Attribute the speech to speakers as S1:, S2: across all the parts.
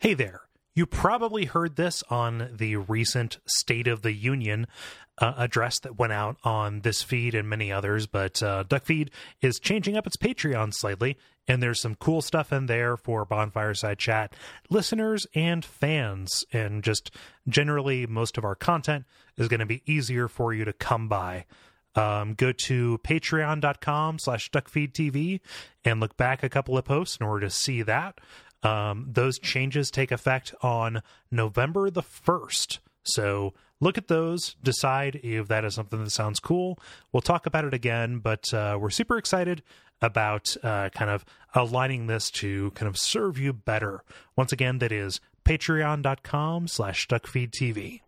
S1: Hey there. You probably heard this on the recent State of the Union uh, address that went out on this feed and many others, but uh, Duckfeed is changing up its Patreon slightly, and there's some cool stuff in there for Bonfireside Chat listeners and fans, and just generally most of our content is going to be easier for you to come by. Um, go to patreon.com slash duckfeedtv and look back a couple of posts in order to see that. Um, those changes take effect on November the 1st. So look at those, decide if that is something that sounds cool. We'll talk about it again, but uh, we're super excited about uh, kind of aligning this to kind of serve you better. Once again, that is patreon.com slash duckfeedtv.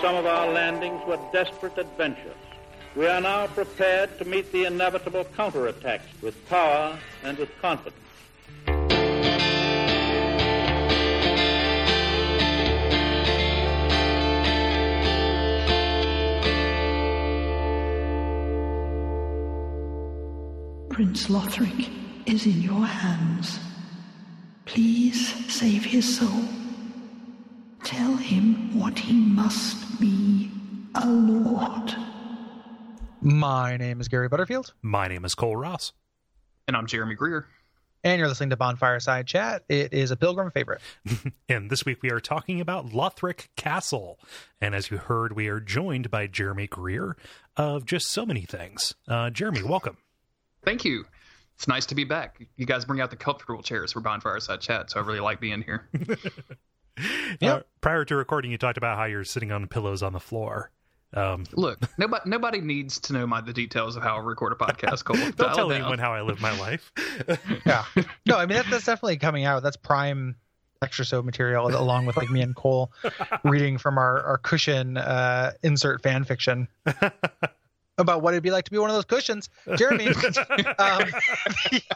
S2: Some of our landings were desperate adventures. We are now prepared to meet the inevitable counterattacks with power and with confidence.
S3: Prince Lothric is in your hands. Please save his soul. Tell him what he must be a lord.
S4: My name is Gary Butterfield,
S1: My name is Kole Ross.
S5: And I'm Jeremy Greer.
S4: and you're listening to Bonfireside Chat. It is a pilgrim favorite.
S1: And this week we are talking about Lothric Castle. And as you heard, we are joined by Jeremy Greer of just so many things. Uh, Jeremy, welcome.
S5: Thank you. It's nice to be back. You guys bring out the comfortable chairs for Bonfireside Chat, so I really like being here.
S1: Uh, prior to recording, you talked about how you're sitting on pillows on the floor. Um,
S5: Look, nobody nobody needs to know my the details of how I record a podcast. Kole.
S1: don't
S5: Dial
S1: tell
S5: down.
S1: anyone how I live my life.
S4: Yeah. No, I mean that, that's definitely coming out. That's prime extra so material along with like me and Kole reading from our, our cushion uh insert fan fiction about what it'd be like to be one of those cushions. Jeremy, um,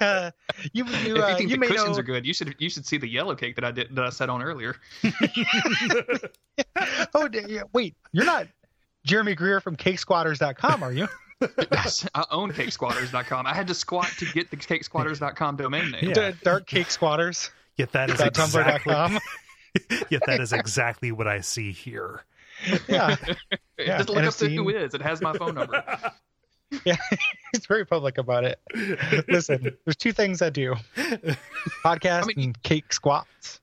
S4: uh, you you,
S5: If you
S4: uh,
S5: think
S4: you
S5: the cushions
S4: know
S5: are good, you should you should see the yellow cake that I did that I said on earlier.
S4: Oh d- yeah, wait, you're not Jeremy Greer from cakesquatters.com, are you?
S5: Yes, I own cakesquatters.com. I had to squat to get the cakesquatters.com domain name.
S1: Yeah.
S4: D- Dark Cake Squatters.
S1: Yet that is
S4: Dot
S1: exactly, yet that is exactly what I see here.
S4: Yeah. Yeah,
S5: Just look
S4: and
S5: up
S4: a
S5: the who is. It has my phone number.
S4: Yeah, he's very public about it. Listen, there's two things I do: podcast
S5: I mean-
S4: and cake squats.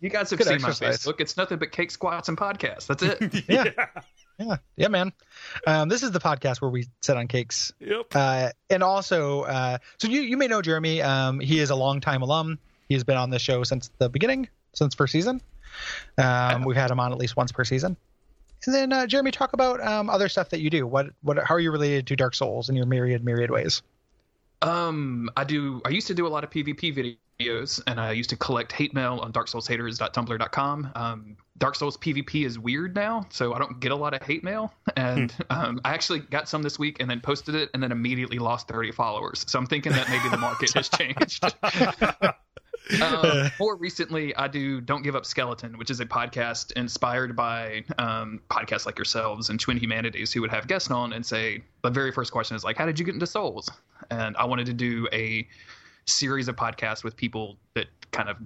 S5: You guys have
S4: Good
S5: seen
S4: exercise.
S5: my Facebook. It's nothing but cake squats and podcasts. That's it.
S4: Yeah, yeah, yeah, yeah, man. Um, this is the podcast where we sit on cakes,
S1: Yep.
S4: uh, and also, uh, so you you may know Jeremy. Um, he is a longtime alum. He has been on the show since the beginning, since first season. Um, we've had him on at least once per season. And then uh, Jeremy, talk about um, other stuff that you do. What what how are you related to Dark Souls in your myriad myriad ways?
S5: Um, I do. I used to do a lot of PvP videos, and I used to collect hate mail on DarkSoulsHaters.tumblr.com. Um, Dark Souls PvP is weird now, so I don't get a lot of hate mail. And um, I actually got some this week, and then posted it, and then immediately lost 30 followers. So I'm thinking that maybe the market has changed. um, more recently, I do Don't Give Up Skeleton, which is a podcast inspired by um, podcasts like yourselves and Twin Humanities, who would have guests on and say, the very first question is like, "How did you get into Souls?" And I wanted to do a series of podcasts with people that kind of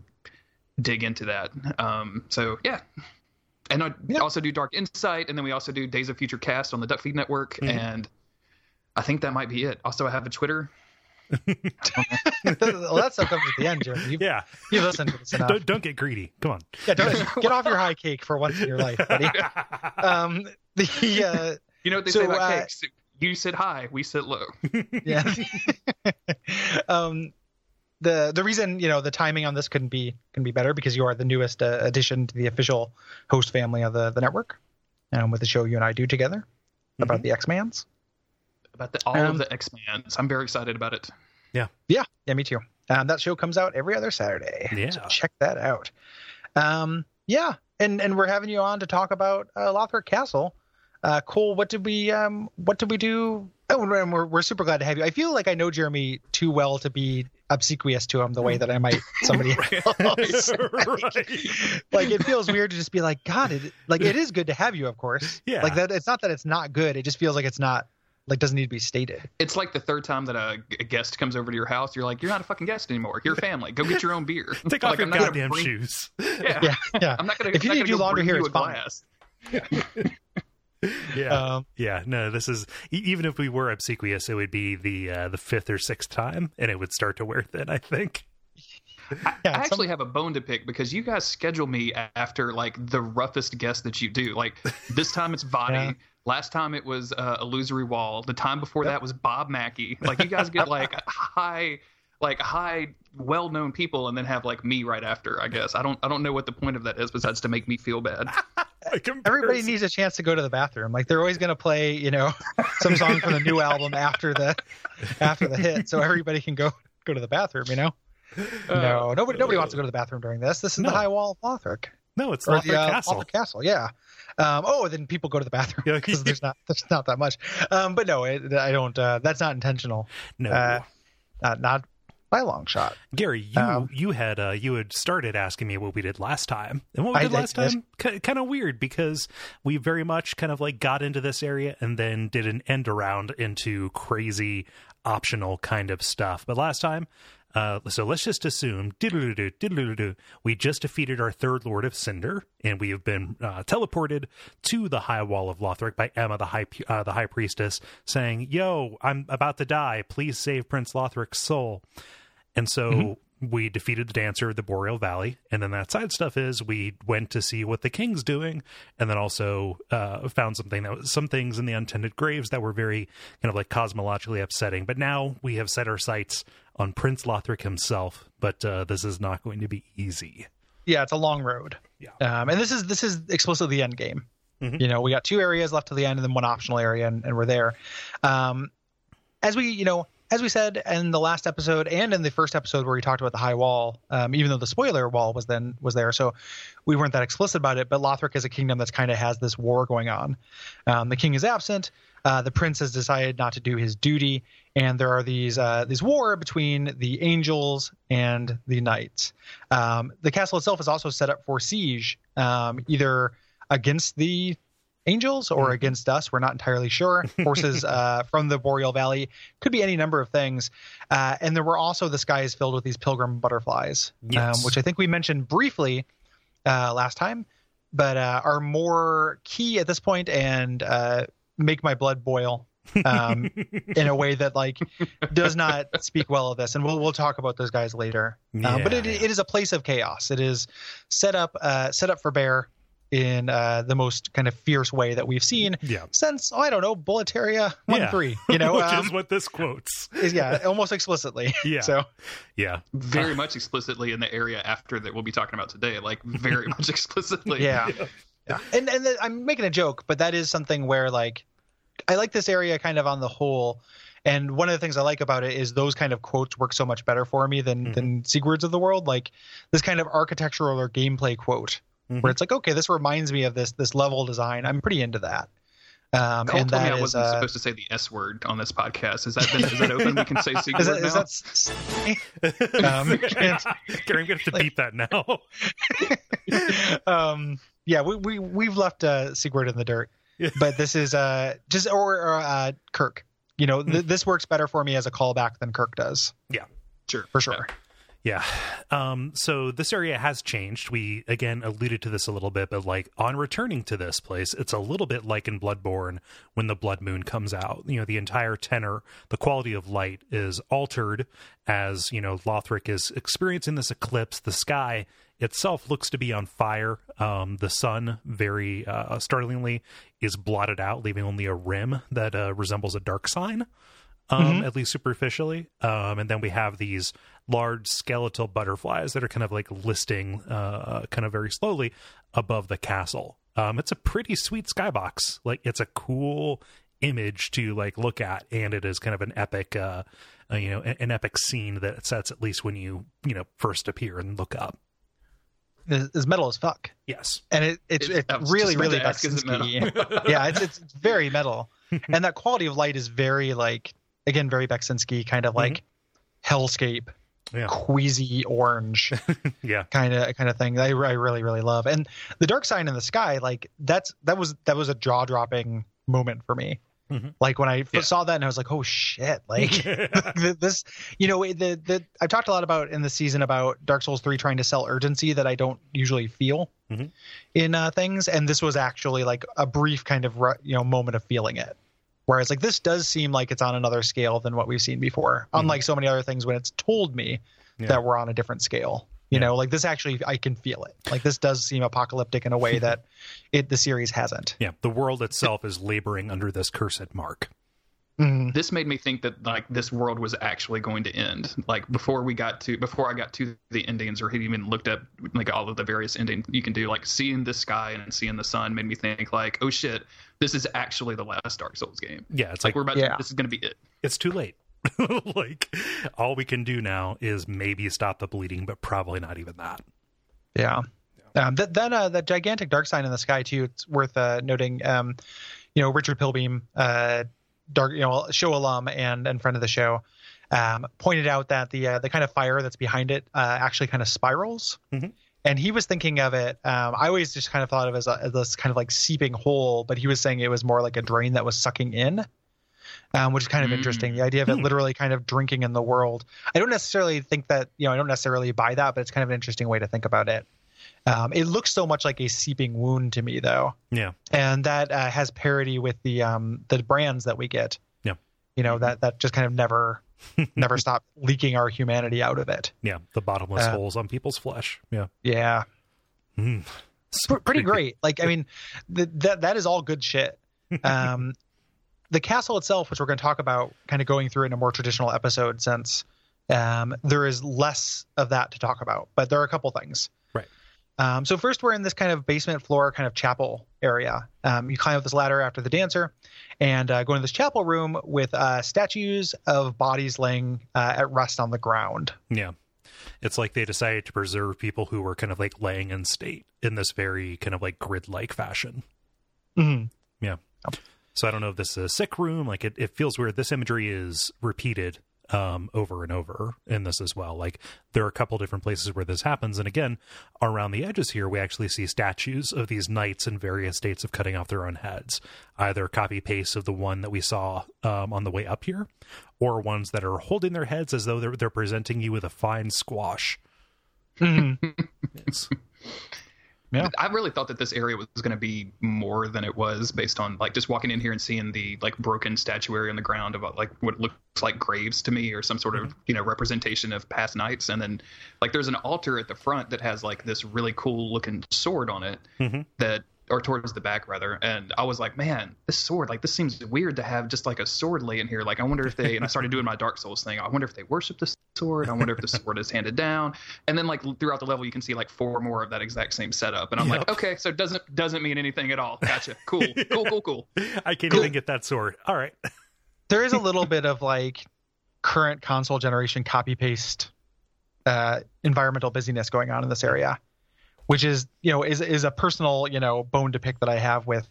S5: dig into that. Um, so yeah. And I
S4: Yeah.
S5: also do Dark Insight, and then we also do Days of Future Cast on the Duckfeed Network, and I think that might be it. Also, I have a Twitter.
S4: Well, that stuff comes at the end, Jeremy. You,
S1: Yeah.
S4: you listened to this enough.
S1: Don't, don't get greedy. Come on.
S4: Yeah, don't, get off your high cake for once in your life, buddy. Um, the uh,
S5: You know what they
S4: So,
S5: say about
S4: uh,
S5: cakes? You sit high, we sit low.
S4: yeah. um, the the reason you know the timing on this couldn't be can be better because you are the newest uh, addition to the official host family of the the network, um, with the show you and I do together about the X Mans.
S5: About the, all
S4: Um,
S5: of the X Mans. I'm very excited about it.
S4: Yeah, yeah, Yeah. me too. Um, that show comes out every other Saturday.
S1: Yeah.
S4: so check that out. Um, yeah, and and we're having you on to talk about uh, Lothric Castle. Uh, Kole, what did we um what did we do? Oh, and we're we're super glad to have you. I feel like I know Jeremy too well to be obsequious to him the way that I might somebody else. right. like it feels weird to just be like, God, it like it is good to have you, of course.
S1: Yeah.
S4: Like that. It's not that it's not good. It just feels like it's not like doesn't need to be stated.
S5: It's like the third time that a, a guest comes over to your house. You're like, you're not a fucking guest anymore. You're family. Go get your own beer.
S1: Take
S5: like,
S1: off your
S5: I'm not gonna
S1: goddamn
S5: bring-
S1: shoes.
S5: Yeah.
S4: Yeah, yeah.
S5: I'm not gonna.
S4: If you
S5: I'm
S4: need to do
S5: gonna
S4: laundry here, it's
S5: a
S4: fine.
S5: glass.
S1: Yeah.
S4: Um,
S1: Yeah, no, this is e- even if we were obsequious, it would be the uh, the fifth or sixth time, and it would start to wear thin. I think.
S5: I
S4: Yeah,
S5: actually have a bone to pick because you guys schedule me after like the roughest guest that you do. Like this time it's Vaati.
S4: Yeah.
S5: Last time it was uh, Illusory Wall. The time before that was Bob Mackey. Like you guys get like high, like high, well-known people, and then have like me right after. I guess I don't. I don't know what the point of that is besides to make me feel bad.
S4: everybody needs a chance to go to the bathroom. Like they're always going to play, you know, some song from the new album after the after the hit, so everybody can go go to the bathroom. You know, no, nobody nobody wants to go to the bathroom during this. This is
S1: No.
S4: the High Wall of Lothric
S1: No, it's
S4: or
S1: Lothric
S4: the uh,
S1: Castle.
S4: Lothric Castle. Yeah. Um, oh, then people go to the bathroom because there's not there's not that much. Um, but no, it, I don't. Uh, that's not intentional.
S1: No,
S4: Uh, Not not by a long shot.
S1: Gary, you
S4: um,
S1: you had uh, you had started asking me what we did last time, and what we did
S4: I
S1: last
S4: did.
S1: time kind of weird because we very much kind of like got into this area and then did an end around into crazy optional kind of stuff. But last time. Uh, so let's just assume we just defeated our third Lord of Cinder, and we have been uh, teleported to the High Wall of Lothric by Emma, the High uh, the High Priestess, saying, "Yo, I'm about to die. Please save Prince Lothric's soul." And so we defeated the dancer of the Boreal Valley. And then that side stuff is we went to see what the king's doing, and then also uh, found something that was some things in the untended graves that were very kind of like cosmologically upsetting. But now we have set our sights on Prince Lothric himself. But uh, this is not going to be easy.
S4: Yeah, it's a long road.
S1: Yeah.
S4: Um, and this is this is explicitly the end game.
S1: Mhm.
S4: You know, we got two areas left to the end, and then one optional area, and, and we're there. Um, as we, you know, as we said in the last episode and in the first episode where we talked about the high wall, um, even though the spoiler wall was then was there, so we weren't that explicit about it. But Lothric is a kingdom that's kind of has this war going on. Um, the king is absent. Uh, the prince has decided not to do his duty, and there are these uh, these war between the angels and the knights. Um, the castle itself is also set up for siege, um, either against the angels or against us. We're not entirely sure. Forces uh, from the Boreal Valley could be any number of things. Uh, and there were also the skies filled with these pilgrim butterflies,
S1: Yes.
S4: um, which I think we mentioned briefly uh, last time, but uh, are more key at this point and uh, make my blood boil. um, in a way that like does not speak well of this, and we'll we'll talk about those guys later. um, but it,
S1: yeah.
S4: it is a place of chaos. It is set up uh, set up for bear in uh, the most kind of fierce way that we've seen
S1: Yeah.
S4: since oh, I don't know Boletaria one
S1: Yeah.
S4: three. You know,
S1: Which
S4: um,
S1: is what this quotes.
S4: is- yeah, almost explicitly.
S1: Yeah.
S4: So
S1: Yeah.
S5: Very much explicitly in the area after that we'll be talking about today. Like very much explicitly.
S4: yeah, yeah, and and the, I'm making a joke, but that is something where like I like this area kind of on the whole. And one of the things I like about it is those kind of quotes work so much better for me than
S1: Mhm.
S4: than Siegwards of the world. Like this kind of architectural or gameplay quote,
S1: Mhm.
S4: where it's like, okay, this reminds me of this this level design. I'm pretty into that. Um,
S5: Kole
S4: and
S5: told me I
S4: is,
S5: wasn't
S4: uh,
S5: supposed to say the S word on this podcast. Is that been, is that open? We can say Siegward
S4: is that,
S5: now.
S4: is that s- s- um, can't-
S1: Gary, I'm going to have to beat that now.
S4: um, yeah, we we we've left uh, Siegward in the dirt,
S1: Yeah.
S4: but this is uh just or, or uh, Kirk. You know, th- this works better for me as a callback than Kirk does
S1: yeah.
S5: sure.
S4: for sure.
S1: Yeah. Um, so this area has changed. We again alluded to this a little bit, but like on returning to this place, it's a little bit like in Bloodborne when the Blood Moon comes out. You know, the entire tenor, the quality of light is altered as, you know, Lothric is experiencing this eclipse. The sky itself looks to be on fire. Um, the sun, very uh, startlingly, is blotted out, leaving only a rim that uh, resembles a dark sign um, at least superficially. Um, and then we have these large skeletal butterflies that are kind of like listing, uh, kind of very slowly above the castle. Um, it's a pretty sweet skybox. Like it's a cool image to like look at, and it is kind of an epic, uh, uh, you know, an, an epic scene that sets at least when you you know first appear and look up.
S4: Is, is metal as fuck,
S1: Yes.
S4: and it it's
S5: It-
S4: it's really really
S5: to ask, is it
S4: yeah, it's, it's it's very metal, and that quality of light is very like again very Beksinski kind of like hellscape,
S1: Yeah.
S4: queasy orange.
S1: Yeah.
S4: kind of kind of thing. I, I really really love, and the dark sign in the sky, like that's that was that was a jaw dropping moment for me.
S1: Mhm.
S4: Like when I first
S5: Yeah.
S4: saw that, and I was like, "Oh shit!" Like this, you know, the the I've talked a lot about in the season about Dark Souls three trying to sell urgency that I don't usually feel
S1: Mhm.
S4: in uh, things, and this was actually like a brief kind of you know moment of feeling it. Whereas like this does seem like it's on another scale than what we've seen before, mm-hmm. unlike so many other things when it's told me
S1: Yeah.
S4: that we're on a different scale. You
S1: Yeah.
S4: know, like this actually I can feel it. Like this does seem apocalyptic in a way that it the series hasn't.
S1: Yeah, the world itself is laboring under this cursed mark.
S4: Mhm.
S5: this made me think that like this world was actually going to end like before we got to before i got to the endings or had even looked up like all of the various endings you can do like seeing the sky and seeing the sun made me think like oh shit this is actually the last dark souls game
S1: Yeah, it's
S5: like,
S1: like,
S5: we're about
S4: Yeah.
S5: to, this is going to be it
S1: it's too late. like all we can do now is maybe stop the bleeding, but probably not even that.
S4: Yeah. Um, that then uh, that gigantic dark sign in the sky too. It's worth uh, noting. Um, you know, Richard Pilbeam, uh, dark, you know, show alum and and friend of the show, um, pointed out that the uh, the kind of fire that's behind it uh, actually kind of spirals.
S1: Mhm.
S4: And he was thinking of it. Um, I always just kind of thought of it as, a, as this kind of like seeping hole, but he was saying it was more like a drain that was sucking in. Um, which is kind of
S5: Mm.
S4: interesting. The idea of it
S1: Hmm.
S4: literally kind of drinking in the world. I don't necessarily think that, you know, I don't necessarily buy that, but it's kind of an interesting way to think about it. Um, it looks so much like a seeping wound to me, though,
S1: Yeah,
S4: and that uh, has parity with the um, the brands that we get.
S1: Yeah.
S4: you know that that just kind of never never stop leaking our humanity out of it.
S1: yeah, the bottomless
S4: Uh,
S1: holes on people's flesh. Yeah,
S4: Yeah,
S1: Mm.
S4: Pr- pretty great. Like, I mean, th- that that is all good shit. Um, the castle itself, which we're going to talk about, kind of going through in a more traditional episode, since um, there is less of that to talk about, but there are a couple things. Um, so first, we're in this kind of basement floor, kind of chapel area. Um, you climb up this ladder after the dancer, and uh, go into this chapel room with uh, statues of bodies laying uh, at rest on the ground.
S1: Yeah. It's like they decided to preserve people who were kind of like laying in state in this very kind of like grid like fashion.
S4: Mhm. Yeah.
S1: So I don't know if this is a sick room. Like it, it feels weird. This imagery is repeated um, over and over in this as well. Like there are a couple different places where this happens. And again, around the edges here, we actually see statues of these knights in various states of cutting off their own heads. Either copy paste of the one that we saw um, on the way up here, or ones that are holding their heads as though they're, they're presenting you with a fine squash.
S4: Mhm. Yeah.
S5: I really thought that this area was going to be more than it was based on like just walking in here and seeing the like broken statuary on the ground of uh, like what looks like graves to me or some sort of you know representation of past knights and then like there's an altar at the front that has like this really cool looking sword on it
S1: Mhm.
S5: that or towards the back rather and i was like man this sword like this seems weird to have just like a sword laying here. Like i wonder if they and i started doing my dark souls thing. I wonder if they worship this sword. I wonder if the sword is handed down. And then like throughout the level you can see like four more of that exact same setup and i'm
S1: Yep.
S5: like okay so it doesn't doesn't mean anything at all. Gotcha. Cool. Cool cool cool.
S1: I can't
S5: Cool.
S1: even get that sword. All right.
S4: there is a little bit of like current console generation copy paste uh, environmental busyness going on in this area, which is you know is is a personal you know bone to pick that I have with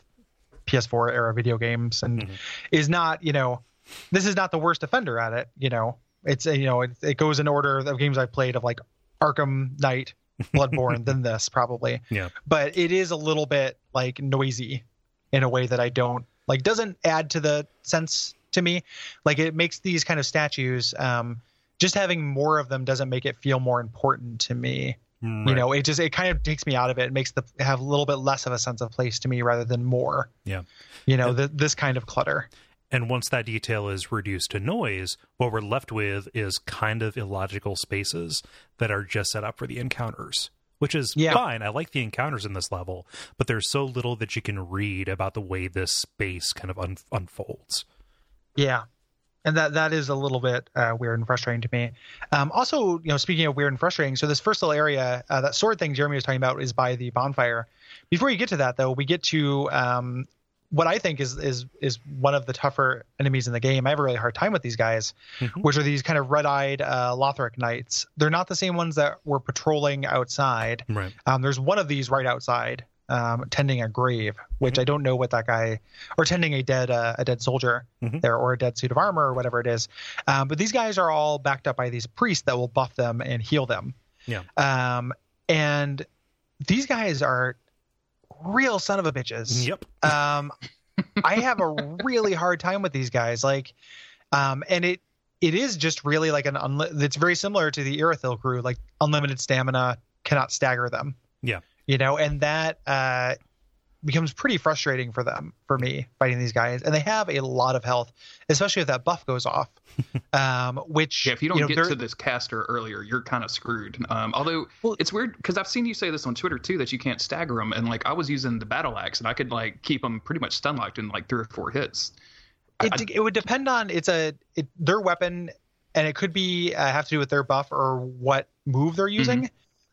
S4: PS4 era video games, and
S1: Mhm.
S4: is not you know this is not the worst offender at it. You know it's you know it, it goes in order of games I've played of like Arkham Knight, Bloodborne, than this probably,
S1: Yeah.
S4: but it is a little bit like noisy in a way that I don't like doesn't add to the sense to me like it makes these kind of statues um just having more of them doesn't make it feel more important to me Mm,
S1: you
S4: know it just it kind of takes me out of it it makes the have a little bit less of a sense of place to me rather than more
S1: Yeah.
S4: you know the, this kind of clutter
S1: And once that detail is reduced to noise, what we're left with is kind of illogical spaces that are just set up for the encounters, which is
S4: Yeah.
S1: fine. I like the encounters in this level, but there's so little that you can read about the way this space kind of un- unfolds.
S4: Yeah, and that that is a little bit uh, weird and frustrating to me. Um, also, you know, speaking of weird and frustrating, so this first little area, uh, that sword thing Jeremy was talking about, is by the bonfire. Before you get to that, though, we get to um, what I think is is is one of the tougher enemies in the game. I have a really hard time with these guys,
S1: Mhm.
S4: which are these kind of red-eyed uh, Lothric knights. They're not the same ones that were patrolling outside.
S1: Right.
S4: Um, there's one of these right outside, um, tending a grave, which
S1: Mhm.
S4: I don't know what that guy, or tending a dead uh, a dead soldier
S1: Mhm.
S4: there, or a dead suit of armor, or whatever it is. Um, but these guys are all backed up by these priests that will buff them and heal them.
S1: Yeah.
S4: Um, and these guys are real son of a bitches.
S1: Yep.
S4: Um, I have a really hard time with these guys. Like, um, and it it is just really like an unli- it's very similar to the Irithyll crew, like unlimited stamina cannot stagger them.
S1: Yeah.
S4: You know, and that uh becomes pretty frustrating for them for me fighting these guys and they have a lot of health especially if that buff goes off um which
S5: Yeah, if you don't
S4: know,
S5: get
S4: they're-
S5: to this caster earlier, you're kind of screwed. Um, although
S4: Well-
S5: it's weird because I've seen you say this on Twitter too that you can't stagger them, and like I was using the battle axe and I could like keep them pretty much stun locked in like three or four hits. I-
S4: it, it would depend on it's a it, their weapon and it could be uh, have to do with their buff or what move they're using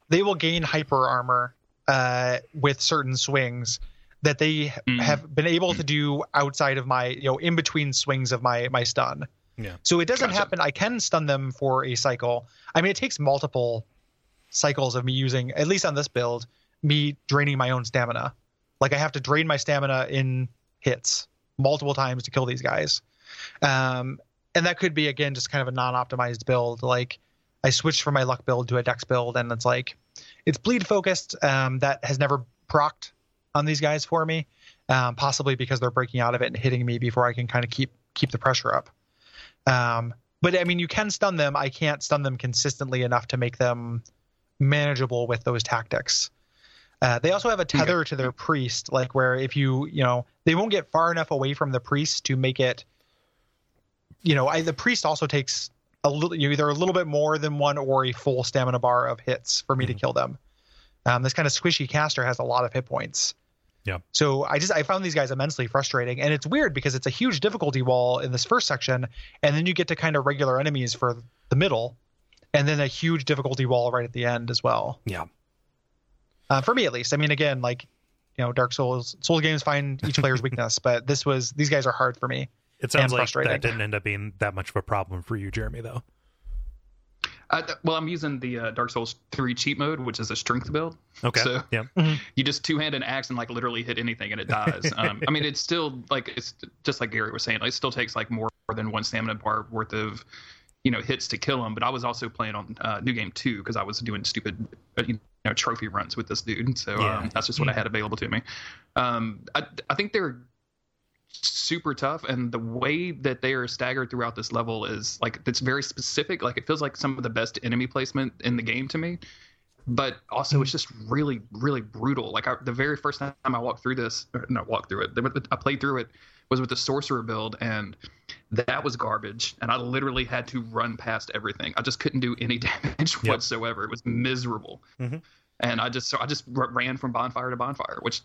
S4: they will gain hyper armor uh, with certain swings that they
S5: Mhm.
S4: have been able to do outside of my you know in between swings of my my stun
S1: Yeah.
S4: so it doesn't
S5: Gotcha.
S4: happen i can stun them for a cycle i mean it takes multiple cycles of me using at least on this build me draining my own stamina like i have to drain my stamina in hits multiple times to kill these guys um, and that could be again just kind of a non-optimized build like i switched from my luck build to a dex build and it's like it's bleed focused um, that has never procced on these guys for me um, possibly because they're breaking out of it and hitting me before i can kind of keep keep the pressure up. Um, but i mean you can stun them. I can't stun them consistently enough to make them manageable with those tactics. Uh, they also have a tether to their priest, like where if you, you know, they won't get far enough away from the priest to make it, you know, I, the priest also takes a little, you either a little bit more than one or a full stamina bar of hits for me to kill them. Um, this kind of squishy caster has a lot of hit points.
S1: Yeah.
S4: So I just I found these guys immensely frustrating, and it's weird because it's a huge difficulty wall in this first section, and then you get to kind of regular enemies for the middle, and then a huge difficulty wall right at the end as well
S1: Yeah.
S4: uh, for me at least. I mean, again, like you know, Dark Souls Souls games find each player's weakness, but this was these guys are hard for me.
S1: It sounds
S4: And
S1: like
S4: frustrating.
S1: that didn't end up being that much of a problem for you, Jeremy, though.
S5: Uh, well, I'm using the uh, Dark Souls 3 cheat mode, which is a strength build.
S1: Okay.
S5: So-
S1: yeah.
S5: You just two hand an axe and like literally hit anything and it dies. Um, I mean, it's still like it's just like Gary was saying. Like, it still takes like more than one stamina bar worth of you know hits to kill him. But I was also playing on uh, New Game Two because I was doing stupid uh, you know trophy runs with this dude. So
S1: Yeah.
S5: um, that's just what I had available to me. Um, I I think they're super tough and the way that they are staggered throughout this level is like it's very specific. Like it feels like some of the best enemy placement in the game to me but also it's just really really brutal. Like I, the very first time i walked through this or not walked through it i played through it was with the sorcerer build and that was garbage and i literally had to run past everything. I just couldn't do any damage
S1: Yep.
S5: whatsoever. It was miserable.
S1: Mhm.
S5: and i just so i just ran from bonfire to bonfire which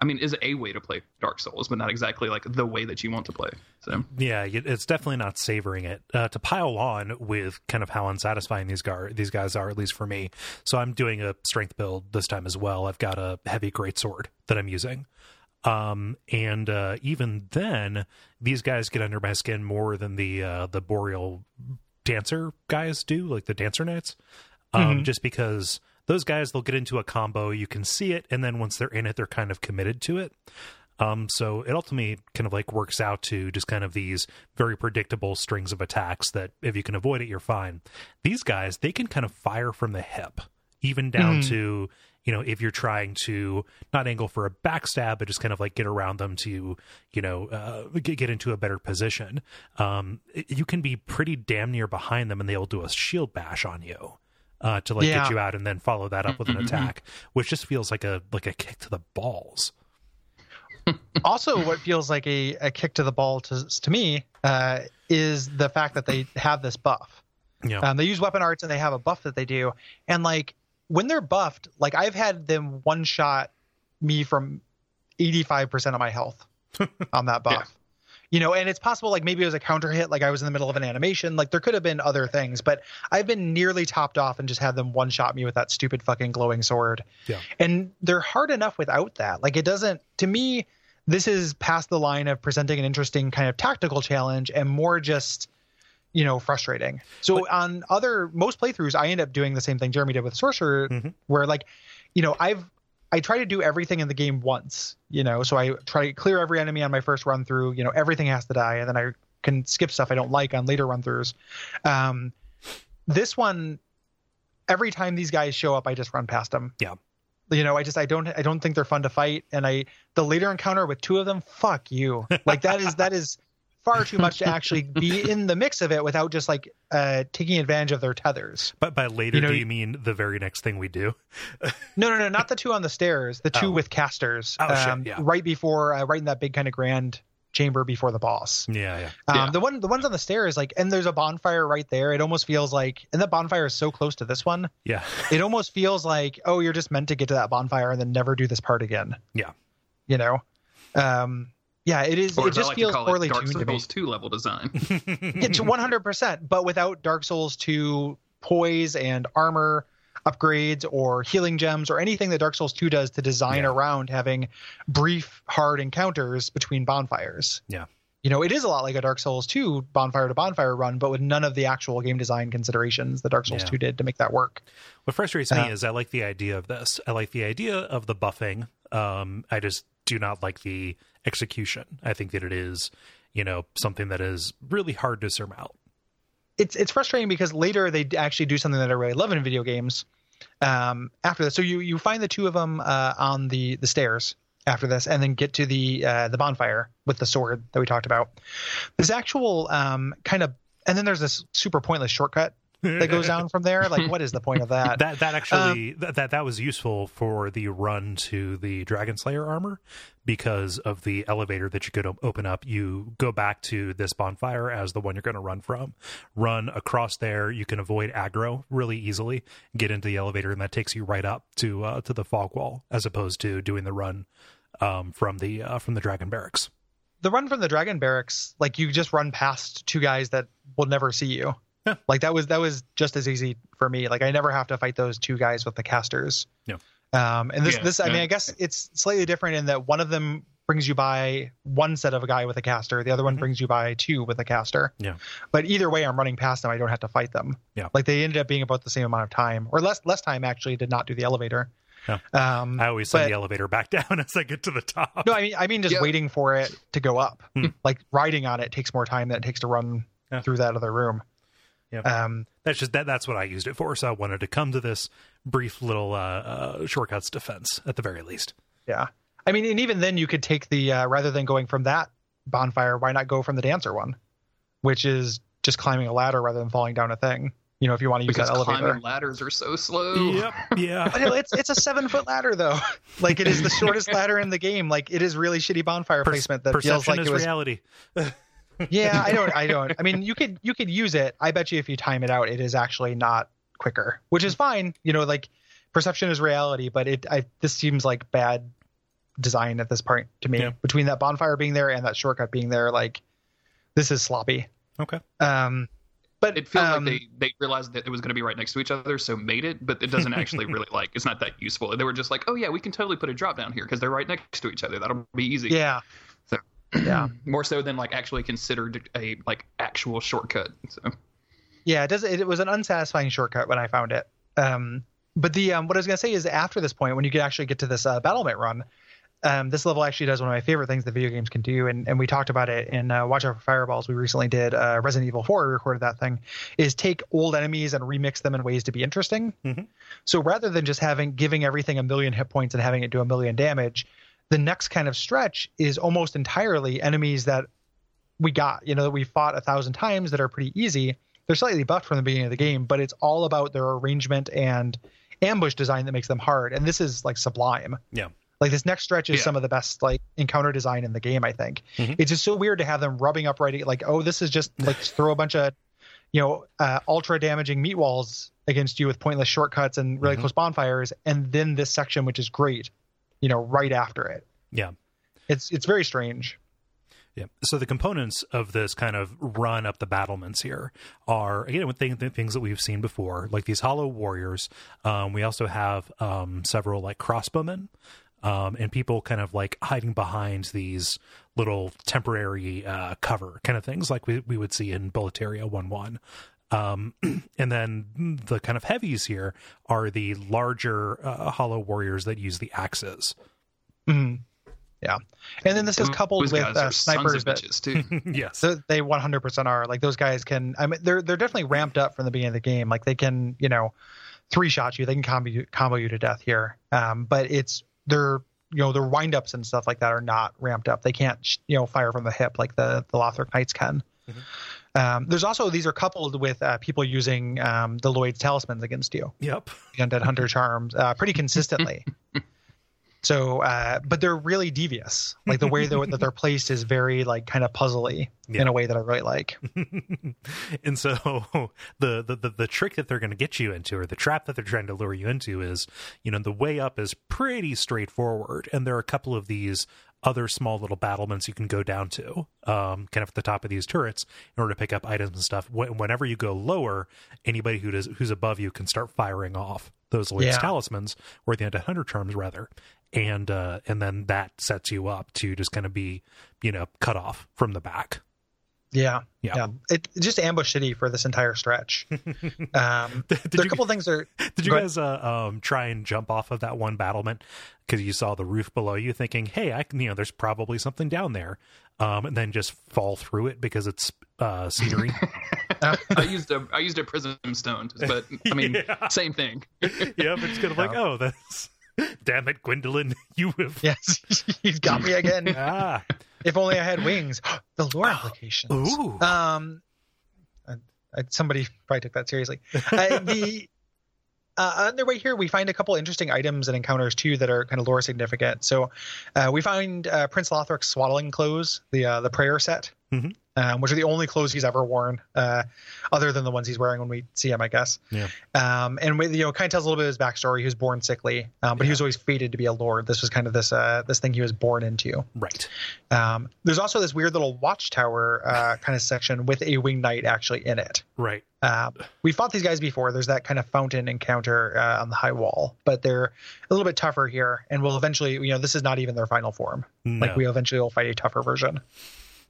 S5: i mean is a way to play dark souls but not exactly like the way that you want to play so
S1: Yeah, it's definitely not savoring it. Uh, to pile on with kind of how unsatisfying these gar- these guys are, at least for me. So I'm doing a strength build this time as well. I've got a heavy greatsword that I'm using. Um, and uh, even then, these guys get under my skin more than the uh, the boreal dancer guys do, like the dancer knights. Um, Just because those guys, they'll get into a combo, you can see it, and then once they're in it, they're kind of committed to it. Um, so it ultimately kind of like works out to just kind of these very predictable strings of attacks that if you can avoid it, you're fine. These guys, they can kind of fire from the hip, even down to, you know, if you're trying to not angle for a backstab, but just kind of like get around them to, you know, uh, get, get into a better position. Um, you can be pretty damn near behind them and they'll do a shield bash on you. Uh, to like
S4: Yeah.
S1: get you out and then follow that up with an attack, which just feels like a like a kick to the balls.
S4: also, what feels like a, a kick to the ball to to me uh, is the fact that they have this buff.
S1: Yeah.
S4: Um, they use weapon arts and they have a buff that they do, and like when they're buffed, like I've had them one shot me from eighty five percent of my health on that buff. You know, and it's possible like maybe it was a counter hit, like I was in the middle of an animation, like there could have been other things, but I've been nearly topped off and just had them one shot me with that stupid fucking glowing sword.
S1: Yeah.
S4: And they're hard enough without that. Like it doesn't to me, this is past the line of presenting an interesting kind of tactical challenge and more just you know frustrating so on other most playthroughs i end up doing the same thing jeremy did with sorcerer
S1: Mhm.
S4: where like you know i've i try to do everything in the game once you know so i try to clear every enemy on my first run through you know everything has to die and then i can skip stuff i don't like on later run throughs um this one every time these guys show up i just run past them
S1: Yeah.
S4: You know, I just I don't I don't think they're fun to fight. And I the later encounter with two of them, fuck you. Like that is that is far too much to actually be in the mix of it without just like uh taking advantage of their tethers.
S1: But by later,
S4: You know,
S1: do
S4: you-
S1: mean the very next thing we do?
S4: No, no, no, not the two on the stairs. The two
S1: Oh.
S4: with casters.
S1: Oh, shit,
S4: um,
S1: yeah.
S4: Right before, uh, right in that big kind of grand chamber before the boss.
S1: Yeah, yeah.
S4: Um,
S5: Yeah.
S4: The one, the ones on the stairs, like, and there's a bonfire right there. It almost feels like, and the bonfire is so close to this one.
S1: Yeah.
S4: It almost feels like, oh, you're just meant to get to that bonfire and then never do this part again.
S1: Yeah.
S4: You know, um, yeah, it is.
S5: Or
S4: it
S5: as I
S4: just
S5: like
S4: feels
S5: to call
S4: poorly
S5: it, Dark
S4: tuned to me.
S5: Souls 2 level design.
S4: It's 100%, but without Dark Souls 2 poise and armor upgrades or healing gems or anything that Dark Souls 2 does to design
S1: Yeah.
S4: around having brief, hard encounters between bonfires.
S1: Yeah.
S4: You know, it is a lot like a Dark Souls 2 bonfire to bonfire run, but with none of the actual game design considerations that Dark Souls
S1: Yeah.
S4: 2 did to make that work.
S1: What frustrates me
S4: Uh,
S1: is I like the idea of this. I like the idea of the buffing. Um, I just do not like the execution. I think that it is, you know, something that is really hard to surmount.
S4: it's it's frustrating because later they actually do something that I really love in video games. Um, after this, so you you find the two of them uh, on the the stairs after this, and then get to the uh, the bonfire with the sword that we talked about. This actual um, kind of, and then there's this super pointless shortcut that goes down from there. Like, what is the point of that?
S1: That that
S4: Um,
S1: actually that, that that was useful for the run to the Dragon Slayer armor because of the elevator that you could open up. You go back to this bonfire as the one you're going to run from. Run across there. You can avoid aggro really easily. Get into the elevator, and that takes you right up to uh, to the fog wall, as opposed to doing the run um, from the uh, from the Dragon Barracks.
S4: the run from the dragon barracks like you just run past two guys that will never see you
S1: Yeah.
S4: like that was that was just as easy for me like i never have to fight those two guys with the casters
S1: Yeah.
S4: um and this
S5: Yeah,
S4: this i mean i guess it's slightly different in that one of them brings you by one set of a guy with a caster the other one
S1: Mhm.
S4: brings you by two with a caster
S1: Yeah.
S4: but either way i'm running past them i don't have to fight them
S1: Yeah.
S4: like they ended up being about the same amount of time or less less time actually did not do the elevator
S1: Yeah.
S4: um
S1: I always send
S4: but-
S1: the elevator back down as I get to the top.
S4: no, I mean, I mean, just
S5: Yeah.
S4: waiting for it to go up.
S1: Hmm.
S4: Like riding on it takes more time than it takes to run
S1: Yeah.
S4: through that other room.
S1: Yeah.
S4: Um,
S1: that's just that that's what I used it for. So I wanted to come to this brief little uh, uh, shortcuts defense at the very least.
S4: yeah. I mean, and even then, you could take the uh, rather than going from that bonfire, why not go from the dancer one, which is just climbing a ladder rather than falling down a thing. You know, if you want to use
S5: because
S4: that elevator.
S5: climbing ladders are so slow.
S1: Yeah.
S4: But it's it's a seven foot ladder though. Like it is the shortest ladder in the game. Like it is really shitty bonfire
S1: Per-
S4: placement that
S1: perception
S4: feels like
S1: is
S4: it was
S1: reality.
S4: Yeah i don't i don't i mean you could you could use it i bet you if you time it out it is actually not quicker which is fine you know like perception is reality but it i this seems like bad design at this point to me
S1: Yeah.
S4: between that bonfire being there and that shortcut being there like this is sloppy
S1: Okay.
S4: um but
S5: It feels
S4: um,
S5: like they, they realized that it was going to be right next to each other, so made it, but it doesn't actually really like it's not that useful. They were just like, oh yeah, we can totally put a drop down here because they're right next to each other. That'll be easy.
S4: yeah
S5: So-
S4: yeah
S5: More so than like actually considered a like actual shortcut. So
S4: Yeah, it does. It, it was an unsatisfying shortcut when I found it. Um, but the um, what I was gonna say is after this point, when you can actually get to this uh, battlement run, um, this level actually does one of my favorite things that video games can do, and, and we talked about it in uh, Watch Out for Fireballs. We recently did uh, Resident Evil 4. We recorded that thing. Is take old enemies and remix them in ways to be interesting.
S1: Mhm.
S4: So rather than just having giving everything a million hit points and having it do a million damage, the next kind of stretch is almost entirely enemies that we got, you know, that we fought a thousand times that are pretty easy. They're slightly buffed from the beginning of the game, but it's all about their arrangement and ambush design that makes them hard. And this is like sublime.
S1: Yeah.
S4: Like this next stretch is
S5: Yeah.
S4: some of the best like encounter design in the game, I think.
S1: Mhm.
S4: It's just so weird to have them rubbing up right like, oh, this is just like throw a bunch of, you know, uh, ultra damaging meat walls against you with pointless shortcuts and really
S1: Mhm.
S4: close bonfires, and then this section which is great, you know, right after it.
S1: Yeah.
S4: It's it's very strange.
S1: Yeah. So the components of this kind of run up the battlements here are again with things, things that we've seen before, like these hollow warriors. Um, we also have um, several like crossbowmen. Um, and people kind of like hiding behind these little temporary uh, cover kind of things, like we, we would see in Boletaria 1 1. Um, and then the kind of heavies here are the larger uh, hollow warriors that use the axes.
S4: Mhm. Yeah, and then this is coupled
S5: those
S4: with
S5: guys
S4: uh,
S5: are
S4: snipers that
S5: bitches too.
S1: yes.
S4: So they 100% are like those guys can i mean they're they're definitely ramped up from the beginning of the game like they can you know three shot you. They can combo you, combo you to death here. Um, but it's their you know their windups and stuff like that are not ramped up. They can't you know fire from the hip like the the Lothric Knights can. Um, there's also these are coupled with uh, people using um, the Lloyd's talismans against you,
S1: Yep.
S4: the undead hunter charms, uh, pretty consistently. so, uh, but they're really devious. Like the way they're, that they're placed is very like kind of puzzly
S1: Yeah.
S4: in a way that I really like.
S1: and so the, the the the trick that they're going to get you into or the trap that they're trying to lure you into is you know the way up is pretty straightforward and there are a couple of these other small little battlements you can go down to um kind of at the top of these turrets in order to pick up items and stuff. Wh- whenever you go lower anybody who does who's above you can start firing off those Lloyd's
S4: Yeah.
S1: talismans or the undead hunter charms rather. And uh and then that sets you up to just kind of be you know cut off from the back
S4: Yeah,
S1: Yeah.
S4: yeah. It just ambush city for this entire stretch. Um,
S1: Did
S4: there are a
S1: you-
S4: couple things that are
S1: Did you guys uh, um, try and jump off of that one battlement because you saw the roof below you, thinking, "Hey, I can," you know, there's probably something down there, um, and then just fall through it because it's uh, scenery.
S5: I used a I used a prism stone, but I mean
S1: Yeah.
S5: same thing.
S1: yeah, but it's kind of like, oh, that's damn it, Gwyndolin, you have
S4: yes, he's got me again.
S1: ah,
S4: if only I had wings. the lore applications.
S1: ooh,
S4: Um, I, I, somebody probably took that seriously. Uh, the uh, on their way here, we find a couple interesting items and encounters too that are kind of lore significant. So, uh, we find uh, Prince Lothric's swaddling clothes, the uh, the prayer set,
S1: Mhm.
S4: um, which are the only clothes he's ever worn, uh, other than the ones he's wearing when we see him, I guess.
S1: Yeah.
S4: Um, and we, you know, kind of tells a little bit of his backstory. He was born sickly, um, but he was always fated to be a lord. This was kind of this uh, this thing he was born into.
S1: right,
S4: Um, there's also this weird little watchtower uh, kind of section with a winged knight actually in it.
S1: right,
S4: Uh, we fought these guys before. There's that kind of fountain encounter uh, on the high wall, but they're a little bit tougher here, and we'll eventually, you know, this is not even their final form.
S1: no.
S4: Like we eventually will fight a tougher version.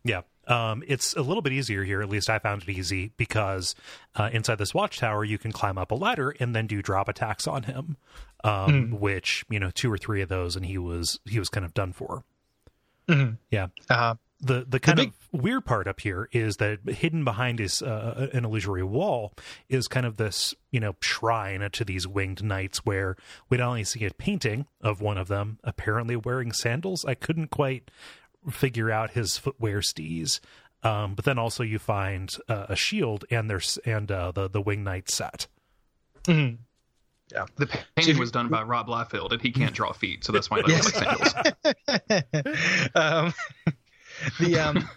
S1: Yeah. Um, it's a little bit easier here. At least I found it easy because uh, inside this watchtower, you can climb up a ladder and then do drop attacks on him. Um, Which you know, two or three of those, and he was he was kind of done for.
S4: Mhm.
S1: Yeah.
S4: Uh,
S1: The the kind
S4: big-
S1: of weird part up here is that hidden behind his uh, an illusory wall is kind of this you know shrine to these winged knights where we'd only see a painting of one of them apparently wearing sandals. I couldn't quite figure out his footwear stees. Um, but then also you find uh, a shield and there's and uh, the the wing knight set.
S4: mhm.
S5: The painting was done by Rob Liefeld, and he can't draw feet, so that's why he looks like sandals.
S4: um, the um,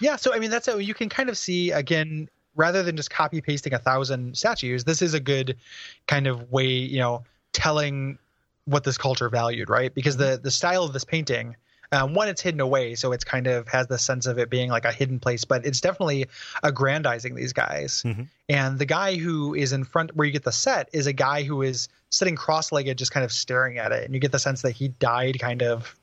S4: yeah. So I mean, that's how you can kind of see again, rather than just copy pasting a thousand statues. This is a good kind of way, you know, telling what this culture valued, right? Because the the style of this painting. Um, one, it's hidden away, so it's kind of has the sense of it being like a hidden place, but it's definitely aggrandizing these guys.
S1: Mhm.
S4: And the guy who is in front, where you get the set, is a guy who is sitting cross-legged, just kind of staring at it, and you get the sense that he died, kind of,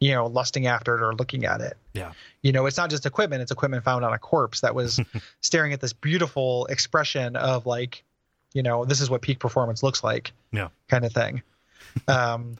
S4: you know, lusting after it or looking at it.
S1: Yeah.
S4: You know, it's not just equipment; it's equipment found on a corpse that was staring at this beautiful expression of like, you know, this is what peak performance looks like,
S1: Yeah.
S4: kind of thing. Um,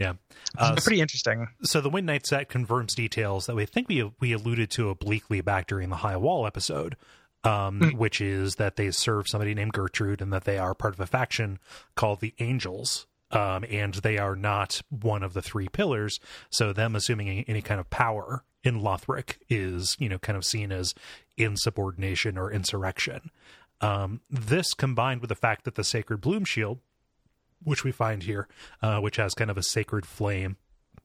S1: Yeah. Uh,
S4: pretty interesting.
S1: so the Wind Knight set confirms details that we think we we alluded to obliquely back during the High Wall episode, um, which is that they serve somebody named Gertrude and that they are part of a faction called the Angels. Um, and they are not one of the three pillars. So them assuming any, any kind of power in Lothric is, you know, kind of seen as insubordination or insurrection. Um, this combined with the fact that the Sacred Bloom Shield, which we find here, uh, which has kind of a sacred flame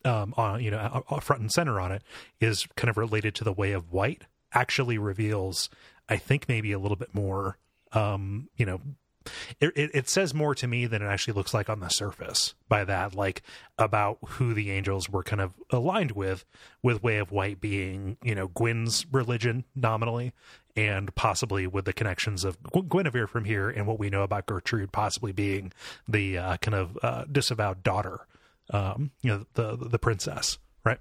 S1: um, on you know front and center on it is kind of related to the way of white actually reveals i think maybe a little bit more um you know it, it, it says more to me than it actually looks like on the surface by that like about who the angels were kind of aligned with with way of white being you know gwyn's religion nominally and possibly with the connections of Gu- Gwynevere from here and what we know about Gertrude possibly being the uh, kind of uh, disavowed daughter um, you know, the the princess, right?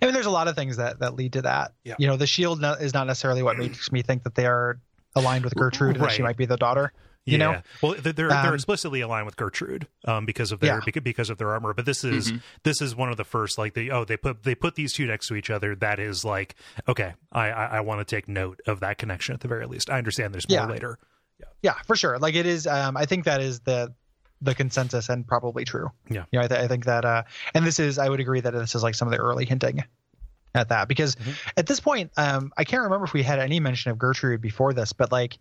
S4: I mean, there's a lot of things that that lead to that.
S1: Yeah.
S4: You know, the shield no- is not necessarily what makes me think that they are aligned with Gertrude and that she might be the daughter. You know,
S1: well, they're they're, they're
S4: Um,
S1: explicitly aligned with Gertrude um, because of their
S4: Yeah.
S1: because of their armor. But this is this is one of the first like they oh they put they put these two next to each other. That is like okay, I I, I want to take note of that connection at the very least. I understand there's more
S4: Yeah.
S1: later.
S4: yeah, yeah for sure. Like it is. Um, I think that is the the consensus and probably true.
S1: Yeah.
S4: You know, I, th- I think that, uh, and this is, I would agree that this is like some of the early hinting at that because
S1: Mhm.
S4: at this point, um, I can't remember if we had any mention of Gertrude before this, but like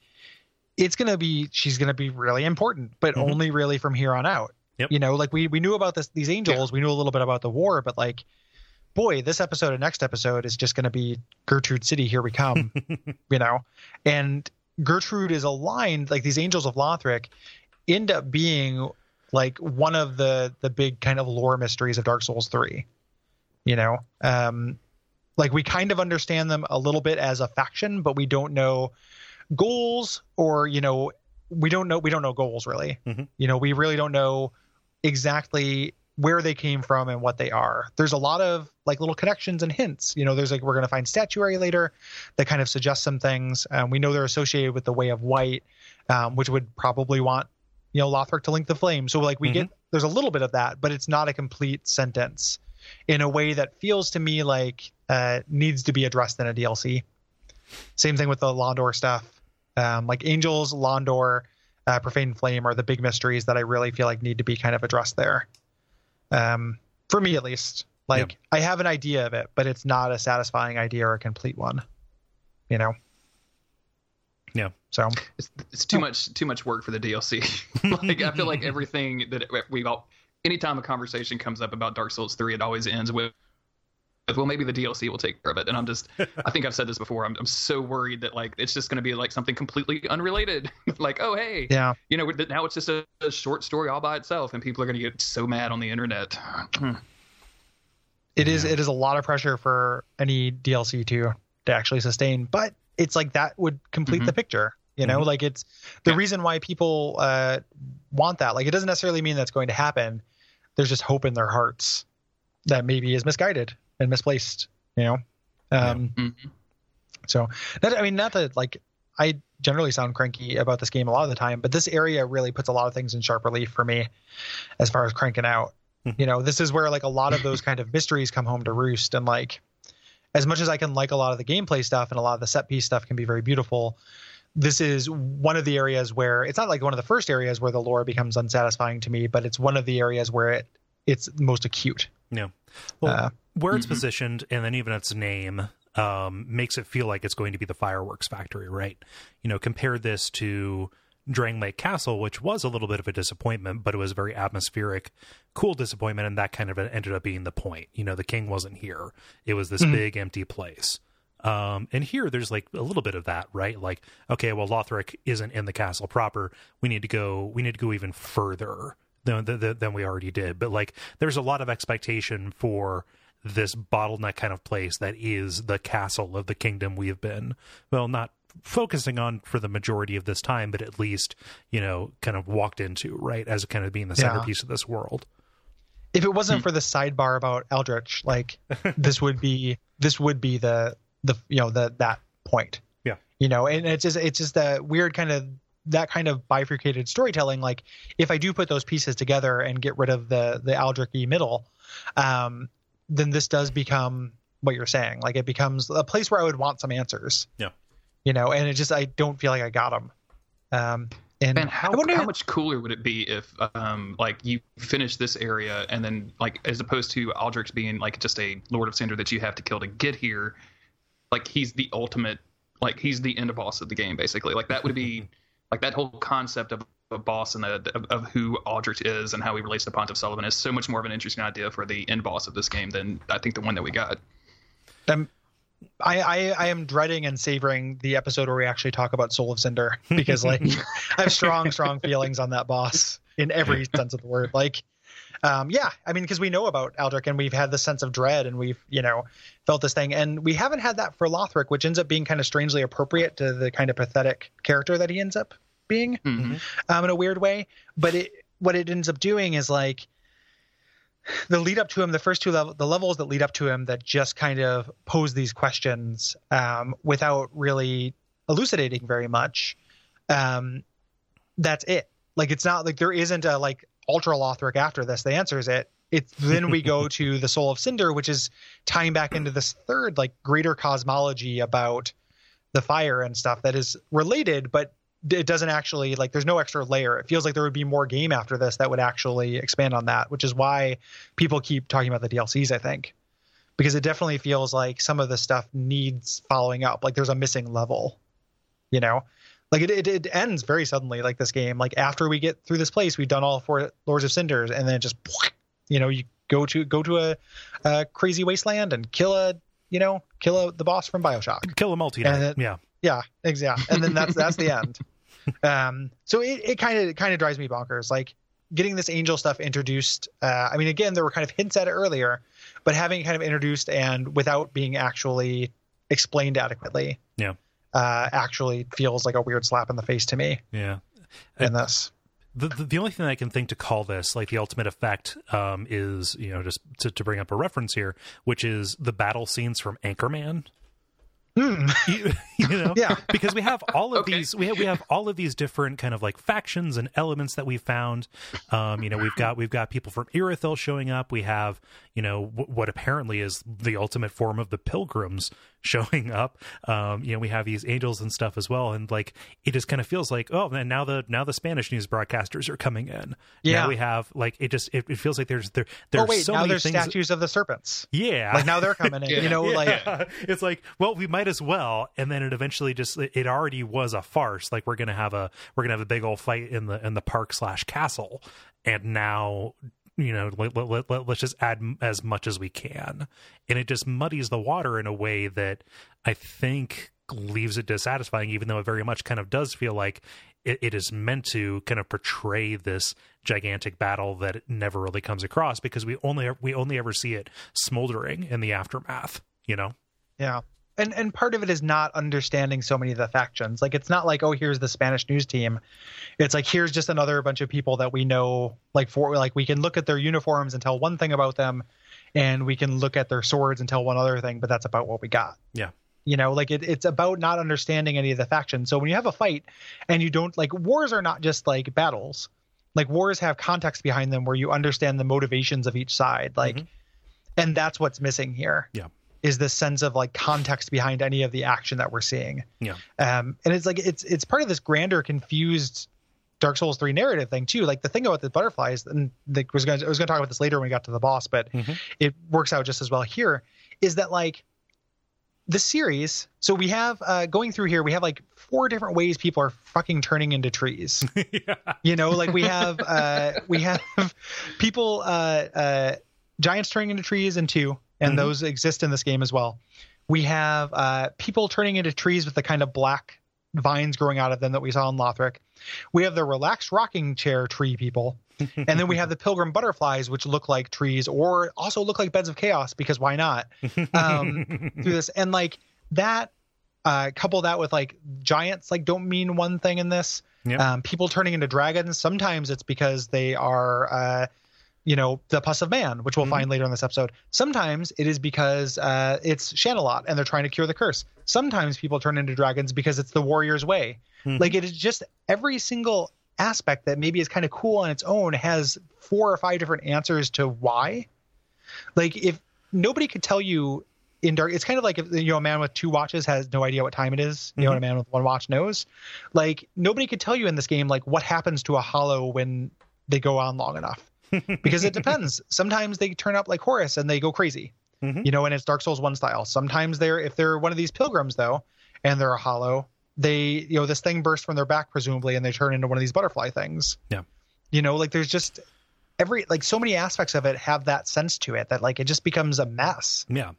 S4: it's gonna be, she's gonna be really important, but
S1: Mhm.
S4: only really from here on out.
S1: Yep.
S4: You know, like we we knew about this these angels, we knew a little bit about the war, but like, boy, this episode and next episode is just gonna be Gertrude City, here we come. you know, and Gertrude is aligned like these angels of Lothric end up being like one of the the big kind of lore mysteries of Dark Souls 3 you know um like we kind of understand them a little bit as a faction but we don't know goals or you know we don't know we don't know goals really.
S1: Mhm.
S4: you know we really don't know exactly where they came from and what they are. There's a lot of like little connections and hints. You know there's like we're going to find statuary later that kind of suggests some things. Um, we know they're associated with the way of white um, which would probably want you know lothric to link the flame. So like we get there's a little bit of that but it's not a complete sentence in a way that feels to me like uh, needs to be addressed in a dlc same thing with the londor stuff um, like angels londor uh, profane flame are the big mysteries that i really feel like need to be kind of addressed there. Um, for me at least. Like i have an idea of it but it's not a satisfying idea or a complete one you know?
S1: Yeah.
S4: so.
S5: It's, it's too much too much work for the DLC. like I feel like everything that we all anytime a conversation comes up about Dark Souls 3 it always ends with with, well maybe the DLC will take care of it and I'm just I think I've said this before I'm I'm so worried that like it's just going to be like something completely unrelated like oh hey
S4: yeah
S5: you know now it's just a, a short story all by itself and people are going to get so mad on the internet.
S4: It is
S1: Yeah.
S4: it is a lot of pressure for any DLC to to actually sustain, but it's like that would complete
S5: Mhm.
S4: the picture. You know,
S1: Mhm.
S4: like it's the
S5: Yeah.
S4: reason why people uh, want that. Like it doesn't necessarily mean that's going to happen. There's just hope in their hearts that maybe is misguided and misplaced. You know, um,
S5: Mhm.
S4: so that I mean, not that like I generally sound cranky about this game a lot of the time, but this area really puts a lot of things in sharp relief for me as far as cranking out.
S1: Mhm.
S4: you know, this is where like a lot of those kind of mysteries come home to roost, and like as much as I can like a lot of the gameplay stuff and a lot of the set piece stuff can be very beautiful. This is one of the areas where it's not like one of the first areas where the lore becomes unsatisfying to me, but it's one of the areas where it it's most acute.
S1: Yeah. Well,
S4: Uh,
S1: where it's
S5: Mhm.
S1: positioned and then even its name um, makes it feel like it's going to be the fireworks factory, right? You know, compare this to Drangleic Castle, which was a little bit of a disappointment, but it was a very atmospheric, cool disappointment, and that kind of ended up being the point. You know, the king wasn't here; it was this
S4: Mhm.
S1: big empty place. Um, and here, there's like a little bit of that, right? Like, okay, well, Lothric isn't in the castle proper. We need to go. We need to go even further than than, than we already did. But like, there's a lot of expectation for this bottleneck kind of place that is the castle of the kingdom we have been. Well, not focusing on for the majority of this time, but at least you know, kind of walked into right as kind of being the
S4: Yeah.
S1: centerpiece of this world.
S4: if it wasn't hmm. for the sidebar about Aldrich, like this would be this would be the the you know the that point.
S1: Yeah.
S4: You know, and it's just it's just that weird kind of that kind of bifurcated storytelling. Like if I do put those pieces together and get rid of the the Aldrich middle, um, then this does become what you're saying. Like it becomes a place where I would want some answers.
S1: Yeah.
S4: You know, and it just I don't feel like I got them. Um, and
S5: Man, how,
S4: I wonder
S5: how much cooler would it be if, um, like you finish this area and then, like, as opposed to Aldrich being like just a Lord of Cinder that you have to kill to get here, like he's the ultimate, like he's the end boss of the game, basically. Like that would be, like that whole concept of a boss and the, of, of who Aldrich is and how he relates to Pontiff Sulyvahn is so much more of an interesting idea for the end boss of this game than I think the one that we got.
S4: Um, I, I I am dreading and savoring the episode where we actually talk about Soul of Cinder because like I have strong strong feelings on that boss in every sense of the word. Like, um, yeah, I mean because we know about Aldrich and we've had this sense of dread and we've you know felt this thing and we haven't had that for Lothric, which ends up being kind of strangely appropriate to the kind of pathetic character that he ends up being
S5: Mhm.
S4: um, in a weird way. But it what it ends up doing is like the lead up to him, the first two level, the levels that lead up to him that just kind of pose these questions um, without really elucidating very much. Um, that's it. Like it's not like there isn't a like ultra Lothric after this that answers it. It's then we go to the Soul of Cinder, which is tying back into this third like greater cosmology about the fire and stuff that is related, but it doesn't actually like there's no extra layer. It feels like there would be more game after this that would actually expand on that, which is why people keep talking about the DLCs. I think because it definitely feels like some of the stuff needs following up. Like there's a missing level, you know. Like it, it, it ends very suddenly. Like this game, like after we get through this place, we've done all four Lords of Cinders, and then it just, you know, you go to go to a, a crazy wasteland and kill a, you know, kill a, the boss from Bioshock.
S1: Kill a multi. Yeah.
S4: Yeah, exactly. And then that's that's the end. Um, so it it kind of kind of drives me bonkers. Like getting this angel stuff introduced. Uh, I mean, again, there were kind of hints at it earlier, but having it kind of introduced and without being actually explained adequately,
S1: Yeah.
S4: Uh, actually feels like a weird slap in the face to me
S1: Yeah.
S4: in this.
S1: The, the the only thing I can think to call this like the ultimate effect um, is you know just to, to bring up a reference here, which is the battle scenes from Anchorman. you, you know
S4: Yeah.
S1: because we have all of
S5: Okay.
S1: these we have, we have all of these different kind of like factions and elements that we found um you know we've got we've got people from Irithyll showing up we have you know w- what apparently is the ultimate form of the pilgrims showing up um you know we have these angels and stuff as well and like it just kind of feels like oh and now the now the spanish news broadcasters are coming in
S4: Yeah.
S1: now we have like it just it, it feels like there's there there's
S4: oh wait,
S1: so
S4: now
S1: many
S4: there's
S1: things
S4: statues of the serpents.
S1: yeah
S4: Like now they're coming in. You know, like
S1: yeah. it's like well we might as well and then it eventually just it already was a farce like we're gonna have a we're gonna have a big old fight in the in the park slash castle and now you know let, let, let, let's just add as much as we can and it just muddies the water in a way that i think leaves it dissatisfying even though it very much kind of does feel like it, it is meant to kind of portray this gigantic battle that it never really comes across because we only we only ever see it smoldering in the aftermath you know
S4: Yeah. And and part of it is not understanding so many of the factions. Like it's not like, oh, here's the Spanish news team. It's like here's just another bunch of people that we know like for like we can look at their uniforms and tell one thing about them and we can look at their swords and tell one other thing, but that's about what we got.
S1: yeah
S4: You know, like it, it's about not understanding any of the factions. So when you have a fight and you don't like wars are not just like battles. Like wars have context behind them where you understand the motivations of each side. Like mm-hmm. and that's what's missing here
S1: yeah
S4: is this sense of like context behind any of the action that we're seeing.
S1: yeah
S4: Um, and it's like it's it's part of this grander confused Dark Souls 3 narrative thing too. Like the thing about the butterflies, and the, was going I was going to talk about this later when we got to the boss, but
S1: Mhm.
S4: it works out just as well here. Is that like the series? So we have uh, going through here, we have like four different ways people are fucking turning into trees. yeah. You know, like we have uh, we have people uh, uh, giants turning into trees in two, and
S1: Mhm.
S4: those exist in this game as well. We have uh, people turning into trees with the kind of black vines growing out of them that we saw in Lothric. We have the relaxed rocking chair tree people, and then we have the pilgrim butterflies, which look like trees or also look like beds of chaos because why not? Um, through this and like that, uh, couple that with like giants like don't mean one thing in this.
S1: Yeah.
S4: Um, people turning into dragons. Sometimes it's because they are, uh, you know, the pus of man, which we'll mm-hmm. find later in this episode. Sometimes it is because uh, it's Shanalotte and they're trying to cure the curse. Sometimes people turn into dragons because it's the warrior's way. Mm-hmm. Like it is just every single aspect that maybe is kind of cool on its own has four or five different answers to why. Like if nobody could tell you in dark, it's kind of like if you know a man with two watches has no idea what time it is. You know, what a man with one watch knows. Like nobody could tell you in this game like what happens to a hollow when they go on long enough. Because it depends. Sometimes they turn up like Horace and they go crazy.
S1: Mhm.
S4: You know, and it's Dark Souls one style. Sometimes they're if they're one of these pilgrims though, and they're a hollow, they you know this thing bursts from their back presumably, and they turn into one of these butterfly things.
S1: Yeah.
S4: You know, like there's just every like so many aspects of it have that sense to it that like it just becomes a mess.
S1: yeah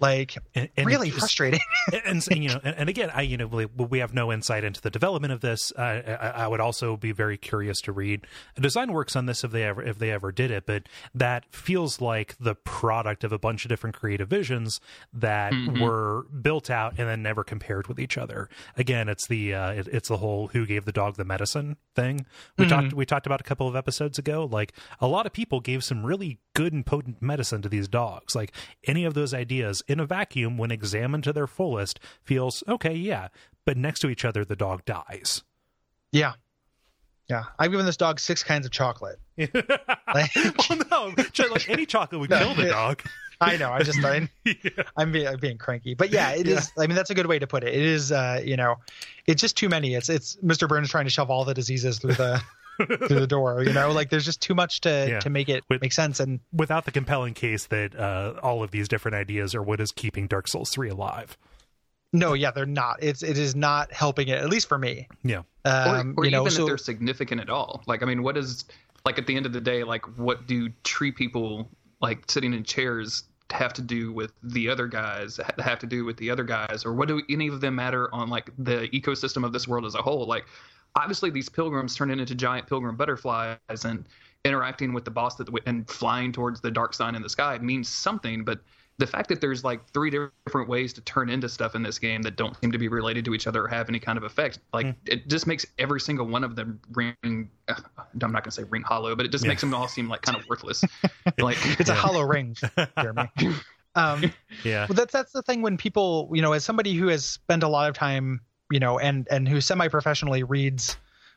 S4: Like
S1: and, and
S4: really
S1: just-
S4: frustrating.
S1: and, and, and, you know, and, and again, I you know we, we have no insight into the development of this. Uh, I, I would also be very curious to read design works on this if they ever if they ever did it. But that feels like the product of a bunch of different creative visions that were built out and then never compared with each other. Again, it's the uh, it, it's the whole who gave the dog the medicine thing we talked we talked about a couple of episodes ago. Like a lot of people gave some really good and potent medicine to these dogs. Like any of those ideas in a vacuum, when examined to their fullest, feels okay, yeah. But next to each other, the dog dies.
S4: yeah. Yeah. I've given this dog six kinds of chocolate. Like,
S1: well, no, like any chocolate would
S4: No,
S1: kill the dog.
S4: I know. I just I, I'm, being, I'm being cranky, but yeah, it is. I mean, that's a good way to put it. It is. Uh, you know, it's just too many. It's it's Mr. Burns trying to shove all the diseases through the through the door. You know, like there's just too much to
S1: Yeah.
S4: to make it
S1: With-
S4: make sense. And
S1: without the compelling case that uh, all of these different ideas are what is keeping Dark Souls 3 alive.
S4: no, yeah, they're not. It's it is not helping it. At least for me.
S1: Yeah.
S4: Um,
S5: or, or
S4: you know,
S5: even
S4: so
S5: if they're significant at all. Like, I mean, what is like at the end of the day, like, what do tree people like sitting in chairs have to do with the other guys? Have to do with the other guys, or what do any of them matter on like the ecosystem of this world as a whole? Like, obviously, these pilgrims turning into giant pilgrim butterflies and interacting with the boss that and flying towards the dark sign in the sky means something, but the fact that there's like three different ways to turn into stuff in this game that don't seem to be related to each other or have any kind of effect, like
S1: Hmm.
S5: it just makes every single one of them ring. Uh, I'm not gonna say ring hollow, but it just
S1: Yeah.
S5: makes them all seem like kind of worthless. like
S4: it's a hollow ring, Jeremy. Um,
S1: Yeah.
S4: Well, that's that's the thing when people, you know, as somebody who has spent a lot of time, you know, and and who semi-professionally reads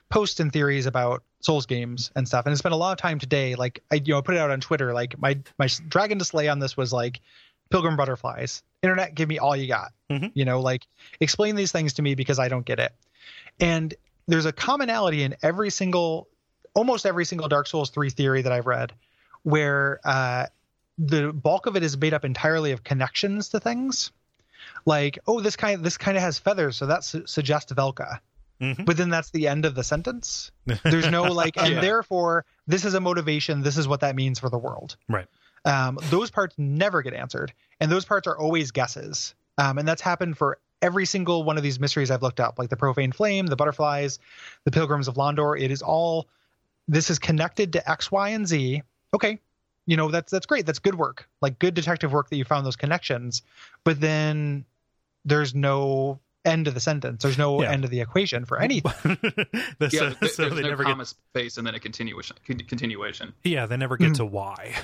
S4: posts and theories about Souls games and stuff, and spent a lot of time today. Like I, you know, put it out on Twitter. Like my my dragon display on this was like pilgrim butterflies. Internet, give me all you got.
S1: Mhm.
S4: You know, like explain these things to me because I don't get it. And there's a commonality in every single, almost every single Dark Souls three theory that I've read, where uh, the bulk of it is made up entirely of connections to things like oh this kind this kind of has feathers so that su- suggests velka
S1: Mhm.
S4: but then that's the end of the sentence there's no like and
S5: Yeah.
S4: therefore this is a motivation this is what that means for the world
S1: Right.
S4: um, those parts never get answered and those parts are always guesses um, and that's happened for every single one of these mysteries i've looked up like the profane flame the butterflies the pilgrims of londor it is all this is connected to x y and z okay you know that's that's great that's good work like good detective work that you found those connections but then there's no end of the sentence there's no
S1: Yeah.
S4: end of the equation for anything
S1: The-
S5: yeah,
S1: so,
S5: th-
S1: so
S5: there's no
S1: never
S5: comma space and then a continuation. Continuation.
S1: yeah they never get
S4: Mhm.
S1: to why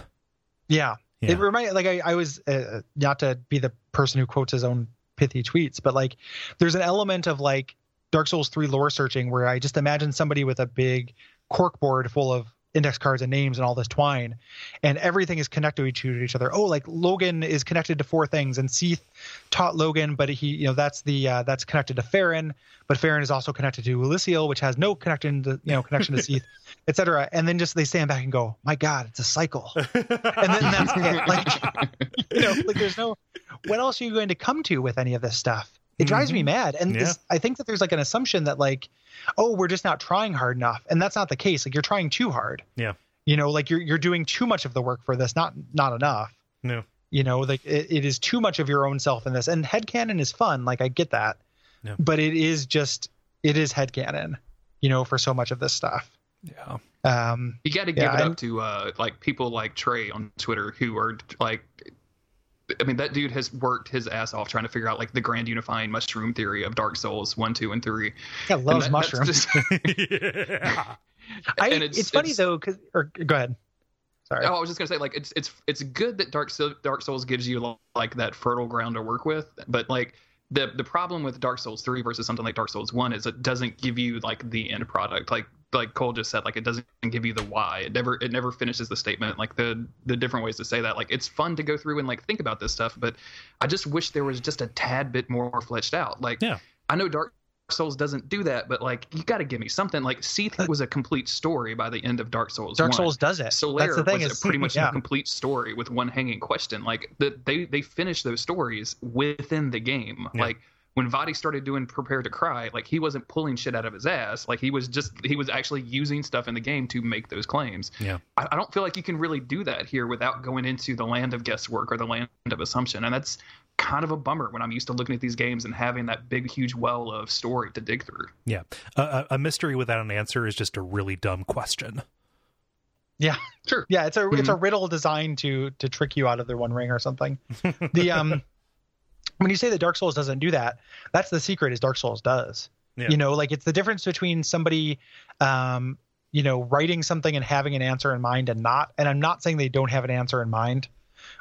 S4: yeah,
S1: Yeah.
S4: it reminded like I, I was uh, not to be the person who quotes his own pithy tweets but like there's an element of like dark souls 3 lore searching where i just imagine somebody with a big cork board full of index cards and names and all this twine and everything is connected to each, other oh like logan is connected to four things and Seath taught logan but he you know that's the uh, that's connected to Farron, but Farron is also connected to Elysiel, which has no connection to you know connection to Seath, etc. And then just they stand back and go, "My God, it's a cycle." and then that's it. Like you know, like there's no. What else are you going to come to with any of this stuff? It drives me mad, and
S1: Yeah.
S4: this, I think that there's like an assumption that like, oh, we're just not trying hard enough, and that's not the case. Like you're trying too hard.
S1: Yeah.
S4: You know, like you're you're doing too much of the work for this, not not enough
S1: no
S4: you know like it, it is too much of your own self in this and headcanon is fun like i get that
S1: Yeah.
S4: but it is just it is headcanon you know for so much of this stuff
S1: yeah
S4: um
S5: You got to give
S4: Yeah,
S5: it
S4: I'm-
S5: up to uh, like people like Trey on Twitter who are like, I mean, that dude has worked his ass off trying to figure out like the grand unifying mushroom theory of Dark Souls one, two, and three.
S4: yeah loves
S5: that-
S4: mushrooms
S5: just-
S1: yeah.
S4: I,
S5: and
S4: it's, funny though because or go ahead sorry
S5: Oh, I was just gonna say, like, it's it's it's good that Dark Souls, Dark Souls gives you like that fertile ground to work with, but like the the problem with Dark Souls three versus something like Dark Souls one is it doesn't give you like the end product. Like like Kole just said, like it doesn't give you the why. It never it never finishes the statement. Like the the different ways to say that. Like it's fun to go through and like think about this stuff, but I just wish there was just a tad bit more fleshed out. Like
S1: Yeah.
S5: I know Dark Souls doesn't do that, but like you got to give me something. Like Seath uh, was a complete story by the end of Dark Souls.
S4: dark
S5: 1.
S4: souls does it
S5: Solaire
S4: that's the thing
S5: was
S4: is
S5: a pretty much
S4: yeah
S5: a complete story with one hanging question. Like that they they finish those stories within the game.
S1: Yeah.
S5: Like when Vaati started doing Prepare to Cry, like he wasn't pulling shit out of his ass. Like he was just he was actually using stuff in the game to make those claims.
S1: Yeah.
S5: I, I don't feel like you can really do that here without going into the land of guesswork or the land of assumption, and that's kind of a bummer when I'm used to looking at these games and having that big huge well of story to dig through.
S1: Yeah. A, a, a mystery without an answer is just a really dumb question.
S4: yeah
S5: Sure.
S4: yeah it's a
S5: Mm-hmm.
S4: it's a riddle designed to to trick you out of their one ring or something the um when you say that dark souls doesn't do that that's the secret is dark souls does
S1: Yeah.
S4: you know like it's the difference between somebody um you know writing something and having an answer in mind and not and i'm not saying they don't have an answer in mind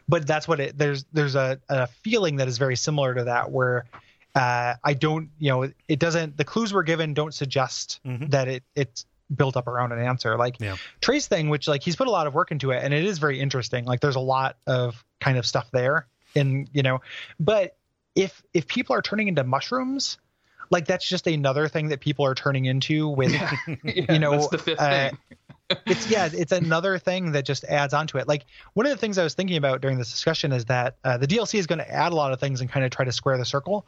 S4: but that's what it there's there's a, a feeling that is very similar to that where uh i don't you know it doesn't the clues we're given don't suggest
S1: Mhm.
S4: that it it's built up around an answer. Like
S1: Yeah.
S4: Trey's thing, which like he's put a lot of work into it, and it is very interesting. Like there's a lot of kind of stuff there, and you know, but if if people are turning into mushrooms, like that's just another thing that people are turning into with
S5: Yeah,
S4: know,
S5: that's the fifth
S4: uh,
S5: thing.
S4: it's yeah it's another thing that just adds onto it like one of the things i was thinking about during this discussion is that uh, the dlc is going to add a lot of things and kind of try to square the circle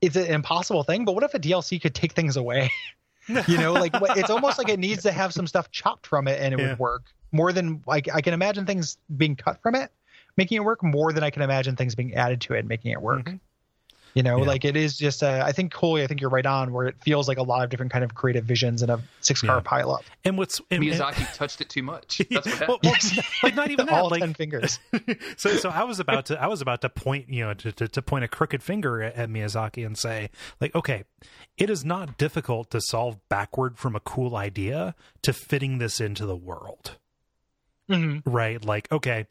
S4: it's an impossible thing but what if a dlc could take things away you know like it's almost like it needs to have some stuff chopped from it and it
S1: Yeah.
S4: would work more than like i can imagine things being cut from it making it work more than i can imagine things being added to it and making it work
S1: Mhm.
S4: you know
S1: Yeah.
S4: like it is just uh, i think Coley, i think you're right on where it feels like a lot of different kind of creative visions in a six car
S1: Yeah.
S4: pile up
S1: And what's and, and-
S5: Miyazaki touched it too much. That's what happened.
S1: well, well, it's not- like not even that.
S4: all
S1: like
S4: 10 fingers
S1: so so I was about to I was about to point you know to, to, to point a crooked finger at, at Miyazaki and say like okay it is not difficult to solve backward from a cool idea to fitting this into the world
S4: Mhm.
S1: right like okay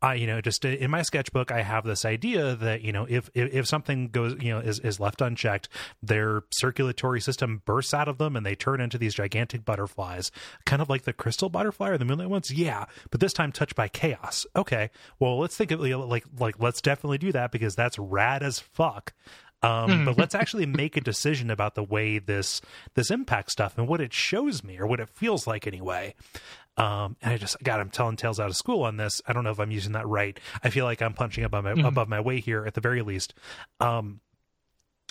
S1: I you know just in my sketchbook I have this idea that you know if if, if something goes you know is, is left unchecked their circulatory system bursts out of them and they turn into these gigantic butterflies kind of like the crystal butterfly or the moonlight ones? Yeah but this time touched by chaos. Okay well let's think of you know, like like let's definitely do that because that's rad as fuck. Um, but let's actually make a decision about the way this this impact stuff and what it shows me or what it feels like anyway um, and I just God, I'm telling tales out of school on this. I don't know if I'm using that right. I feel like I'm punching above my above my weight here at the very least. Um,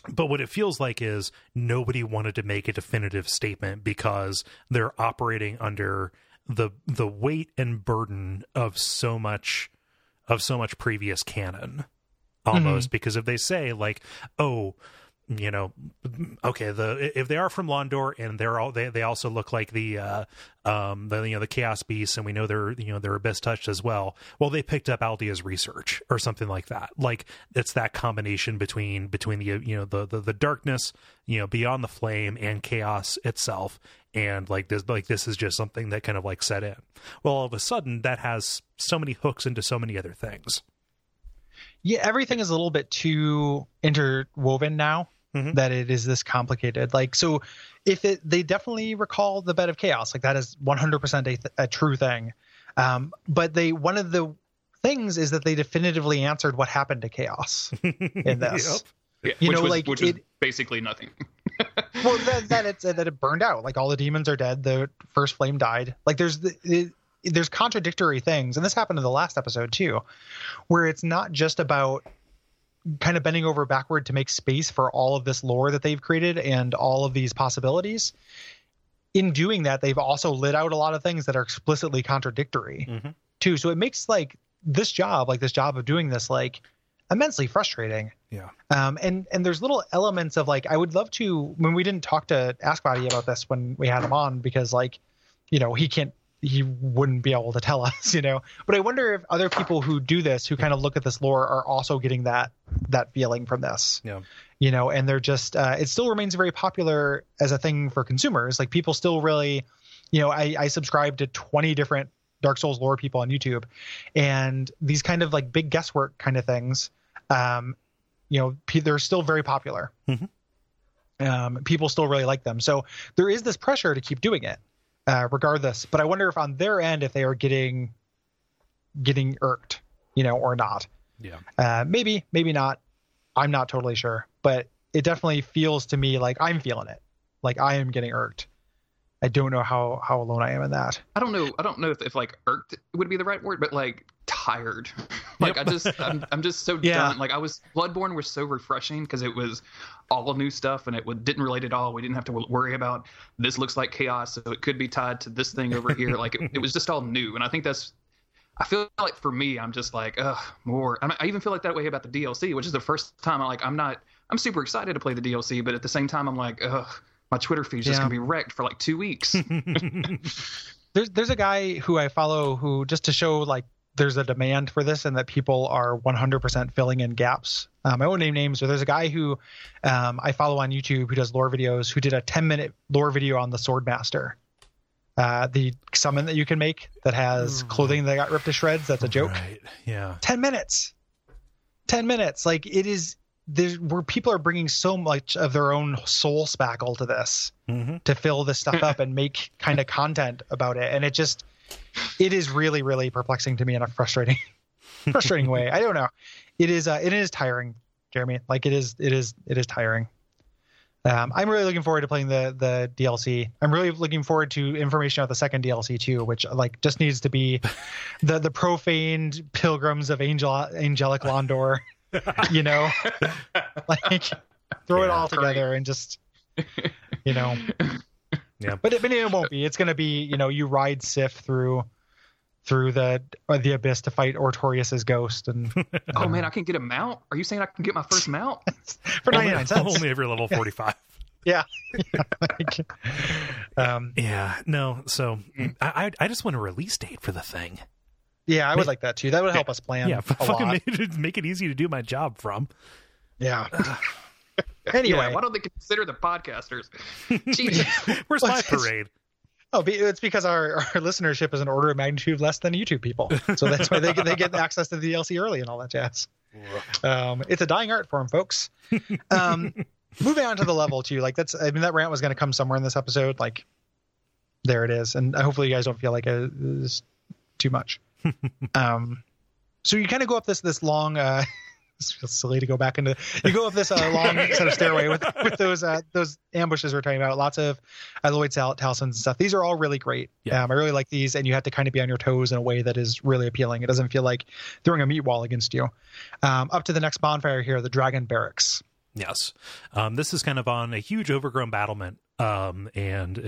S1: but what it feels like is nobody wanted to make a definitive statement because they're operating under the the weight and burden of so much of so much previous canon almost because if they say like oh you know okay the if they are from Londor and they're all they, they also look like the uh um the you know the chaos beasts and we know they're you know they're abyss touched as well well they picked up Aldia's research or something like that. Like it's that combination between between the you know the the, the darkness you know beyond the flame and chaos itself. And like this like this is just something that kind of like set in. Well all of a sudden that has so many hooks into so many other things.
S4: Yeah everything is a little bit too interwoven now
S1: Mhm.
S4: that it is this complicated. Like so if it they definitely recall the bed of chaos like that is 100% a, th- a true thing. Um, but they one of the things is that they definitively answered what happened to chaos in this.
S5: Yeah,
S4: You
S5: which
S4: know,
S5: was,
S4: like,
S5: which was
S4: it-
S5: basically nothing.
S4: well that, that it's that it burned out. Like all the demons are dead. The first flame died. Like there's the, it, there's contradictory things. And this happened in the last episode too where it's not just about kind of bending over backward to make space for all of this lore that they've created and all of these possibilities. In doing that they've also lit out a lot of things that are explicitly contradictory
S1: Mhm.
S4: too. So it makes like this job like this job of doing this like immensely frustrating.
S1: Yeah.
S4: Um, and and there's little elements of like I would love to when we didn't talk to Ask Body about this when we had him on because like you know he can't he wouldn't be able to tell us you know? But I wonder if other people who do this who kind of look at this lore are also getting that that feeling from this.
S1: Yeah.
S4: You know and they're just uh, it still remains very popular as a thing for consumers. Like people still really you know I, I subscribe to 20 different dark souls lore people on youtube and these kind of like big guesswork kind of things um you know they're still very popular.
S1: Mhm.
S4: um people still really like them. So there is this pressure to keep doing it uh regardless but i wonder if on their end if they are getting getting irked you know or not
S1: yeah
S4: uh, maybe, maybe not. I'm not totally sure, but it definitely feels to me like I'm feeling it. Like I am getting irked. I don't know how how alone I am in that.
S5: I don't know. I don't know if, if like irked would be the right word, but like tired. like I just, I'm, I'm just so
S4: Yeah.
S5: done. Like I was, Bloodborne was so refreshing because it was all new stuff and it would, didn't relate at all. We didn't have to worry about this looks like chaos, so it could be tied to this thing over here. like it, it was just all new, and I think that's. I feel like for me, I'm just like, ugh, more. I, I even feel like that way about the DLC, which is the first time I like. I'm not. I'm super excited to play the DLC, but at the same time, I'm like, ugh, my Twitter feed's just gonna be wrecked for like two weeks.
S4: There's there's a guy who I follow who just to show like there's a demand for this and that people are 100% filling in gaps. Um, I won't name names, but there's a guy who um, I follow on YouTube who does lore videos who did a 10 minute lore video on the Swordmaster. Uh, the summon that you can make that has clothing that got ripped to shreds. That's a joke.
S1: right yeah
S4: 10 minutes 10 minutes like it is there's where people are bringing so much of their own soul spackle to this
S1: Mhm.
S4: to fill this stuff up and make kind of content about it, and it just it is really really perplexing to me in a frustrating frustrating way. I don't know. It is uh, it is tiring, Jeremy. Like it is it is it is tiring. Um, I'm really looking forward to playing the the DLC. I'm really looking forward to information about the second DLC too, which like just needs to be the the profaned pilgrims of angel angelic Londor. You know, like throw it all together and just you know.
S1: Yeah.
S4: But it, but it won't be. It's going to be you know you ride Sif through through the uh, the abyss to fight Artorias's ghost and
S5: oh man, I can get a mount. Are you saying I can get my first mount?
S4: for
S1: Only,
S4: 99 cents.
S1: only every level 45.
S4: Yeah. Like, um,
S1: Yeah, no. So I I I just want a release date for the thing.
S4: yeah, I would like that too. That would help us plan
S1: yeah,
S4: a
S1: fucking
S4: lot.
S1: make it, make it easy to do my job from.
S4: Yeah. anyway,
S5: Yeah, why don't they consider the podcasters? Jeez.
S1: Where's my parade?
S4: oh, be- it's because our, our listenership is an order of magnitude less than YouTube people, so that's why they get, they get access to the DLC early and all that jazz. Um, it's a dying art form, folks. Um, moving on to the level too, like that's I mean that rant was going to come somewhere in this episode. Like there it is, and hopefully you guys don't feel like it is too much. um, so you kind of go up this this long. Uh, This feels silly to go back into. You go up this uh, long set of stairway with with those uh, those ambushes we're talking about. Lots of Lloyd talismans and stuff. These are all really great.
S1: Yeah.
S4: Um, I really like these, and you have to kind of be on your toes in a way that is really appealing. It doesn't feel like throwing a meat wall against you. Um, up to the next bonfire here, the Dragon Barracks.
S1: Yes, um, this is kind of on a huge overgrown battlement, um, and uh,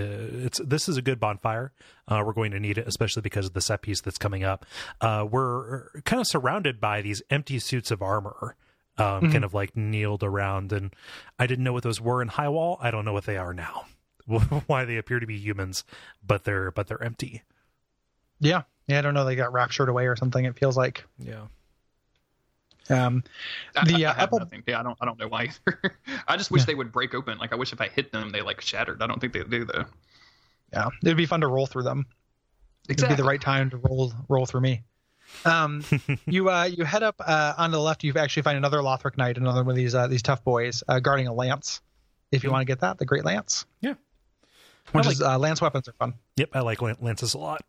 S1: it's this is a good bonfire. Uh, we're going to need it, especially because of the set piece that's coming up. Uh, we're kind of surrounded by these empty suits of armor, um, kind of like kneeled around, and I didn't know what those were in High Wall. I don't know what they are now. Why they appear to be humans, but they're but they're empty.
S4: Yeah, yeah. I don't know. They got raptured away or something. It feels like.
S1: Yeah.
S4: Um, The,
S5: I,
S4: uh,
S5: I have
S4: Apple-
S5: nothing. Yeah, I don't. I don't know why either. I just wish they would break open. Like I wish if I hit them, they like shattered. I don't think they do though.
S4: yeah, it'd be fun to roll through them. It'd be the right time to roll roll through me. Um, you uh, you head up uh, on the left. You actually find another Lothric knight, another one of these uh, these tough boys uh, guarding a lance. If you want to get that, the Great Lance.
S1: Yeah.
S4: which
S1: like-
S4: is uh, lance weapons are fun.
S1: Yep, I like lances a lot.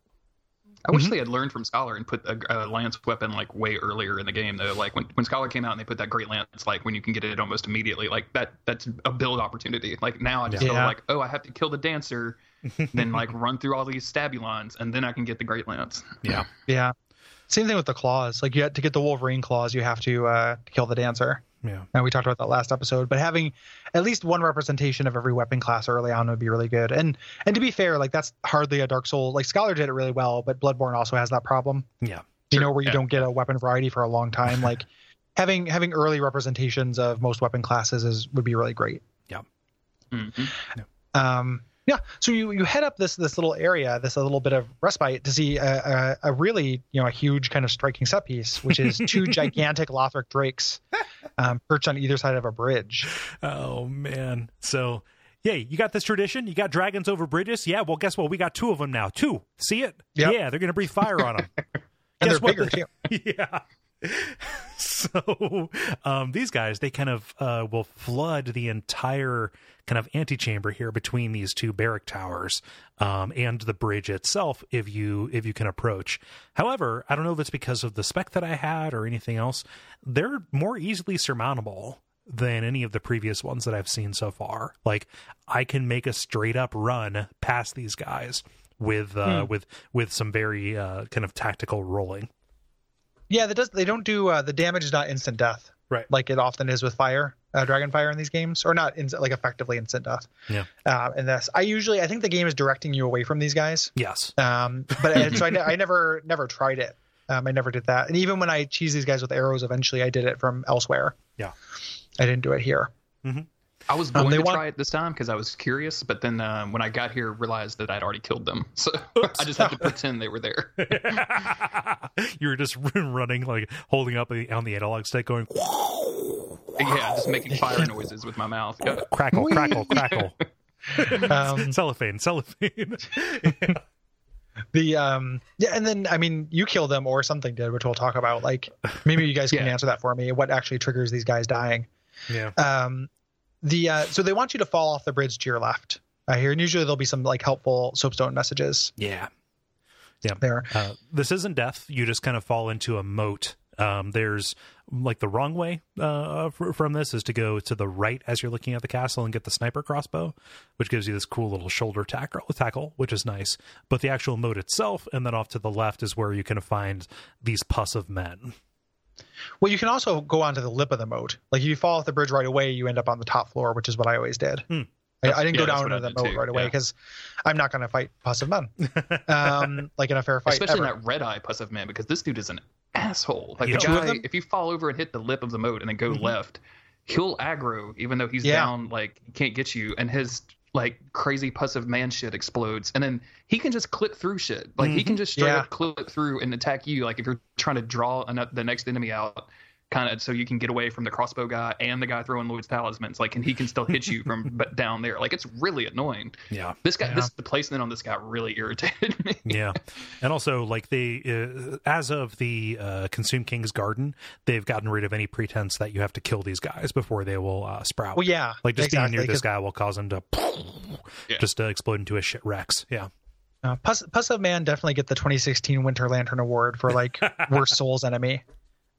S5: I wish they had learned from Scholar and put a, a lance weapon like way earlier in the game though. Like when, when Scholar came out and they put that great lance, like when you can get it almost immediately, like that that's a build opportunity. Like now I just feel like, oh, I have to kill the dancer, then like run through all these stabulons, and then I can get the great lance.
S1: Yeah.
S4: Yeah. Same thing with the claws. Like you had to get the Wolverine claws, you have to uh, kill the dancer.
S1: Yeah.
S4: And we talked about that last episode. But having at least one representation of every weapon class early on would be really good. And and to be fair, like that's hardly a Dark Soul. Like Scholar did it really well, but Bloodborne also has that problem.
S1: Yeah.
S4: You
S5: Sure,
S4: know, where you
S5: yeah.
S4: don't get a weapon variety for a long time. Like having having early representations of most weapon classes is would be really great.
S5: Mhm.
S4: Um, yeah, so you, you head up this this little area, this a little bit of respite to see a, a, a really you know a huge kind of striking set piece, which is two gigantic Lothric drakes um, perched on either side of a bridge.
S1: Oh man. So, yeah, you got this tradition. You got dragons over bridges. Yeah. Well, guess what? We got two of them now. Two. See it?
S4: Yep.
S1: Yeah. They're gonna breathe fire on them.
S4: And
S1: Guess
S4: they're
S1: what?
S4: bigger too.
S1: yeah. So um, these guys, they kind of uh, will flood the entire kind of antechamber here between these two barrack towers um, and the bridge itself. If you if you can approach, however, I don't know if it's because of the spec that I had or anything else. They're more easily surmountable than any of the previous ones that I've seen so far. Like I can make a straight up run past these guys with uh, with with some very uh, kind of tactical rolling.
S4: Yeah, that does. They don't do uh, the damage is not instant death,
S1: Right.
S4: like it often is with fire, uh, dragon fire in these games, or not in, like effectively instant death.
S1: Yeah.
S4: Uh, in this, I usually I think the game is directing you away from these guys.
S1: Yes.
S4: Um, but so I, I never never tried it. Um, I never did that. And even when I cheese these guys with arrows, eventually I did it from elsewhere.
S1: Yeah.
S4: I didn't do it here.
S5: I was
S4: Um,
S5: going
S4: they
S5: to
S4: want-
S5: try it this time because I was curious, but then um, when I got here, realized that I'd already killed them, so I just had to pretend they were there.
S1: you were just running, like holding up on the analog stick, going
S5: yeah, just making fire noises with my mouth. Yeah.
S1: crackle, crackle, crackle.
S4: Um,
S1: cellophane, cellophane.
S4: the um yeah, and then I mean you kill them or something did, which we'll talk about. Like maybe you guys can
S5: Yeah.
S4: answer that for me. What actually triggers these guys dying?
S1: Yeah.
S4: Um, the uh, so they want you to fall off the bridge to your left uh, here, and usually there'll be some like helpful soapstone messages
S1: Yeah. Yeah.
S4: there.
S1: Uh, this isn't death. You just kind of fall into a moat. Um, there's like the wrong way uh, fr- from this is to go to the right as you're looking at the castle and get the sniper crossbow, which gives you this cool little shoulder tackle, tackle, which is nice. But the actual moat itself, and then off to the left, is where you can find these pus of men.
S4: Well, you can also go onto the lip of the moat. Like if you fall off the bridge right away, you end up on the top floor, which is what I always did.
S1: Hmm.
S4: I, I didn't
S5: yeah,
S4: go down
S5: what
S4: into the moat
S5: too,
S4: right away
S5: yeah.
S4: because I'm not going to fight passive men, um, like in a fair fight.
S5: Especially
S4: ever.
S5: that red eye pus of man, because this dude is an asshole. Like
S1: Yeah.
S5: the guy, if you fall over and hit the lip of the moat and then go
S1: Mhm.
S5: left, he'll aggro even though he's
S4: Yeah.
S5: down, like he can't get you, and his like crazy pus of man shit explodes, and then he can just clip through shit. Like he can mm-hmm. just straight
S4: Yeah.
S5: up clip through and attack you. Like if you're trying to draw an, the next enemy out. Kind of so you can get away from the crossbow guy and the guy throwing Lloyd's talismans, like, and he can still hit you from but down there. Like, it's really annoying.
S1: Yeah.
S5: This guy,
S4: Yeah.
S5: this the placement on this guy really irritated me.
S1: yeah and also like they uh, as of the uh, consume king's garden they've gotten rid of any pretense that you have to kill these guys before they will uh, sprout
S4: well, yeah,
S1: like just
S4: exactly,
S1: being near this guy will cause him to
S5: Yeah.
S1: just uh, explode into a shit rex yeah
S4: Uh, Pus, Pus of Man definitely get the 2016 Winter Lantern Award for like worst Souls enemy.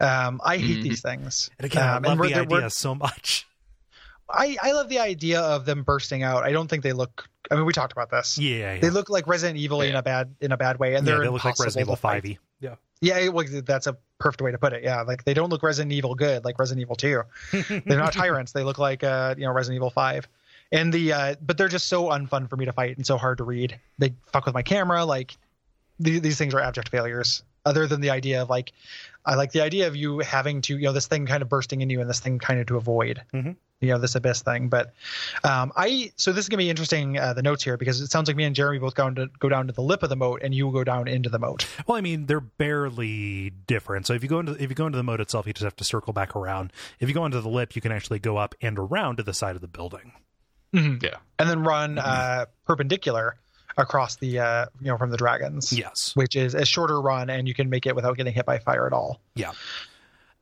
S4: Um, I hate
S5: Mhm.
S4: these things.
S1: and again i
S4: Um,
S1: love
S4: we're-
S1: the idea so much
S4: I, I love the idea of them bursting out. I don't think they look. I mean, we talked about this.
S1: yeah, yeah.
S4: They look like Resident Evil in a bad in a bad way, and
S1: yeah,
S4: they're
S1: they look like
S4: impossible
S1: Resident Evil
S4: to fight.
S1: 5e. Yeah.
S4: Yeah, well, that's a perfect way to put it. Yeah, like they don't look Resident Evil good, like Resident Evil Two. they're not tyrants. They look like uh, you know Resident Evil Five, and the uh, but they're just so unfun for me to fight and so hard to read. They fuck with my camera. Like these, these things are abject failures. Other than the idea of like, I like the idea of you having to you know this thing kind of bursting in you and this thing kind of to avoid.
S1: Mhm.
S4: You know this abyss thing, but um, I so this is gonna be interesting. Uh, the notes here because it sounds like me and Jeremy both going to go down to the lip of the moat, and you go down into the moat.
S1: Well, I mean, they're barely different. So if you go into if you go into the moat itself, you just have to circle back around. If you go into the lip, you can actually go up and around to the side of the building.
S5: Yeah.
S4: and then run uh, perpendicular across the uh, you know from the dragons.
S1: Yes.
S4: which is a shorter run, and you can make it without getting hit by fire at all.
S1: Yeah.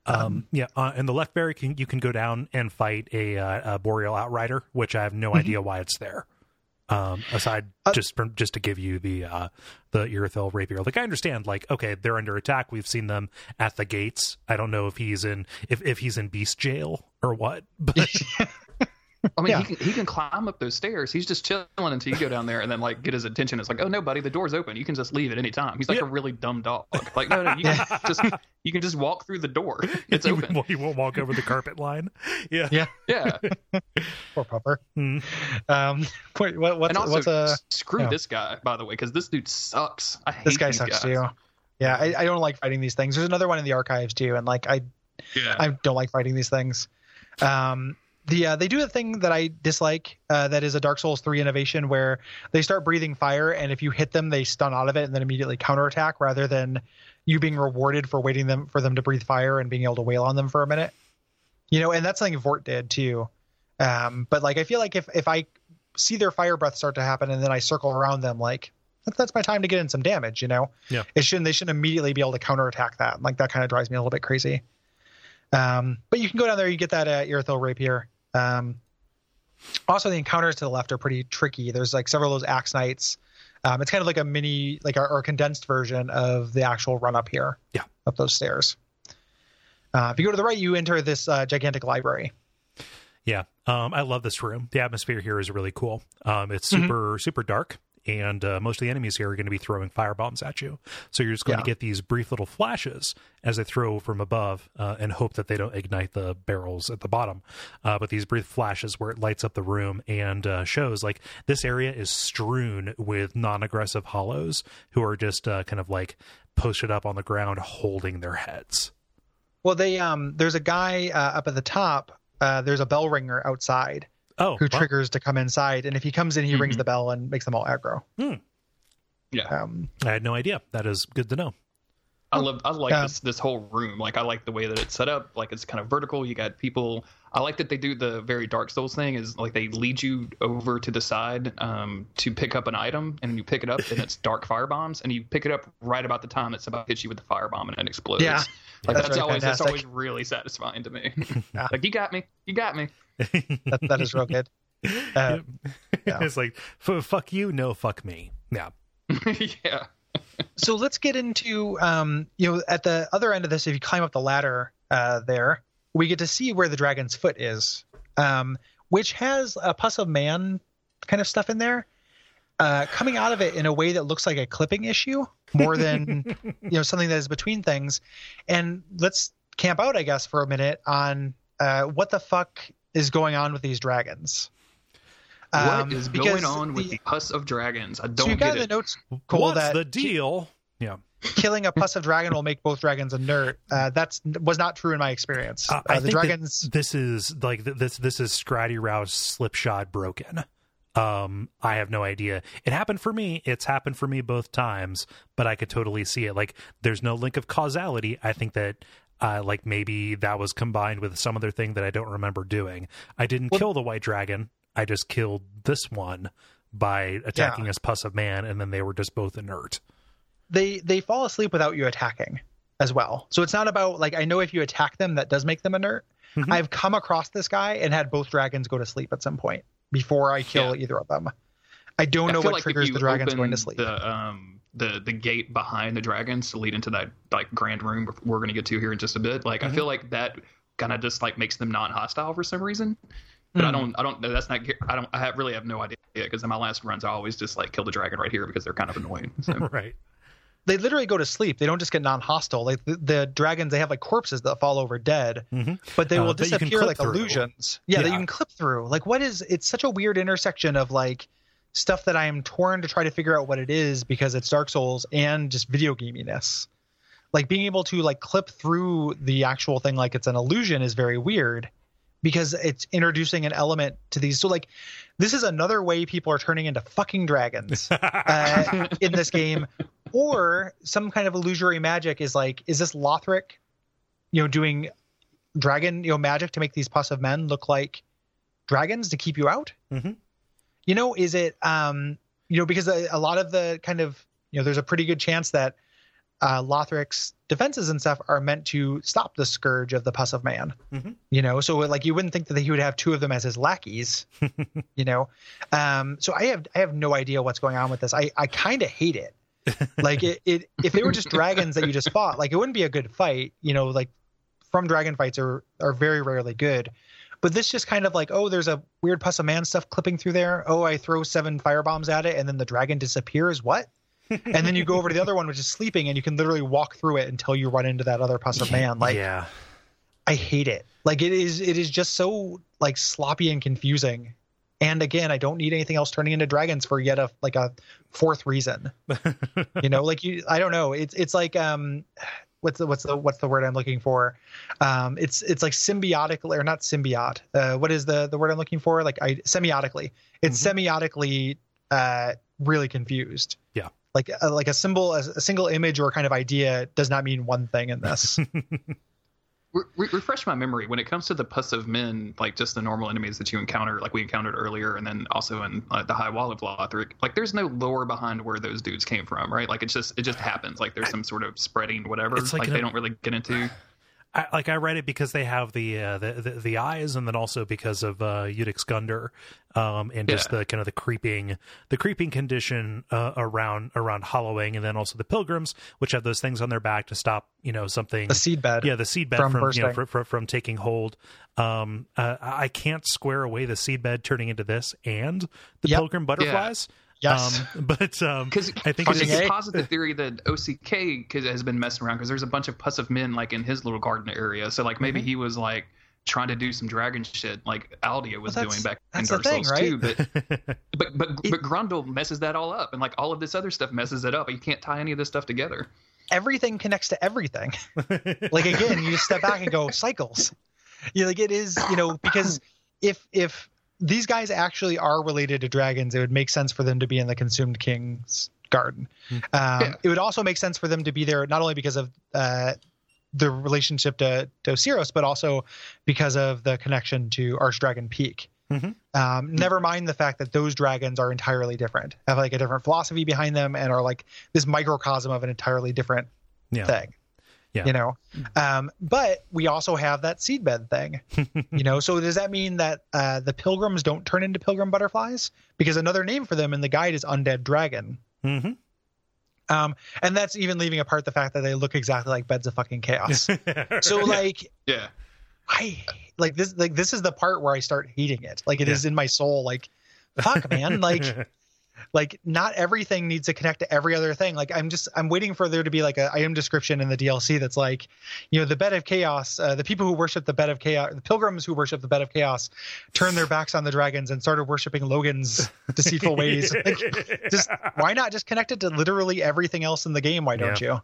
S1: Um, yeah, uh, in the left barrack, can, you can go down and fight a, uh, a boreal outrider, which I have no idea why it's there. Um, aside
S4: Uh,
S1: just from just to give you the uh, the Irithyll rapier, like I understand, like okay, they're under attack. We've seen them at the gates. I don't know if he's in if if he's in beast jail or what, but
S5: I mean,
S4: Yeah.
S5: he can he can climb up those stairs. He's just chilling until you go down there and then like get his attention. It's like, oh no, buddy, the door's open. You can just leave at any time. He's like
S1: Yeah.
S5: a really dumb dog. Like, no, no, you can just you can just walk through the door. It's
S1: he,
S5: open.
S1: won't- he won't walk over the carpet line. Yeah,
S4: Yeah.
S5: Yeah,
S4: Poor pupper.
S1: Mm.
S4: Um, wait, what, what's
S5: and also
S4: what's a
S5: screw
S4: yeah.
S5: this guy by the way because this dude sucks. I hate
S4: this guy sucks
S5: guys.
S4: too. Yeah, I, I don't like fighting these things. There's another one in the archives too, and like I
S5: Yeah,
S4: I don't like fighting these things. Um, the uh, they do a thing that I dislike. Uh, that is a Dark Souls three innovation where they start breathing fire, and if you hit them, they stun out of it and then immediately counterattack, rather than you being rewarded for waiting them for them to breathe fire and being able to wail on them for a minute. You know, and that's something Vordt did too. Um, but like I feel like if if I see their fire breath start to happen and then I circle around them, like that's, that's my time to get in some damage. You know,
S1: Yeah.
S4: it shouldn't they shouldn't immediately be able to counterattack that. Like that kind of drives me a little bit crazy. Um, but you can go down there, you get that uh, Irithyll rapier. Um, also, the encounters to the left are pretty tricky. There's like several of those axe knights. Um, it's kind of like a mini, like our, our condensed version of the actual run up here.
S1: Yeah.
S4: Up those stairs. Uh, if you go to the right, you enter this uh, gigantic library.
S1: Yeah, um, I love this room. The atmosphere here is really cool. Um, it's
S4: Mm-hmm.
S1: super super dark, and uh, most of the enemies here are going to be throwing fire bombs at you. So you're just going
S4: Yeah.
S1: to get these brief little flashes as they throw from above, uh, and hope that they don't ignite the barrels at the bottom. Uh, but these brief flashes where it lights up the room and uh, shows like this area is strewn with non-aggressive hollows who are just uh, kind of like posted up on the ground, holding their heads.
S4: Well, they um, there's a guy uh, up at the top. Uh, there's a bell ringer outside
S1: Oh,
S4: who
S1: well,
S4: triggers to come inside, and if he comes in, he rings
S5: Mhm.
S4: the bell and makes them all aggro.
S5: yeah.
S4: Um,
S1: I had no idea. That is good to know.
S5: I love I like
S4: Yeah.
S5: this this whole room. Like I like the way that it's set up. Like it's kind of vertical. You got people. I like that they do the very Dark Souls thing. Is like they lead you over to the side um, to pick up an item, and you pick it up, and it's dark fire bombs, and you pick it up right about the time it's about to hit you with the fire bomb, and it explodes.
S4: Yeah.
S5: like
S4: That's
S5: that's,
S4: really
S5: always that's always really satisfying to me.
S4: Yeah.
S5: like you got me, you got me.
S4: That, that is real good. Uh, Yeah.
S1: it's like f- fuck you, no fuck me. Yeah.
S5: yeah.
S4: so let's get into um, you know at the other end of this if you climb up the ladder uh, there we get to see where the dragon's foot is um, which has a pus of man kind of stuff in there uh, coming out of it in a way that looks like a clipping issue more than you know something that is between things and let's camp out i guess for a minute on uh, what the fuck is going on with these dragons
S5: What
S4: Um,
S5: is
S4: because
S5: going on with
S4: the-
S5: the pus of dragons? I don't
S4: you got
S5: get
S4: in the notes Kole,
S1: What's
S4: that
S1: the deal? Yeah.
S4: killing a pus of dragon will make both dragons inert. Uh, that's was not true in my experience.
S1: Uh,
S4: Uh,
S1: I
S4: the
S1: think that
S4: dragons.
S1: this is like this. This is Scratty Rouse slipshod broken. Um, I have no idea. It happened for me. It's happened for me both times, but I could totally see it. Like, there's no link of causality. I think that, uh, like maybe that was combined with some other thing that I don't remember doing. I didn't kill the white dragon. I just killed this one by attacking his pus of man, and then they were just both inert.
S4: They they fall asleep without you attacking as well. So it's not about like I know if you attack them that does make them inert.
S1: Mhm.
S4: I've come across this guy and had both dragons go to sleep at some point before I kill either of them. I don't
S5: I
S4: know what
S5: like
S4: triggers the dragons going to sleep.
S5: The um the the gate behind the dragons to lead into that like grand room we're going to get to here in just a bit. Like
S4: Mm-hmm.
S5: I feel like that kind of just like makes them non-hostile for some reason. But I
S4: Hmm.
S5: don't I don't that's not I don't I have, really have no idea because in my last runs I always just like kill the dragon right here because they're kind of annoying. So.
S1: right.
S4: They literally go to sleep. They don't just get non-hostile. Like the, the dragons, they have like corpses that fall over dead,
S1: Mhm.
S4: but they
S1: Uh,
S4: will
S1: that
S4: disappear like
S1: through.
S4: illusions. Yeah, that you can clip through. Like what is? It's such a weird intersection of like stuff that I am torn to try to figure out what it is because it's Dark Souls and just video gaminess. Like being able to like clip through the actual thing like it's an illusion is very weird because it's introducing an element to these. So like this is another way people are turning into fucking dragons uh, in this game, or some kind of illusory magic is like, is this Lothric, you know, doing dragon, you know, magic to make these pus of men look like dragons to keep you out?
S1: Mhm.
S4: You know, is it, um, you know, because a, a lot of the kind of, you know, there's a pretty good chance that uh, Lothric's defenses and stuff are meant to stop the scourge of the pus of man.
S1: Mhm.
S4: You know, so like you wouldn't think that he would have two of them as his lackeys. you know, um, so I have I have no idea what's going on with this. I I kind of hate it. like it, it if they were just dragons that you just fought, like it wouldn't be a good fight. You know, like from dragon fights are are very rarely good. But this just kind of like, oh, there's a weird pus of man stuff clipping through there. Oh, I throw seven fire bombs at it, and then the dragon disappears. What? and then you go over to the other one, which is sleeping, and you can literally walk through it until you run into that other pus of man. Like,
S1: yeah.
S4: I hate it. Like, it is, it is just so like sloppy and confusing. And again, I don't need anything else turning into dragons for yet a like a fourth reason. you know, like you, I don't know. It's it's like um, what's the what's the what's the word I'm looking for? Um, it's it's like symbiotic or not symbiote. Uh, what is the the word I'm looking for? Like I semiotically. It's semiotically uh really confused.
S1: Yeah.
S4: Like uh, like a symbol, a, a single image or kind of idea does not mean one thing in this.
S5: Re- re- refresh my memory when it comes to the pus of men, like just the normal enemies that you encounter, like we encountered earlier, and then also in uh, the High Wall of Lothric. Like, there's no lore behind where those dudes came from, right? Like, it's just it just happens. Like, there's some sort of spreading whatever.
S1: It's like
S5: like
S1: an-
S5: they don't really get into.
S1: I, like I read it because they have the, uh, the, the the eyes, and then also because of uh, Iudex Gundyr, um, and just
S5: Yeah.
S1: the kind of the creeping the creeping condition uh, around around Hollowing, and then also the pilgrims, which have those things on their back to stop you know something
S4: the seed bed.
S1: yeah the seed bed
S4: From
S1: from, you know,
S4: bursting.
S1: fr- fr- from taking hold um uh, i can't square away the seed bed turning into this and the
S4: Yep.
S1: pilgrim butterflies
S4: Yes.
S1: um but um
S5: Because
S1: i think
S5: I
S1: it's
S4: Fucking
S5: just posit the theory that OCK 'cause has been messing around because there's a bunch of pus of men like in his little garden area. So like
S4: Mm-hmm.
S5: maybe he was like trying to do some dragon shit like Aldia was
S4: Well,
S5: doing back in
S4: that's
S5: Dark
S4: thing,
S5: Souls
S4: right?
S5: too. But but but
S4: It-
S5: but Grundle messes that all up, and like all of this other stuff messes it up. You can't tie any of this stuff together.
S4: everything connects to everything. like again, you just step back and go cycles. You like it is, you know, because if if these guys actually are related to dragons, it would make sense for them to be in the consumed kings garden. Um,
S5: Yeah.
S4: It would also make sense for them to be there not only because of uh, the relationship to to Oceiros, but also because of the connection to Archdragon Peak.
S1: Mhm.
S4: Um, never mind the fact that those dragons are entirely different, have like a different philosophy behind them, and are like this microcosm of an entirely different
S1: Yeah.
S4: thing.
S1: Yeah.
S4: You know, um, but we also have that seedbed thing. you know, so does that mean that uh, the pilgrims don't turn into pilgrim butterflies? Because another name for them in the guide is undead dragon.
S1: hmm
S4: Um, and that's even leaving apart the fact that they look exactly like beds of fucking chaos. so like
S5: Yeah.
S4: I like this like this is the part where I start hating it. Like it is in my soul. Like fuck man. Like like not everything needs to connect to every other thing. Like I'm just I'm waiting for there to be like a item description in the DLC that's like, you know, the bed of chaos. Uh, the people who worship the bed of chaos, the pilgrims who worship the bed of chaos, turn their backs on the dragons and started worshiping Logan's deceitful ways. Like, just why not just connect it to literally everything else in the game? Why don't you?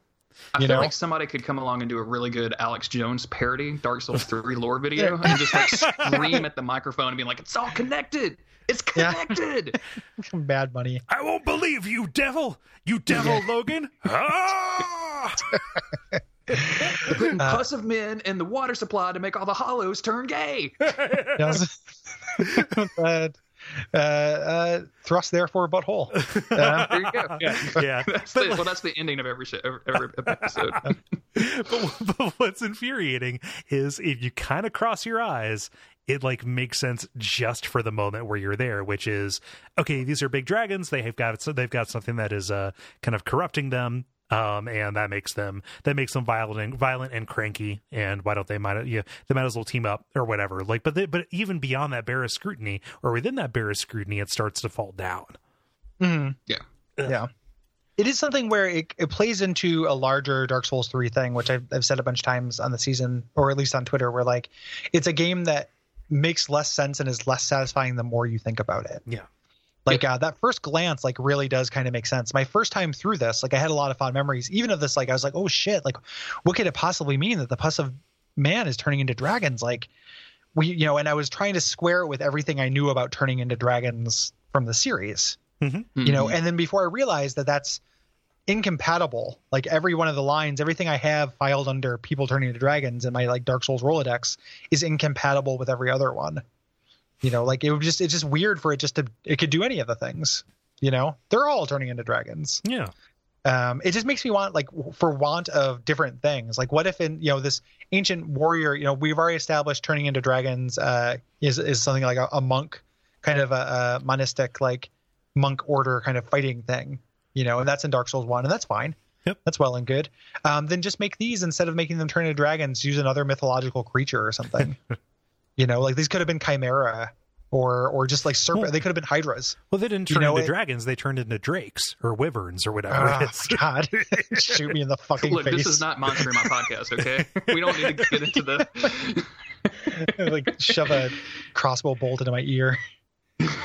S5: I
S4: You
S5: feel
S4: know?
S5: like somebody could come along and do a really good Alex Jones parody, Dark Souls 3 lore video, and just like scream at the microphone and be like, "It's all connected! It's
S4: Yeah.
S5: connected!"
S4: Bad money.
S1: I won't believe you, devil! You devil, Logan! Ah!
S5: Putting pus of men in the water supply to make all the hollows turn gay.
S4: Yes. uh, uh, uh, thrust therefore butthole. Uh,
S5: There you go. Yeah.
S1: yeah,
S5: That's the,
S1: like-
S5: well, that's the ending of every show, every, every episode.
S1: but, but what's infuriating is if you kind of cross your eyes it like makes sense just for the moment where you're there which is okay these are big dragons they have got so they've got something that is uh kind of corrupting them um and that makes them that makes them violent and violent and cranky and why don't they might yeah they might as well team up or whatever like but they, but even beyond that bear of scrutiny or within that bear of scrutiny it starts to fall down
S4: mhm.
S5: Yeah.
S4: Yeah. It is something where it, it plays into a larger Dark Souls 3 thing, which I've, I've said a bunch of times on the season, or at least on Twitter, where like it's a game that makes less sense and is less satisfying the more you think about it.
S1: yeah
S4: Like uh, that first glance, like really does kind of make sense. My first time through this, like I had a lot of fond memories, even of this. Like I was like, oh shit, like what could it possibly mean that the pus of man is turning into dragons? Like we, you know, and I was trying to square it with everything I knew about turning into dragons from the series, you know, and then before I realized that that's incompatible. Like every one of the lines, everything I have filed under people turning into dragons in my like Dark Souls Rolodex is incompatible with every other one. You know, like it would just it's just weird for it just to it could do any of the things. You know, they're all turning into dragons.
S1: yeah
S4: Um, it just makes me want like for want of different things. Like what if in you know this ancient warrior, you know, we've already established turning into dragons uh, is is something like a, a monk, kind of a, a monistic like monk order kind of fighting thing. You know, and that's in Dark Souls one, and that's fine.
S1: Yep.
S4: That's well and good. Um, then just make these instead of making them turn into dragons, use another mythological creature or something. you know, like these could have been chimera or or just like serpent.
S1: Well-
S4: they could have been hydras.
S1: well they didn't
S4: You
S1: turn
S4: know,
S1: into
S4: it-
S1: dragons they turned into drakes or wyverns or whatever
S4: Oh,
S1: it is
S4: God, shoot me in the fucking
S5: Look,
S4: face.
S5: this is not Monster in My podcast, okay? We don't need to get into the.
S4: like shove a crossbow bolt into my ear.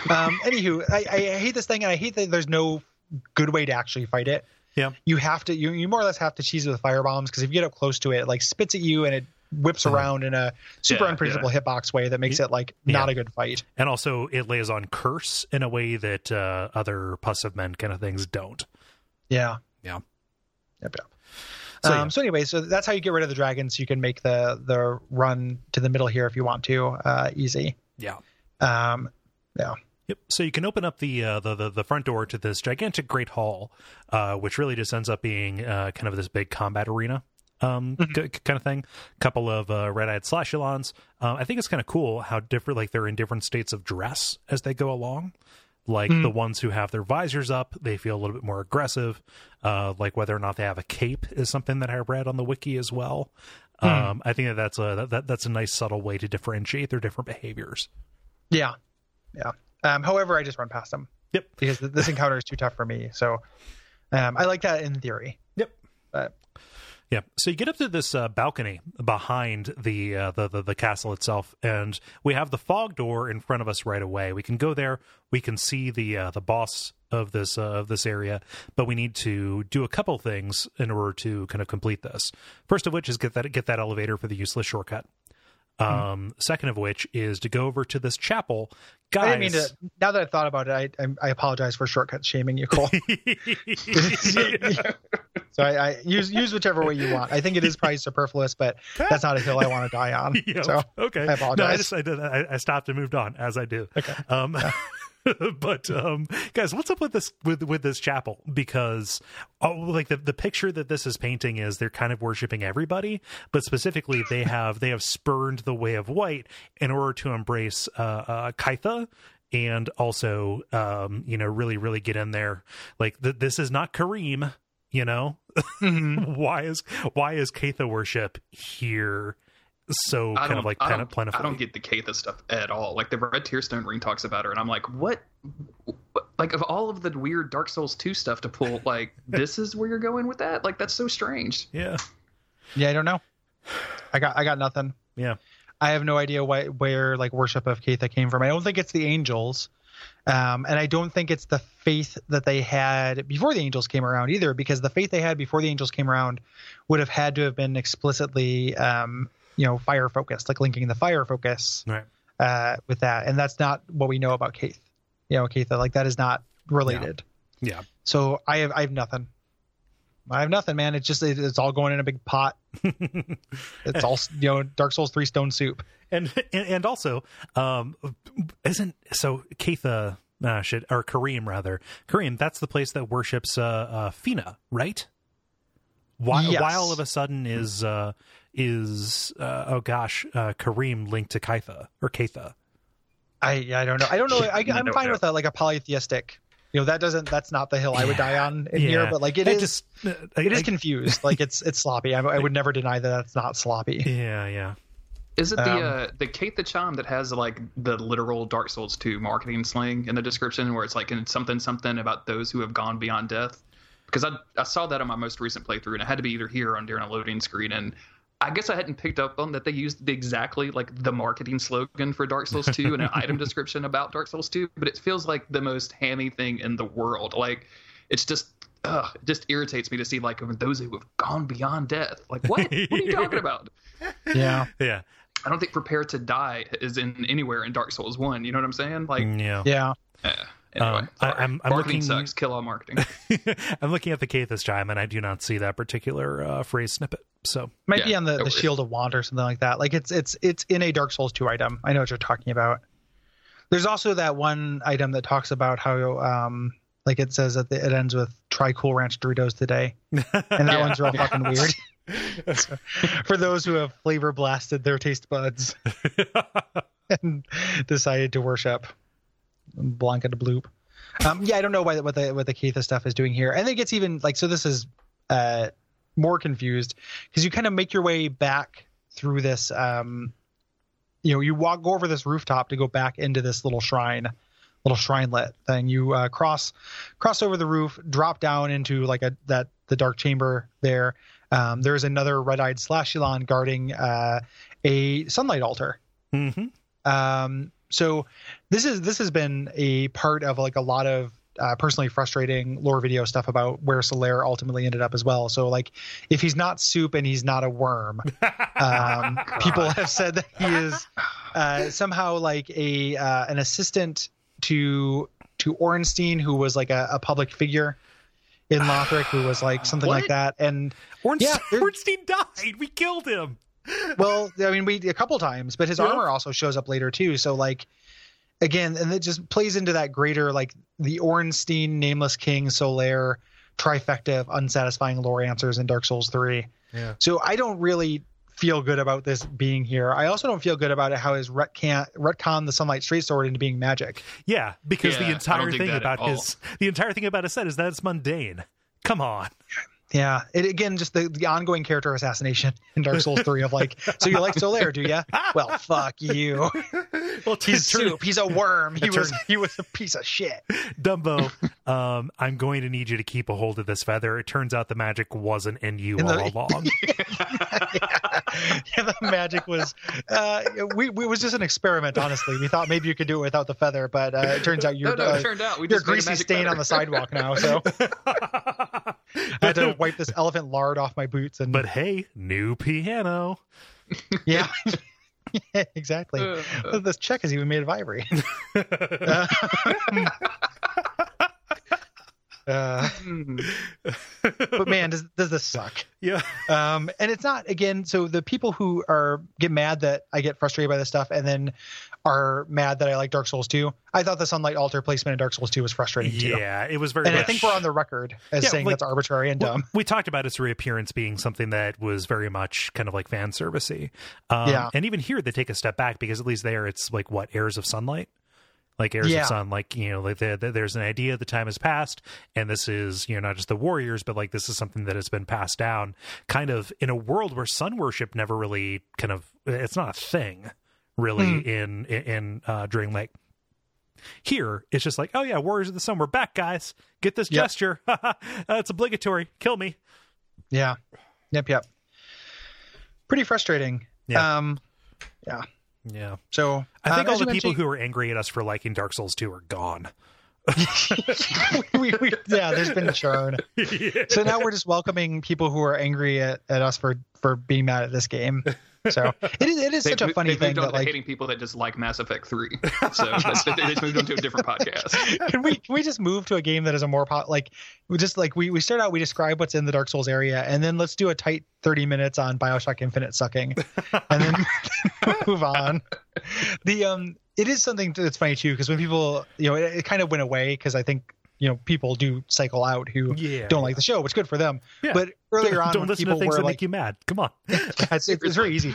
S4: Um, anywho, I, I hate this thing, and I hate that there's no good way to actually fight it.
S1: Yeah.
S4: you have to. You, you more or less have to cheese it with fire bombs because if you get up close to it, it like spits at you and it whips
S1: Mhm.
S4: around in a super
S5: Yeah,
S4: unpredictable hitbox way that makes it like
S1: Yeah.
S4: not a good fight.
S1: and also it lays on curse in a way that uh, other pus of men kind of things don't.
S4: Yeah.
S1: Yeah.
S4: Yep. Yep.
S1: So,
S4: um,
S1: yeah.
S4: so anyway, so that's how you get rid of the dragons. You can make the the run to the middle here if you want to, uh, easy.
S1: Yeah.
S4: Um,
S1: Yep. So you can open up the, uh, the the the front door to this gigantic great hall, uh, which really just ends up being uh, kind of this big combat arena. Um, k- kind of thing. Couple of uh, red-eyed slashulons. Um, I think it's kind of cool how different, like they're in different states of dress as they go along. Like the ones who have their visors up, they feel a little bit more aggressive. Uh, like whether or not they have a cape is something that I read on the wiki as well. Um, I think that that's a that, that's a nice subtle way to differentiate their different behaviors.
S4: yeah, yeah. Um, however, I just run past them.
S1: Yep.
S4: because th- this encounter is too tough for me. So um, I like that in theory.
S1: Yep.
S4: But
S1: Yeah. So you get up to this uh, balcony behind the, uh, the the the castle itself, and we have the fog door in front of us right away. We can go there. We can see the uh, the boss of this uh, of this area, but we need to do a couple things in order to kind of complete this. First of which is get that get that elevator for the useless shortcut. Um, second of which is to go over to this chapel. Guys,
S4: I didn't mean to. Now that I thought about it, I I, apologize for shortcut shaming you, Kole. so I, I use use whichever way you want. I think it is probably superfluous, but that's not a hill I want to die on.
S1: Yep.
S4: So
S1: okay.
S4: I
S1: No, I
S4: apologize.
S1: just I, did, I, I stopped and moved on as I do.
S4: Okay.
S1: Um, but um, guys, what's up with this with with this chapel? Because oh, like the the picture that this is painting is they're kind of worshiping everybody, but specifically they have they have spurned the way of white in order to embrace uh, uh Caitha and also um you know really really get in there like th- this is not Carim you know
S4: Mhm.
S1: why is why is Caitha worship here so
S5: I
S1: kind of like
S5: I
S1: pen-
S5: don't, I don't get the Caitha stuff at all. Like the Red Tearstone ring talks about her, and I'm like, what? what- Like of all of the weird Dark Souls 2 stuff to pull, like this is where you're going with that? Like that's so strange.
S1: yeah
S4: yeah, I don't know. I got I got nothing.
S1: yeah
S4: I have no idea why, where like worship of Caitha came from. I don't think it's the angels, um, and I don't think it's the faith that they had before the angels came around either. Because the faith they had before the angels came around would have had to have been explicitly, um, you know, fire focused, like linking the fire focus
S1: right
S4: uh, with that, and that's not what we know about Kath. You know, Caitha, like that is not related.
S1: yeah
S4: So I have I have nothing. I have nothing, man. It's just it, it's all going in a big pot. it's all you know, Dark Souls three stone soup.
S1: and and, and also um isn't so Caitha uh, shit or Carim rather Carim that's the place that worships uh, uh Fina right why
S4: Yes.
S1: why all of a sudden is uh is uh, oh gosh uh Carim linked to Caitha or Caitha.
S4: I I don't know. I don't know. I,
S5: I
S4: I'm
S5: don't
S4: fine
S5: know.
S4: with that, like a polytheistic. You know, that doesn't. That's not the hill I would die on in here. But like it
S1: I
S4: is.
S1: just uh, I,
S4: it is
S1: I-
S4: confused. Like it's it's sloppy. I, I would never deny that that's not sloppy.
S1: yeah yeah
S5: Is it the
S4: Um,
S5: uh, the Caitha charm that has like the literal Dark Souls 2 marketing slang in the description, where it's like in something something about those who have gone beyond death? Because I I saw that on my most recent playthrough, and it had to be either here or during a loading screen, and I guess I hadn't picked up on that they used the exactly like the marketing slogan for Dark Souls 2 and an item description about Dark Souls 2, but it feels like the most hammy thing in the world. Like it's just. Ugh, it just irritates me to see like those who have gone beyond death. Like what? What are you talking about?
S4: Yeah.
S1: yeah
S5: I don't think prepare to die is in anywhere in Dark Souls One. You know what I'm saying? Like,
S1: yeah
S4: Yeah.
S5: eh, anyway,
S1: Um, I, I'm, I'm
S5: marketing
S1: looking-
S5: sucks. Kill all marketing.
S1: I'm looking at the Caitha's chime and I do not see that particular uh, phrase snippet so
S4: Might be on the, the. Shield of Want or something like that. Like it's it's it's in a Dark Souls two item. I know what you're talking about. There's also that one item that talks about how um like it says that it ends with try Cool Ranch Doritos today, and that
S5: Yeah.
S4: one's real fucking weird. So, for those who have flavor blasted their taste buds and decided to worship Blanca de Bloop. Um, yeah, I don't know why, what the what the Katha stuff is doing here, and it gets even like so. This is uh, more confused because you kind of make your way back through this. Um, you know, you walk go over this rooftop to go back into this little shrine, little shrinelet thing. You uh, cross cross over the roof, drop down into like a that the dark chamber there. Um, there's another red-eyed Slashulon guarding uh, a sunlight altar.
S1: hmm
S4: Um, so this is this has been a part of like a lot of uh, personally frustrating lore video stuff about where Solaire ultimately ended up as well. So like if he's not soup and he's not a worm, um, people have said that he is uh, somehow like a uh, an assistant to to Ornstein, who was like a, a public figure in Lothric, who was like something like that. And
S1: Ornstein,
S4: Yeah, there-
S1: Ornstein died we killed him
S4: well, I mean, we a couple times, but his
S1: Yeah.
S4: armor also shows up later too. So like, again, and it just plays into that greater like the Ornstein, Nameless King, Solaire trifecta of unsatisfying lore answers in Dark Souls three.
S1: Yeah.
S4: So I don't really feel good about this being here. I also don't feel good about it how his retcon retcon the Sunlight Straight Sword into being magic.
S1: Yeah, because
S5: Yeah,
S1: the entire thing about
S5: all.
S1: his the entire thing about his set is that it's mundane. Come on.
S4: Yeah, it again just the, the ongoing character assassination in Dark Souls three of like, so you like Solaire, do ya? Well, fuck you.
S1: Well,
S4: He's
S1: turn-
S4: soup. He's a worm. He
S1: It
S4: was
S1: turned-
S4: he was a piece of shit.
S1: Dumbo, um, I'm going to need you to keep a hold of this feather. It turns out the magic wasn't in you
S4: In the-
S1: all along.
S4: yeah, the magic was uh we, we it was just an experiment honestly we thought maybe you could do it without the feather but uh, it turns out you're
S5: no,
S4: uh,
S5: it turned out we
S4: you're
S5: just
S4: greasy stain
S5: feather.
S4: on the sidewalk now so i had to wipe this elephant lard off my boots and
S1: but hey, new piano.
S4: yeah yeah, exactly.
S5: Uh,
S4: this check is even made of ivory. Uh, uh, but man, does does this suck?
S1: yeah.
S4: Um, and it's not again. So the people who are get mad that I get frustrated by this stuff, and then are mad that I like Dark Souls 2. I thought the Sunlight Altar placement in Dark Souls 2 was frustrating too.
S1: Yeah, it was very
S4: And I think we're on the record as
S1: Yeah,
S4: saying
S1: like-
S4: that's arbitrary and
S1: we-
S4: dumb.
S1: We talked about its reappearance being something that was very much kind of like fan servicey. Um,
S4: Yeah.
S1: And even here, they take a step back because at least there, it's like what heirs of sunlight, like heirs
S4: Yeah.
S1: of sun. Like you know, like the, the, there's an idea the time has passed, and this is you know not just the warriors, but like this is something that has been passed down, kind of in a world where sun worship never really kind of it's not a thing really
S4: Hmm.
S1: in in, uh, Drangleic. Here, it's just like, oh yeah, Warriors of the Sun, we're back, guys. Get this
S4: Yep.
S1: gesture. uh, it's obligatory. Kill me.
S4: Yeah. Yep. Yep. Pretty frustrating.
S1: Yeah.
S4: Um,
S1: Yeah.
S4: so
S1: I think
S4: um,
S1: all the people who are angry at us for liking Dark Souls 2 are gone.
S4: we, we, yeah, there's been a churn. So now we're just welcoming people who are angry at, at us for for being mad at this game. So it is it is such a
S5: they
S4: funny thing that
S5: to
S4: like
S5: hating people that just like Mass Effect 3. So that's, they just moved on to a different podcast.
S4: can we can we just move to a game that is a more po- like we just like we we start out we describe what's in the Dark Souls area and then let's do a tight 30 minutes on BioShock Infinite sucking and then move on. The um it is something that's funny too because when people you know it, it kind of went away because I think you know people do cycle out who
S1: Yeah.
S4: don't like the show which is good for them.
S1: Yeah.
S4: But earlier on
S1: Don't
S4: when
S1: listen
S4: people
S1: to things
S4: were
S1: that
S4: like
S1: make you mad. Come on.
S4: it's, it's, very easy.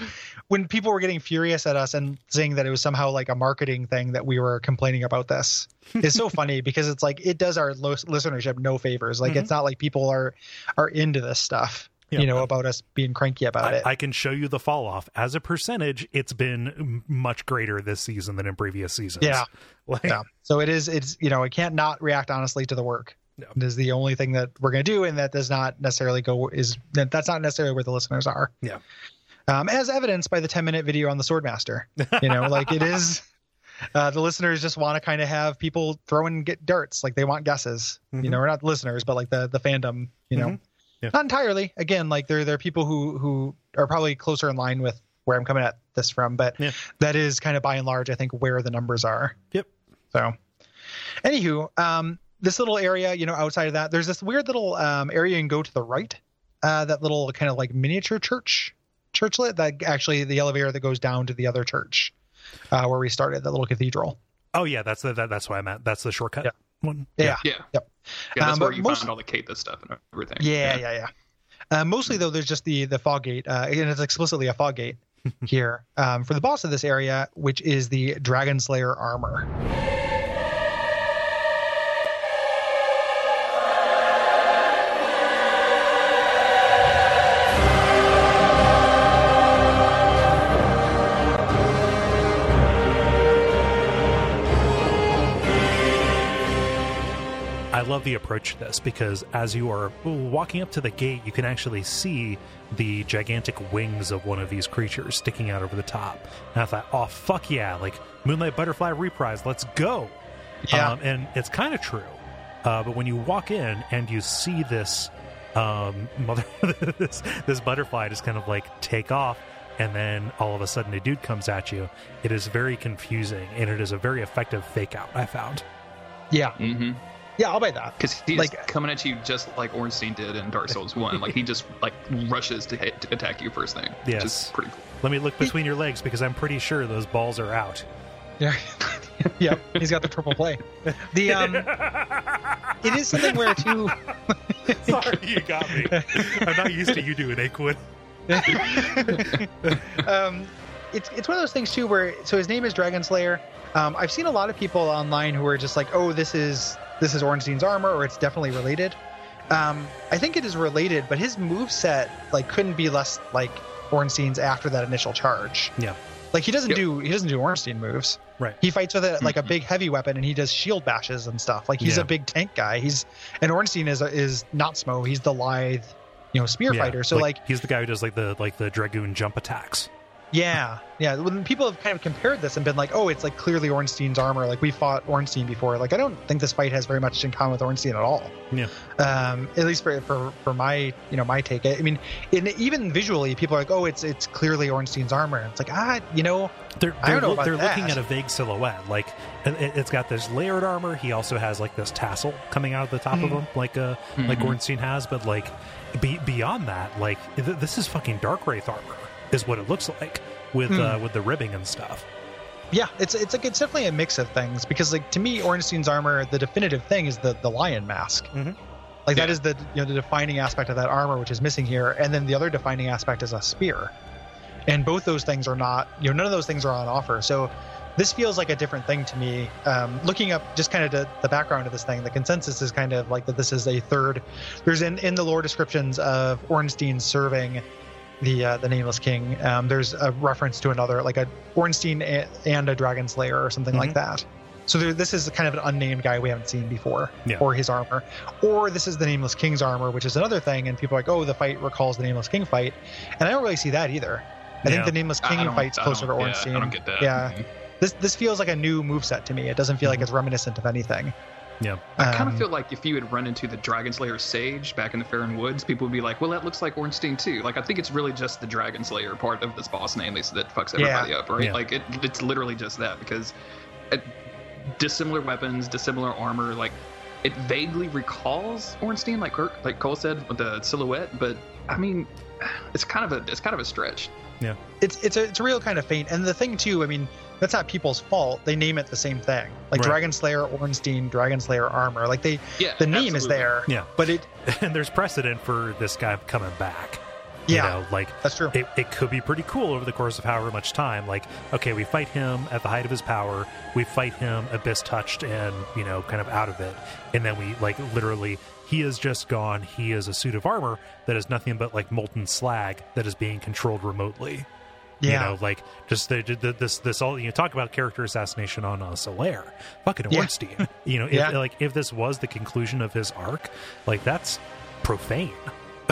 S4: When people were getting furious at us and saying that it was somehow like a marketing thing that we were complaining about this, it's so funny because it's like it does our listenership no favors. Like it's mm-hmm. not like people are are into this stuff,
S1: Yeah.
S4: you know, about us being cranky about
S1: I,
S4: it.
S1: I can show you the fall off. As a percentage, it's been much greater this season than in previous seasons.
S4: Yeah.
S1: Like,
S4: yeah. So it is. It's you know, it can't not react honestly to the work.
S1: No.
S4: It is the only thing that we're going to do, and that does not necessarily go is that's not necessarily where the listeners are.
S1: Yeah.
S4: Um, as evidenced by the 10 minute video on the Swordmaster. You know, like it is. Uh, the listeners just want to kind of have people throw and get darts, like they want guesses. You know, or not listeners, but like the the fandom. You know,
S1: Mhm. Yeah.
S4: not entirely. Again, like there there are people who who are probably closer in line with where I'm coming at this from, but
S1: Yeah.
S4: that is kind of by and large, I think, where the numbers are.
S1: Yep.
S4: So, anywho, um, this little area, you know, outside of that, there's this weird little um, area you can go to the right. Uh, that little kind of like miniature church, churchlet. That actually the elevator that goes down to the other church, uh, where we started, that little cathedral.
S1: Oh yeah, that's the that, that's why I'm at. That's the shortcut
S4: Yeah.
S1: One.
S4: Yeah.
S5: Yeah.
S4: Yep.
S5: Yeah, that's
S4: Um,
S5: where you
S4: most-
S5: found all the Kate stuff and everything.
S4: Yeah, yeah, yeah. Uh, mostly though, there's just the the fog gate, uh, and it's explicitly a fog gate here um, for the boss of this area, which is the Dragon Slayer armor.
S1: Love the approach to this because as you are walking up to the gate, you can actually see the gigantic wings of one of these creatures sticking out over the top. And I thought, oh fuck yeah, like Moonlight Butterfly reprise, let's go.
S4: Yeah.
S1: Um, and it's kind of true. Uh, but when you walk in and you see this um, mother, this, this butterfly just kind of like take off, and then all of a sudden a dude comes at you, it is very confusing and it is a very effective fake out. I found.
S4: Yeah,
S5: Mm-hmm.
S4: Yeah, I'll buy that.
S5: Because he's
S4: Like-
S5: coming at you just like Ornstein did in Dark Souls One. like he just like rushes to, hit, to attack you first thing. Which
S1: Yes.
S5: is pretty cool.
S1: Let me look between your legs because I'm pretty sure those balls are out.
S4: Yeah. yep. He's got the triple play. The um it is something where too
S1: Sorry, you got me. I'm not used to you doing Aquid.
S4: um it's it's one of those things too where so his name is Dragon Slayer. Um I've seen a lot of people online who are just like, "Oh, this is this is Ornstein's armor or it's definitely related." Um I think it is related, but his move set like couldn't be less like Ornstein's after that initial charge.
S1: Yeah.
S4: Like he doesn't
S5: Yep.
S4: do he doesn't do Ornstein moves.
S1: Right.
S4: He fights with it like a
S5: Mhm.
S4: big heavy weapon, and he does shield bashes and stuff. Like he's
S1: Yeah.
S4: a big tank guy. He's and Ornstein is is not Smo. He's the lithe, you know, spear
S1: Yeah,
S4: fighter. So like,
S1: he's the guy who does like the like the dragoon jump attacks.
S4: Yeah, yeah. When people have kind of compared this and been like, "Oh, it's like clearly Ornstein's armor." Like we fought Ornstein before. Like I don't think this fight has very much in common with Ornstein at all.
S1: Yeah.
S4: Um, at least for, for for my you know my take. I mean, in, even visually, people are like, "Oh, it's it's clearly Ornstein's armor." It's like ah, you know,
S1: They're
S4: I
S1: they're,
S4: don't know about
S1: they're
S4: that.
S1: looking at a vague silhouette. Like it, it- it's got this layered armor. He also has like this tassel coming out of the top of
S4: Mm-hmm.
S1: him, like uh like Ornstein has. But like be, beyond that, like th- this is fucking dark wraith armor, is what it looks like with
S4: Hmm.
S1: uh, with the ribbing and stuff.
S4: yeah, it's it's like it's definitely a mix of things because like to me, Ornstein's armor, the definitive thing is the the lion mask.
S1: Mhm.
S4: Like that
S5: Yeah.
S4: is the you know the defining aspect of that armor, which is missing here, and then the other defining aspect is a spear, and both those things are not you know none of those things are on offer. So this feels like a different thing to me. Um, looking up just kind of the, the background of this thing, the consensus is kind of like that this is a third. There's in in the lore descriptions of Ornstein serving the uh, the nameless king. Um, there's a reference to another like a Ornstein a- and a dragon slayer or something like that. So there, this is kind of an unnamed guy we haven't seen before,
S1: Yeah.
S4: or his armor, or this is the nameless king's armor, which is another thing. And people are like, oh, the fight recalls the nameless king fight, and I don't really see that either. I
S1: Yeah.
S4: think the nameless king fight's closer to
S5: don't- yeah, I don't get that.
S4: Yeah,
S5: Mhm.
S4: this this feels like a new move set to me. It doesn't feel like it's reminiscent of anything.
S1: Yeah.
S5: I kind
S4: Um,
S5: of feel like if you had run into the Dragon Slayer Sage back in the Faron Woods, people would be like, "Well, that looks like Ornstein too." Like, I think it's really just the Dragon Slayer part of this boss name that fucks
S4: Yeah.
S5: everybody up, right?
S1: Yeah.
S5: Like, it, it's literally just that because it, dissimilar weapons, dissimilar armor, like it vaguely recalls Ornstein, like Kirk, like Kole said with the silhouette, but I mean, it's kind of a it's kind of a stretch.
S4: Yeah, it's it's a it's a real kind of faint. And the thing too, I mean, that's not people's fault. They name it the same thing, like
S1: Right.
S4: Dragon Slayer Ornstein, Dragon Slayer armor. Like they,
S5: Yeah,
S4: the name is there.
S1: Yeah.
S4: but it,
S1: and there's precedent for this guy coming back. You
S4: yeah,
S1: know, like
S4: that's true.
S1: it, it could be pretty cool over the course of however much time. Like, okay, we fight him at the height of his power, we fight him abyss touched and, you know, kind of out of it. And then we, like, literally, he is just gone. He is a suit of armor that is nothing but, like, molten slag that is being controlled remotely.
S4: Yeah,
S1: You know, like, just the, the, this, this all, you talk about character assassination on uh, Solaire. Fucking
S4: Yeah.
S1: You know, if,
S4: Yeah.
S1: like, if this was the conclusion of his arc, like, that's profane.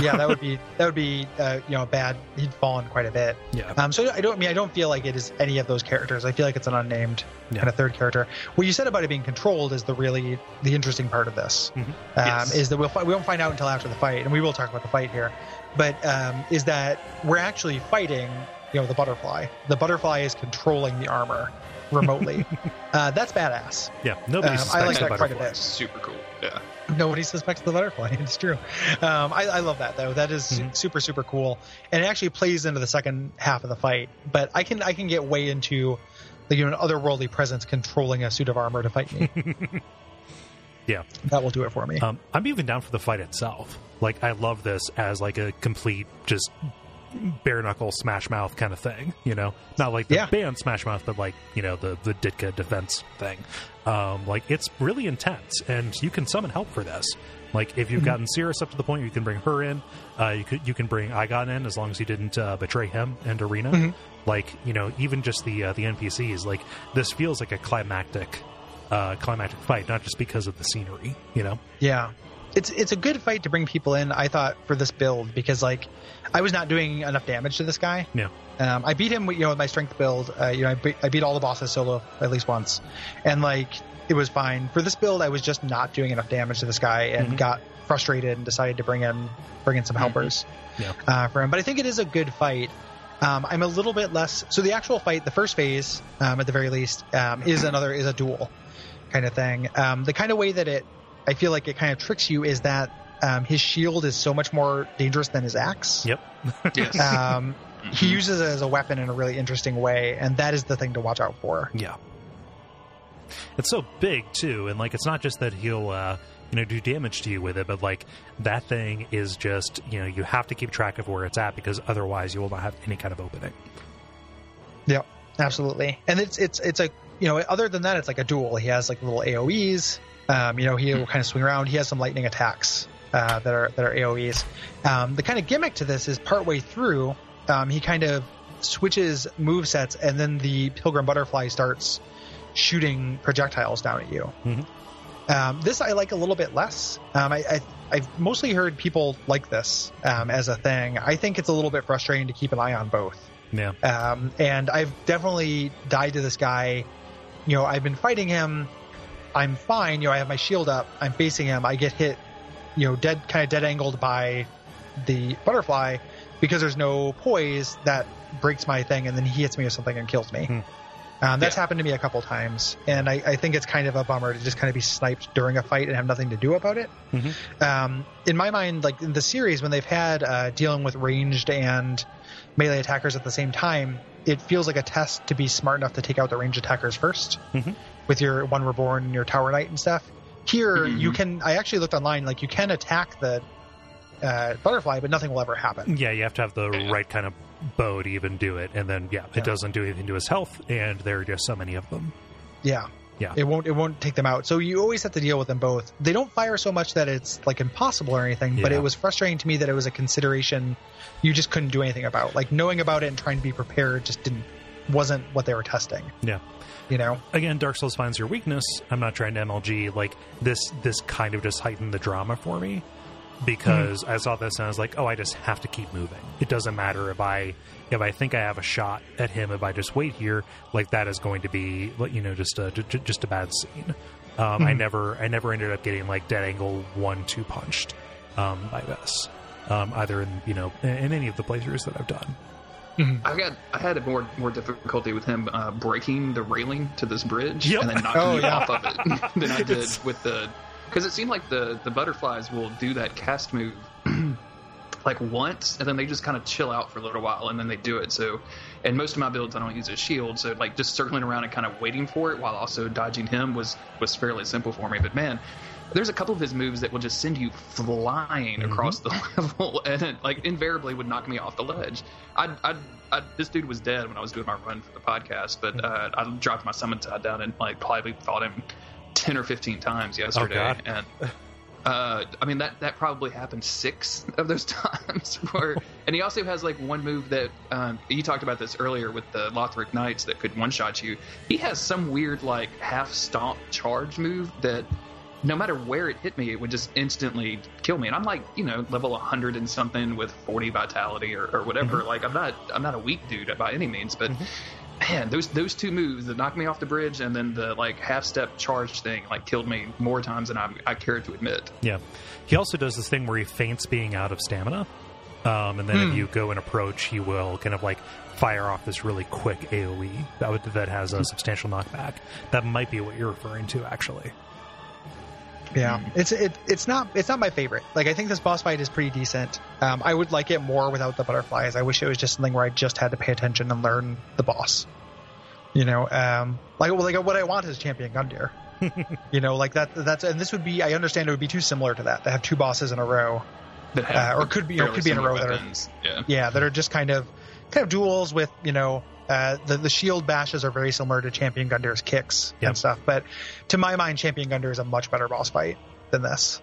S4: yeah, that would be that would be uh, you know bad. He'd fallen quite a bit.
S1: Yeah.
S4: Um, so I don't I mean I don't feel like it is any of those characters. I feel like it's an unnamed
S1: Yeah.
S4: kind of third character. What you said about it being controlled is the really the interesting part of this.
S1: Mhm.
S4: Um,
S5: Yes.
S4: Is that we'll we won't find out until after the fight, and we will talk about the fight here. But um, is that we're actually fighting you know the butterfly. The butterfly is controlling the armor remotely. uh, that's badass.
S1: Yeah. Nobody
S4: Um, I
S1: suspects
S4: like
S1: the
S4: that quite a
S1: butterfly.
S4: bit.
S5: Super cool. Yeah.
S4: Nobody suspects the butterfly. It's true. Um, I, I love that though. That is su-
S1: Mhm.
S4: super super cool, and it actually plays into the second half of the fight. But I can I can get way into like you know an otherworldly presence controlling a suit of armor to fight me.
S1: Yeah.
S4: that will do it for me.
S1: Um, I'm even down for the fight itself. Like, I love this as like a complete just bare knuckle smash mouth kind of thing. You know, not like the
S4: Yeah.
S1: band Smash Mouth, but like you know the the Ditka defense thing. Um, like it's really intense, and you can summon help for this. Like if you've
S4: Mm-hmm.
S1: gotten Sirris up to the point you can bring her in, uh, you could you can bring Eygon in as long as you didn't uh, betray him and Irina.
S4: Mm-hmm.
S1: Like you know even just the uh, the NPCs. Like this feels like a climactic uh, climactic fight, not just because of the scenery. You know.
S4: Yeah. It's it's a good fight to bring people in, I thought, for this build because like I was not doing enough damage to this guy.
S1: Yeah.
S4: Um, I beat him, with, you know, with my strength build. Uh, you know, I beat, I beat all the bosses solo at least once, and like it was fine. For this build, I was just not doing enough damage to this guy and
S1: Mhm.
S4: got frustrated and decided to bring in bring in some helpers
S1: Yeah.
S4: uh, for him. But I think it is a good fight. Um, I'm a little bit less. So the actual fight, the first phase, um, at the very least, um, is another is a duel kind of thing. Um, the kind of way that it, I feel like it kind of tricks you is that um, his shield is so much more dangerous than his axe.
S1: Yep.
S5: Yes.
S4: Um, he uses it as a weapon in a really interesting way, and that is the thing to watch out for.
S1: Yeah. It's so big too, and like it's not just that he'll uh you know do damage to you with it, but like that thing is just you know you have to keep track of where it's at because otherwise you will not have any kind of opening.
S4: Yeah, absolutely. And it's it's it's a you know other than that, it's like a duel. He has like little AOE's. Um, you know, he will kind of swing around. He has some lightning attacks uh, that are that are AOE's. Um, the kind of gimmick to this is partway through, um, he kind of switches move sets, and then the Pilgrim Butterfly starts shooting projectiles down at you.
S1: Mhm.
S4: Um, this I like a little bit less. Um, I, I I've mostly heard people like this um, as a thing. I think it's a little bit frustrating to keep an eye on both.
S1: Yeah.
S4: Um, and I've definitely died to this guy. You know, I've been fighting him. I'm fine. You know, I have my shield up. I'm facing him. I get hit, you know, dead, kind of dead angled by the butterfly because there's no poise that breaks my thing, and then he hits me with something and kills me.
S1: Hmm.
S4: Um, that's
S5: Yeah.
S4: happened to me a couple times, and I, I think it's kind of a bummer to just kind of be sniped during a fight and have nothing to do about it.
S1: Mhm.
S4: Um, in my mind, like in the series, when they've had uh, dealing with ranged and melee attackers at the same time, it feels like a test to be smart enough to take out the ranged attackers 1st
S1: Mhm.
S4: With your one reborn and your tower knight and stuff. Here,
S5: Mhm.
S4: you can. I actually looked online. Like you can attack the uh, butterfly, but nothing will ever happen.
S1: Yeah, you have to have the right kind of bow to even do it, and then yeah,
S4: Yeah.
S1: it doesn't do anything to his health, and there are just so many of them.
S4: Yeah.
S1: Yeah.
S4: It won't it won't take them out. So you always have to deal with them both. They don't fire so much that it's like impossible or anything, but it was frustrating to me that it was a consideration you just couldn't do anything about. Like knowing about it and trying to be prepared just didn't wasn't what they were testing.
S1: Yeah.
S4: You know?
S1: Again, Dark Souls finds your weakness. I'm not trying to MLG. Like this, this kind of just heightened the drama for me because I saw this and I was like, oh, I just have to keep moving. It doesn't matter if I if I think I have a shot at him. If I just wait here, like that is going to be you know just a just a bad scene. Um, I never I never ended up getting like dead angle one two punched um, by this. Um, either in you know in, in any of the playthroughs that I've done.
S5: I got I had a more more difficulty with him uh, breaking the railing to this bridge
S1: Yep.
S5: and then knocking
S4: Oh,
S5: me
S4: yeah.
S5: off of it than I did
S1: It's-
S5: with the because it seemed like the the butterflies will do that cast move like once and then they just kind of chill out for a little while and then they do it so and most of my builds I don't use a shield so like just circling around and kind of waiting for it while also dodging him was was fairly simple for me but man there's a couple of his moves that will just send you flying across the level and it like invariably would knock me off the ledge I, I, I this dude was dead when I was doing my run for the podcast but uh, I dropped my summon tide down and like probably fought him 10 or 15 times yesterday
S1: God.
S5: and uh, I mean that that probably happened six of those times. Where and he also has like one move that um, you talked about this earlier with the Lothric Knights that could one shot you. He has some weird like half stomp charge move that no matter where it hit me, it would just instantly kill me. And I'm like you know level hundred and something with forty vitality or, or whatever. Mm-hmm. Like I'm not I'm not a weak dude by any means, but. Mm-hmm. Man, those those two moves that knocked me off the bridge and then the like half step charge thing like killed me more times than I, I care to admit.
S1: Yeah. He also does this thing where he faints being out of stamina. Um, and then if hmm. you go and approach, he will kind of like fire off this really quick AoE that would, that has a hmm. substantial knockback. That might be what you're referring to, actually.
S4: Yeah, it's it, it's not it's not my favorite. Like I think this boss fight is pretty decent. Um, I would like it more without the butterflies. I wish it was just something where I just had to pay attention and learn the boss. You know, um, like well, like what I want is champion Gundyr. you know, like that. That's and this would be. I understand it would be too similar to that to have two bosses in a row. Uh, or could be- or could be in a row that are-
S5: Yeah.
S4: Yeah, that are just kind of kind of duels with you know uh, the the shield bashes are very similar to Champion Gundyr's kicks
S1: Yep.
S4: and stuff. But to my mind, Champion Gundyr is a much better boss fight than this.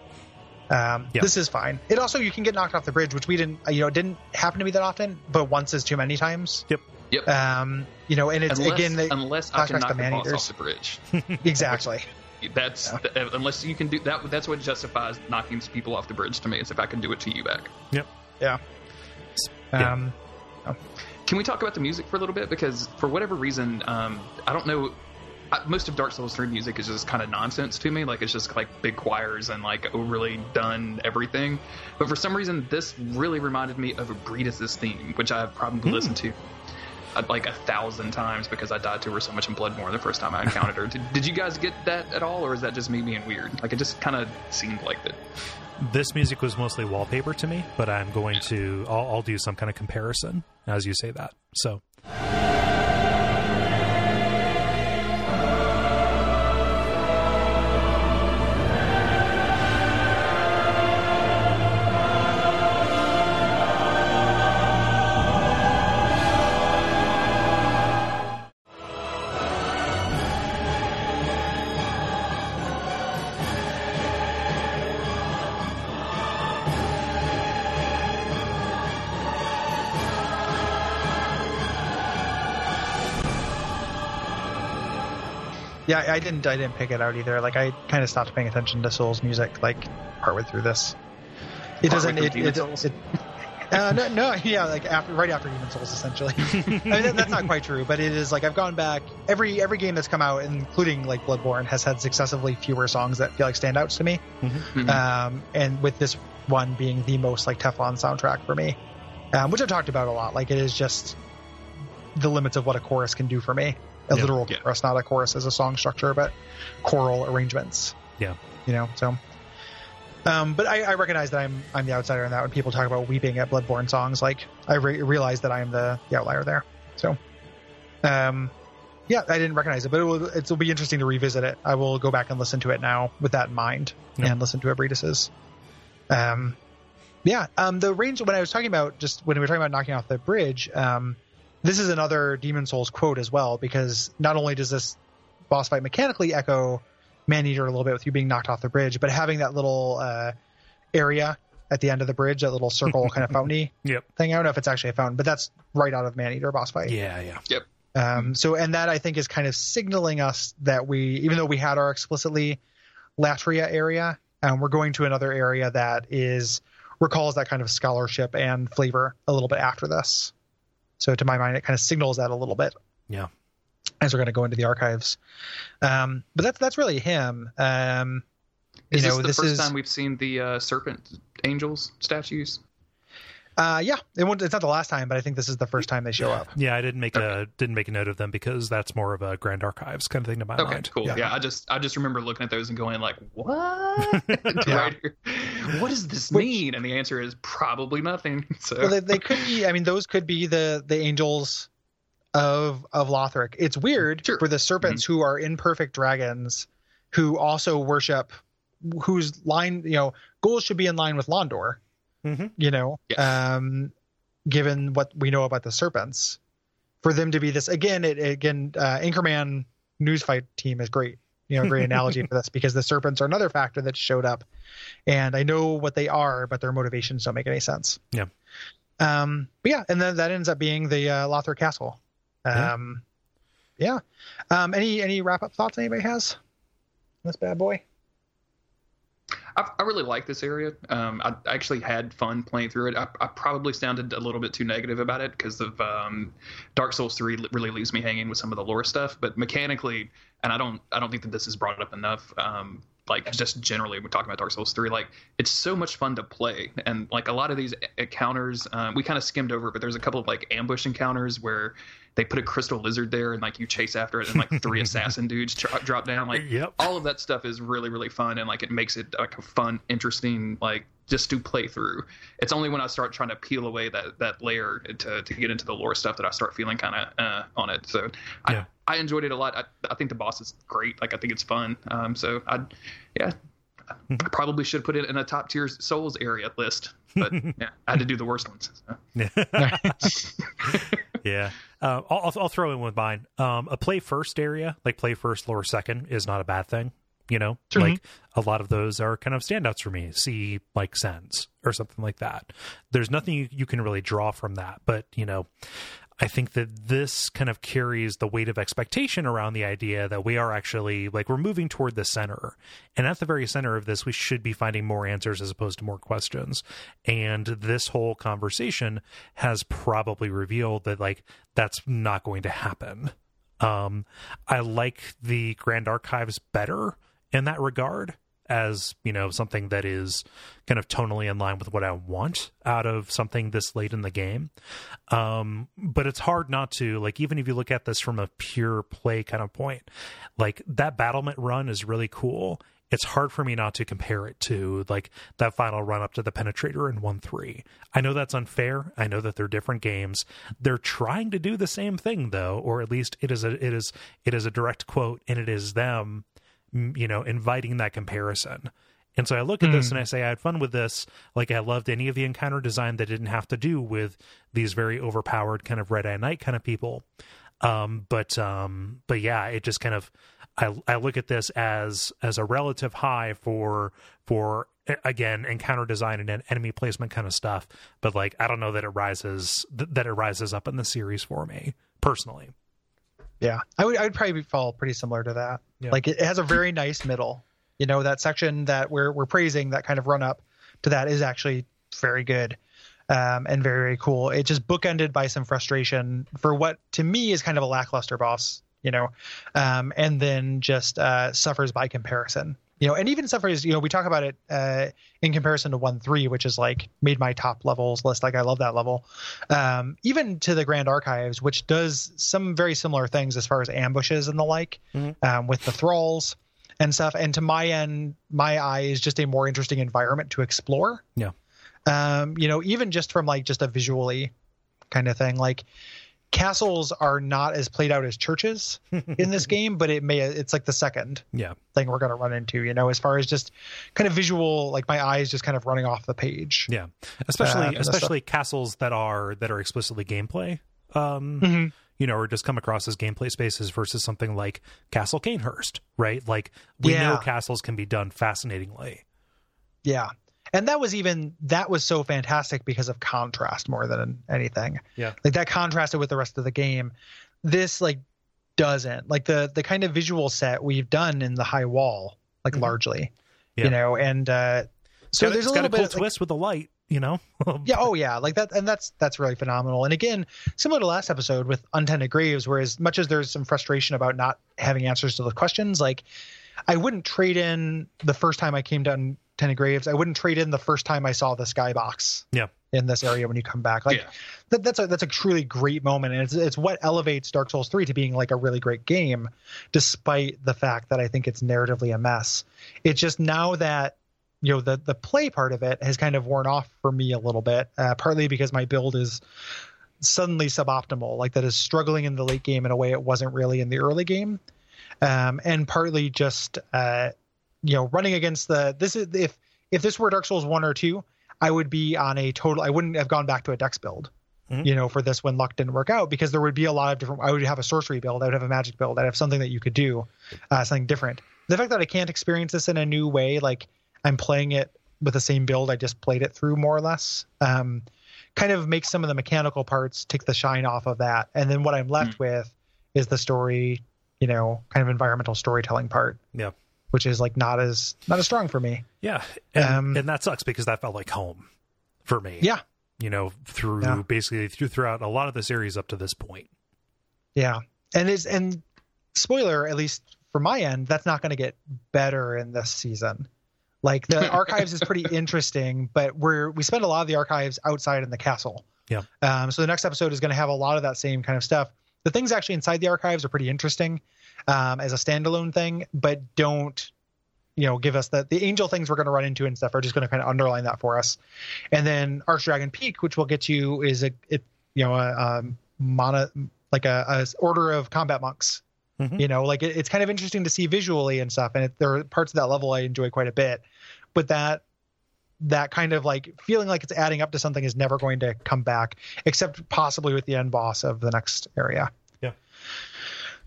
S4: Um,
S1: Yep.
S4: This is fine. It also you can get knocked off the bridge, which we didn't uh, you know it didn't happen to me that often, but once is too many times.
S1: Yep.
S5: Yep.
S4: Um, you know, and it's
S5: unless,
S4: again they,
S5: unless I can knock
S4: to
S5: the boss off the bridge.
S4: exactly.
S5: That's th- unless you can do that. That's what justifies knocking people off the bridge to me. Is if I can do it to you back.
S1: Yep.
S4: Yeah.
S1: Yeah.
S5: Can we talk about the music for a little bit? Because for whatever reason, um, I don't know. I, most of Dark Souls 3 music is just kind of nonsense to me. Like it's just like big choirs and like overly done everything. But for some reason, this really reminded me of Ebrietas' theme, which I've probably listened to uh, like a thousand times because I died to her so much in Bloodborne the first time I encountered her. Did, did you guys get that at all, or is that just me being weird? Like it just kind of seemed like that.
S1: This music was mostly wallpaper to me, but I'm going to, I'll, I'll do some kind of comparison as you say that. So.
S4: Yeah, I didn't. I didn't pick it out either. Like I kind of stopped paying attention to Soul's music like partway through this. It doesn't. It, it, it, uh, no, no, yeah, like after, right after Demon Souls, essentially. I mean, that, that's not quite true, but it is like I've gone back every every game that's come out, including like Bloodborne, has had successively fewer songs that feel like standouts to me.
S5: Mhm.
S4: Um, and with this one being the most like Teflon soundtrack for me, um, which I've talked about a lot. Like it is just the limits of what a chorus can do for me. A
S1: Yeah.
S4: literal
S5: Yeah.
S4: chorus, not a chorus as a song structure, but choral arrangements.
S1: Yeah.
S4: You know, so. Um, but I, I recognize that I'm I'm the outsider in that. When people talk about weeping at Bloodborne songs, like I re- realize that I am the, the outlier there. So, um, yeah, I didn't recognize it, but it will it will be interesting to revisit it. I will go back and listen to it now with that in mind,
S1: Yeah.
S4: and listen to Ebrietas's. Um, yeah, um, the range when I was talking about just when we were talking about knocking off the bridge, um, this is another Demon Souls quote as well because not only does this boss fight mechanically echo Maneater a little bit with you being knocked off the bridge, but having that little uh, area at the end of the bridge, that little circle kind of fountain
S1: Yep.
S4: thing. I don't know if it's actually a fountain, but that's right out of Maneater boss fight.
S1: Yeah, yeah.
S4: Um, so, and that I think is kind of signaling us that we, even though we had our explicitly Latria area, um, we're going to another area that is recalls that kind of scholarship and flavor a little bit after this. So, to my mind, it kind of signals that a little bit
S1: Yeah.
S4: as we're going to go into the archives. Um, but that's that's really him. Um, you
S5: Is
S4: know,
S5: this the
S4: this
S5: first
S4: is
S5: time we've seen the uh, serpent angels statues?
S4: Uh, yeah, it won't, it's not the last time, but I think this is the first time they show up.
S1: Yeah, I didn't make a didn't make a note of them because that's more of a Grand Archives kind of thing to my
S5: Okay,
S1: mind.
S5: cool.
S4: Yeah.
S5: Yeah. I just I just remember looking at those and going like, "What? right. What does this
S4: Which-
S5: mean?" And the answer is probably nothing. So
S4: well, they, they could be. I mean, those could be the the angels of of Lothric. It's weird
S5: Sure.
S4: for the serpents who are imperfect dragons, who also worship, whose line you know goals should be in line with Londor.
S1: Mhm.
S4: You know, um, given what we know about the serpents, for them to be this again, it again, uh, Anchorman news fight team is great. You know, great analogy for this because the serpents are another factor that showed up, and I know what they are, but their motivations don't make any sense.
S1: Yeah.
S4: Um, but yeah, and then that ends up being the uh, Lothric Castle. Um, yeah. Um, any any wrap up thoughts anybody has? on This bad boy.
S5: I, I really like this area. Um, I actually had fun playing through it. I, I probably sounded a little bit too negative about it because of um, Dark Souls Three really leaves me hanging with some of the lore stuff. But mechanically, and I don't I don't think that this is brought up enough. Um, like just generally, we're talking about Dark Souls Three. Like it's so much fun to play, and like a lot of these encounters, um, we kind of skimmed over. But there's a couple of like ambush encounters where they put a crystal lizard there, and like you chase after it, and like three assassin dudes dro- drop down. Like
S1: Yep.
S5: all of that stuff is really really fun and like it makes it like a fun interesting like just do playthrough. it's only when i start trying to peel away that that layer to, to get into the lore stuff that i start feeling kind of uh, on it so
S1: Yeah.
S5: I, I enjoyed it a lot I, I think the boss is great like i think it's fun um so i yeah I probably should put it in a top tier souls area list but yeah i had to do the worst ones so.
S1: yeah. Uh, I'll, I'll- I'll throw in with mine. Um, a play first area, like play first, lore second, is not a bad thing. You know,
S4: Sure.
S1: like a lot of those are kind of standouts for me. See, like Sen's or something like that. There's nothing you, you can really draw from that, but you know, I think that this kind of carries the weight of expectation around the idea that we are actually like we're moving toward the center. And at the very center of this, we should be finding more answers as opposed to more questions. And this whole conversation has probably revealed that like that's not going to happen. Um, I like the Grand Archives better in that regard as you know something that is kind of tonally in line with what I want out of something this late in the game. Um, but it's hard not to like even if you look at this from a pure play kind of point, like that battlement run is really cool. It's hard for me not to compare it to like that final run up to the penetrator in 1 3. I know that's unfair. I know that they're different games. They're trying to do the same thing though, or at least it is a it is it is a direct quote and it is them you know, inviting that comparison. And so I look at this and I say I had fun with this. Like I loved any of the encounter design that didn't have to do with these very overpowered kind of red eye knight kind of people. Um, but um, but yeah, it just kind of I I look at this as as a relative high for for again encounter design and en- enemy placement kind of stuff. But like I don't know that it rises th- that it rises up in the series for me personally.
S4: Yeah, I would I would probably fall pretty similar to that.
S1: Yeah.
S4: Like it, it has a very nice middle. You know that section that we're we're praising that kind of run up to that is actually very good um, and very very cool. It just bookended by some frustration for what to me is kind of a lackluster boss, you know, um, and then just uh, suffers by comparison. You know, and even suffers. You know, we talk about it uh, in comparison to one three, which is like made my top levels list. Like I love that level. Um, even to the Grand Archives, which does some very similar things as far as ambushes and the like, um, with the thralls and stuff. And to my end, my eye is just a more interesting environment to explore
S1: Yeah.
S4: um, you know, even just from like just a visually kind of thing, like castles are not as played out as churches in this game, but it may it's like the second
S1: Yeah.
S4: thing we're going to run into, you know, as far as just kind of visual, like my eyes just kind of running off the page.
S1: Yeah. Especially
S4: stuff.
S1: especially castles that are that are explicitly gameplay. Um
S4: Mhm.
S1: you know, or just come across as gameplay spaces versus something like Castle Cainhurst, right? Like we
S4: Yeah.
S1: know castles can be done fascinatingly.
S4: Yeah. And that was even that was so fantastic because of contrast more than anything.
S1: Yeah.
S4: Like that contrasted with the rest of the game. This like doesn't. Like the the kind of visual set we've done in the high wall, like
S1: Mhm.
S4: largely.
S1: Yeah.
S4: You know, and uh so there's a
S1: it's got
S4: little
S1: a
S4: bit
S1: cool
S4: of, like,
S1: twist with the light, you know?
S4: yeah oh yeah like that and that's that's really phenomenal and again similar to last episode with untended graves where as much as there's some frustration about not having answers to the questions like i wouldn't trade in the first time i came to untended graves. I wouldn't trade in the first time i saw the skybox
S1: Yeah.
S4: in this area when you come back. Like
S5: Yeah.
S4: that, that's a that's a truly great moment. And it's, it's what elevates dark souls 3 to being like a really great game despite the fact that i think it's narratively a mess. It's just now that you know the the play part of it has kind of worn off for me a little bit uh, partly because my build is suddenly suboptimal. Like that is struggling in the late game in a way it wasn't really in the early game. Um, and partly just uh, you know running against the this is if if this were dark souls 1 or 2 i would be on a total i wouldn't have gone back to a dex build
S1: Mhm.
S4: you know for this when luck didn't work out because there would be a lot of different i would have a sorcery build i would have a magic build i'd have something that you could do uh, something different the fact that i can't experience this in a new way like i'm playing it with the same build i just played it through more or less um, kind of makes some of the mechanical parts take the shine off of that and then what i'm left with is the story you know kind of environmental storytelling part
S1: Yeah.
S4: Which is like not as not as strong for me
S1: Yeah. And,
S4: Um,
S1: and that sucks because that felt like home for me.
S4: yeah
S1: You know, through
S4: Yeah.
S1: basically through throughout a lot of the series up to this point.
S4: yeah and is and spoiler at least for my end that's not going to get better in this season like the archives is pretty interesting but we're we spend a lot of the archives outside in the castle
S1: Yeah.
S4: um, so the next episode is going to have a lot of that same kind of stuff the things actually inside the archives are pretty interesting um, as a standalone thing but don't you know give us the the angel things we're going to run into and stuff are just going to kind of underline that for us and then archdragon peak which we'll get to is a it you know a um, mono like a, a order of combat monks
S1: Mhm.
S4: you know like it, it's kind of interesting to see visually and stuff and it, there are parts of that level i enjoy quite a bit but that that kind of like feeling like it's adding up to something is never going to come back except possibly with the end boss of the next area.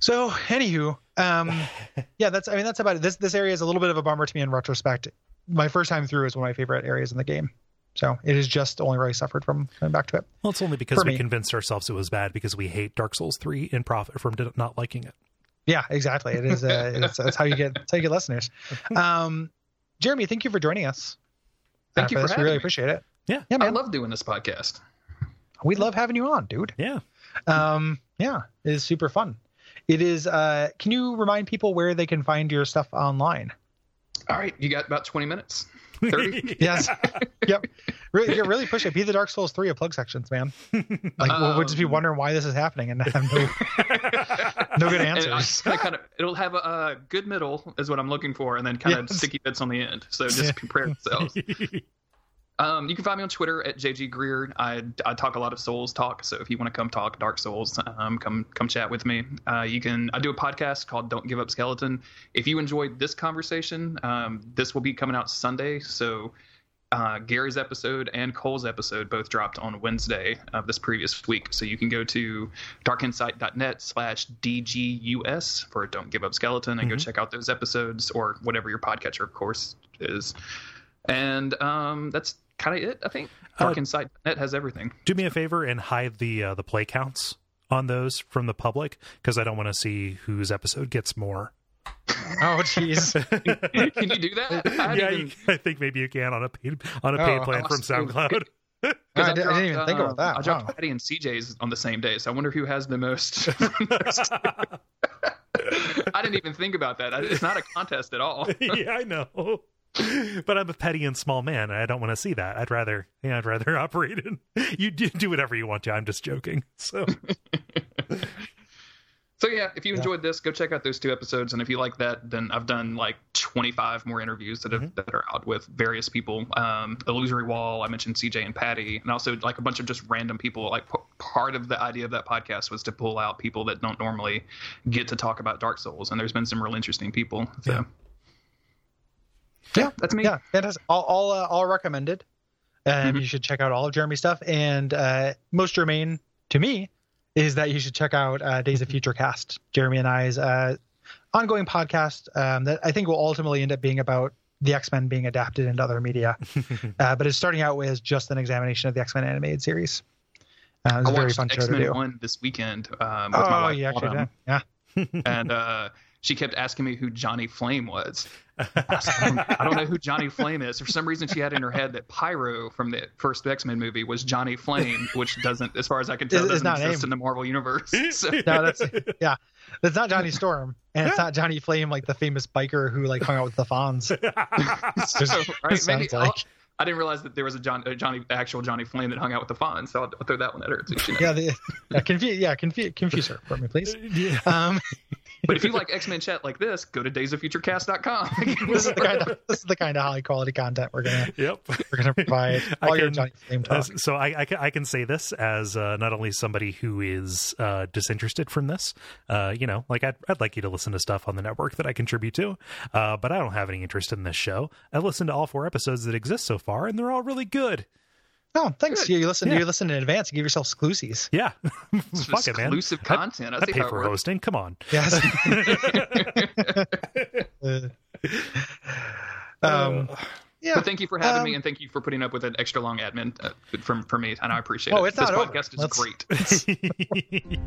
S4: So anywho um yeah that's i mean that's about it this this area is a little bit of a bummer to me in retrospect my first time through is one of my favorite areas in the game so it is just only where i suffered from coming back to it
S1: Well, it's only because
S4: For
S1: we
S4: me.
S1: convinced ourselves it was bad because we hate Dark Souls 3 and profit from not liking it.
S4: Yeah, exactly. It is. Uh, it's, it's how you get. It's how you get listeners. Um, Jeremy, thank you for joining us.
S5: Thank you for
S4: this. We really
S5: me.
S4: appreciate it.
S1: Yeah.
S4: Yeah,
S5: I love doing this podcast.
S4: we love having you on, dude.
S1: Yeah.
S4: Um, yeah, it is super fun. It is. Uh, can you remind people where they can find your stuff online?
S5: All right, you got about 20 minutes. 30?
S4: Yes. yep. Really, yeah, really push it. Be the Dark Souls three of plug sections, man. Like we'll, we'll just be
S5: Um,
S4: wondering why this is happening and have no, no good
S5: And I-
S4: answers.
S5: I kind of, it'll have a, uh good middle is what I'm looking for, and then kind of sticky bits on the end. So just
S4: Yeah.
S5: prepare yourselves. Um, you can find me on Twitter at JG Greer. I, I talk a lot of Souls talk, so if you want to come talk Dark Souls, um, come come chat with me. Uh, you can. I do a podcast called Don't Give Up Skeleton. If you enjoyed this conversation, um, this will be coming out Sunday. So uh, Gary's episode and Kole's episode both dropped on Wednesday of this previous week. So you can go to darkinsight.net slash DGUS for Don't Give Up Skeleton and go check out those episodes or whatever your podcatcher, of course, is. And um, that's kind of it, I think.
S1: Uh,
S5: Net has everything.
S1: Do me a favor and hide the uh, the play counts on those from the public because I don't want to see whose episode gets more
S4: Oh, jeez.
S5: Can you do that? I
S1: yeah,
S5: even-
S1: you- I think maybe you can on a paid on a paid
S4: Oh,
S1: plan from
S5: awesome.
S1: SoundCloud.
S4: I,
S5: Because
S4: didn't- I didn't even think about that.
S5: I dropped
S4: Wow.
S5: Patty and CJ's on the same day, so I wonder who has the most. I didn't even think about that. It's not a contest at all.
S1: yeah, I know. But I'm a petty and small man, and I don't want to see that. I'd rather, yeah, I'd rather operate in. You do, do whatever you want to. I'm just joking. So,
S5: So yeah, if you enjoyed this, go check out those two episodes, and if you like that, then I've done like 25 more interviews that have,
S1: Mm-hmm.
S5: that are out with various people. Um, Illusory Wall, I mentioned CJ and Patty, and also like a bunch of just random people. Like p- part of the idea of that podcast was to pull out people that don't normally get to talk about Dark Souls, and there's been some real interesting people. So.
S1: Yeah.
S4: Yeah,
S5: that's me.
S4: Yeah, fantastic. All all, uh, all recommended. And
S5: Mhm.
S4: you should check out all of Jeremy's stuff. And uh, most germane to me is that you should check out uh, Days of Future Cast, Jeremy and I's uh, ongoing podcast um, that I think will ultimately end up being about the X Men being adapted into other media. uh, but it's starting out with just an examination of the X Men animated series. Uh, it's
S5: I
S4: a very
S5: watched
S4: fun show
S5: X
S4: to
S5: Men
S4: do.
S5: One this weekend um, with my
S4: Oh,
S5: wife.
S4: you actually. Yeah.
S5: and uh, she kept asking me who Johnny Flame was. I don't know who Johnny Flame is. For some reason, she had in her head that Pyro from the first X Men movie was Johnny Flame, which doesn't, as far as I can tell,
S4: It's- it's
S5: doesn't
S4: not
S5: exist
S4: named.
S5: in the Marvel universe. So,
S4: No, that's yeah. That's not Johnny Storm, and it's not Johnny Flame, like the famous biker who like hung out with the Fonz.
S5: so, right,
S4: sounds
S5: maybe
S4: like.
S5: I'll- I didn't realize that there was a, John, a Johnny, actual Johnny Flame that hung out with the Fonz. So I'll, I'll throw that one at her too. you know.
S4: Yeah, the, yeah, confuse, yeah, confuse, confuse her for me, please.
S1: yeah.
S4: Um,
S5: But if you like X Men chat like this, go to daysoffuturecast.com.
S4: this is the kind of this is the kind of high quality content we're gonna
S1: Yep.
S4: we're gonna provide.
S1: I
S4: All your
S1: can-
S4: Johnny Flame talk.
S1: As- so I, I, can, I can say this as uh, not only somebody who is uh, disinterested from this, uh, you know, like I'd, I'd like you to listen to stuff on the network that I contribute to, uh, but I don't have any interest in this show. I listened to all four episodes that exist so far, and they're all really good.
S4: Oh, thanks. You, you listen.
S1: Yeah.
S4: You listen in advance. You give yourself exclusives.
S1: Yeah, fuck it, man.
S5: Exclusive content. I,
S1: I
S5: see
S1: pay
S5: how
S1: for
S5: works.
S1: hosting. Come on.
S4: Yes. Uh, um, yeah.
S5: But thank you for having
S4: Um,
S5: me, and thank you for putting up with an extra long admin uh, from for me, and I appreciate
S4: Oh,
S5: it.
S4: it's
S5: this
S4: not over.
S5: podcast is
S4: Let's-
S5: great.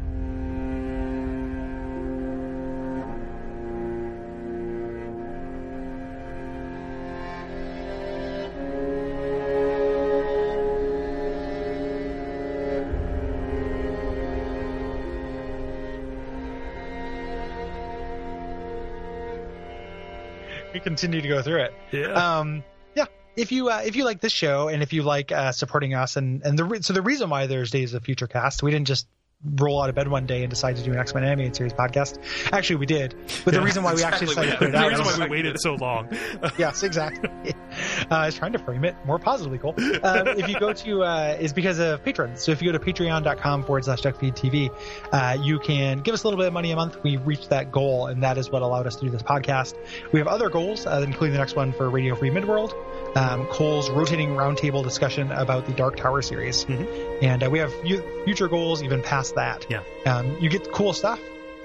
S4: Continue to go through it.
S1: yeah.
S4: um yeah if you uh, if you like this show and if you like uh, supporting us and and the re- so the reason why there's days of future cast we didn't just roll out of bed one day and decide to do an x-men animated series podcast actually we did but the reason why we actually decided to put it
S1: the
S4: out
S1: reason why we waited so long.
S4: yes, exactly. Uh, I was trying to frame it more positively, Kole. Um, if you go to, uh, is because of patrons. So if you go to patreon.com forward slash duckfeedtv, uh, you can give us a little bit of money a month. We reached that goal, and that is what allowed us to do this podcast. We have other goals, uh, including the next one for Radio Free Midworld, um, Kole's rotating roundtable discussion about the Dark Tower series.
S1: Mhm.
S4: And uh, we have u- future goals even past that.
S1: Yeah.
S4: Um, you get cool stuff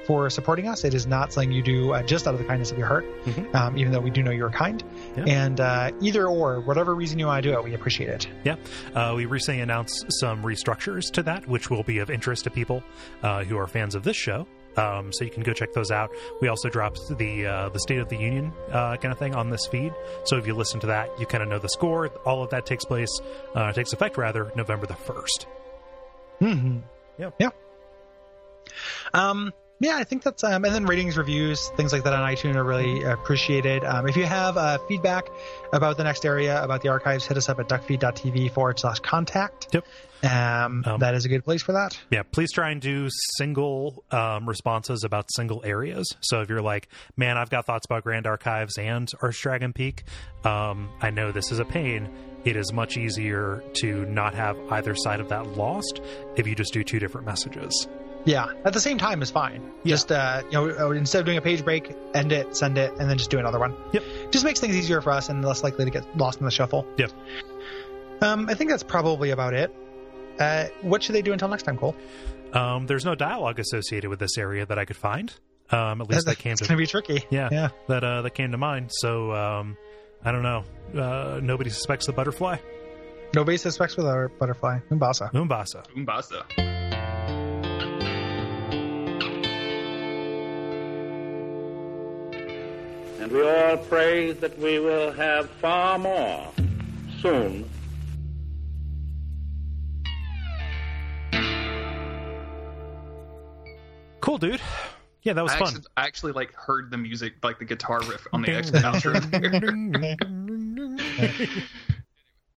S4: for supporting us. It is not something you do uh, just out of the kindness of your heart,
S1: Mhm.
S4: um, even though we do know you're kind.
S1: Yeah.
S4: And uh, either or, whatever reason you want to do it, we appreciate it.
S1: Yeah, uh, we recently announced some restructures to that, which will be of interest to people uh, who are fans of this show. Um, so you can go check those out. We also dropped the uh, the State of the Union uh, kind of thing on this feed. So if you listen to that, you kind of know the score. All of that takes place uh, takes effect rather November the first.
S4: Mm-hmm.
S1: Yeah.
S4: Yeah. Um, yeah, I think that's um, and then ratings, reviews, things like that on iTunes are really appreciated. Um, if you have uh, feedback about the next area, about the archives, hit us up at duckfeed.tv forward slash contact.
S1: Yep.
S4: Um,
S1: Um,
S4: that is a good place for that.
S1: Yeah, please try and do single um, responses about single areas. So if you're like, man, I've got thoughts about Grand Archives and Archdragon Peak, um, I know this is a pain. It is much easier to not have either side of that lost if you just do two different messages.
S4: Yeah, at the same time is fine.
S1: Yeah.
S4: Just uh, you know, instead of doing a page break, end it, send it, and then just do another one.
S1: Yep.
S4: Just makes things easier for us and less likely to get lost in the shuffle.
S1: Yep.
S4: Um, I think that's probably about it. Uh, what should they do until next time, Kole?
S1: Um, there's no dialogue associated with this area that I could find. Um, at least that came
S4: it's
S1: to
S4: going to be tricky.
S1: yeah,
S4: Yeah.
S1: that uh, that came to mind. So um, I don't know. Uh, nobody suspects the butterfly.
S4: Nobody suspects with our butterfly. Umbasa.
S1: Umbasa.
S5: Umbasa.
S2: And we all pray that we will have far more soon.
S1: Cool, dude. Yeah, that was
S5: I
S1: fun.
S5: actually, I actually like heard the music, like the guitar riff on the exit outro there.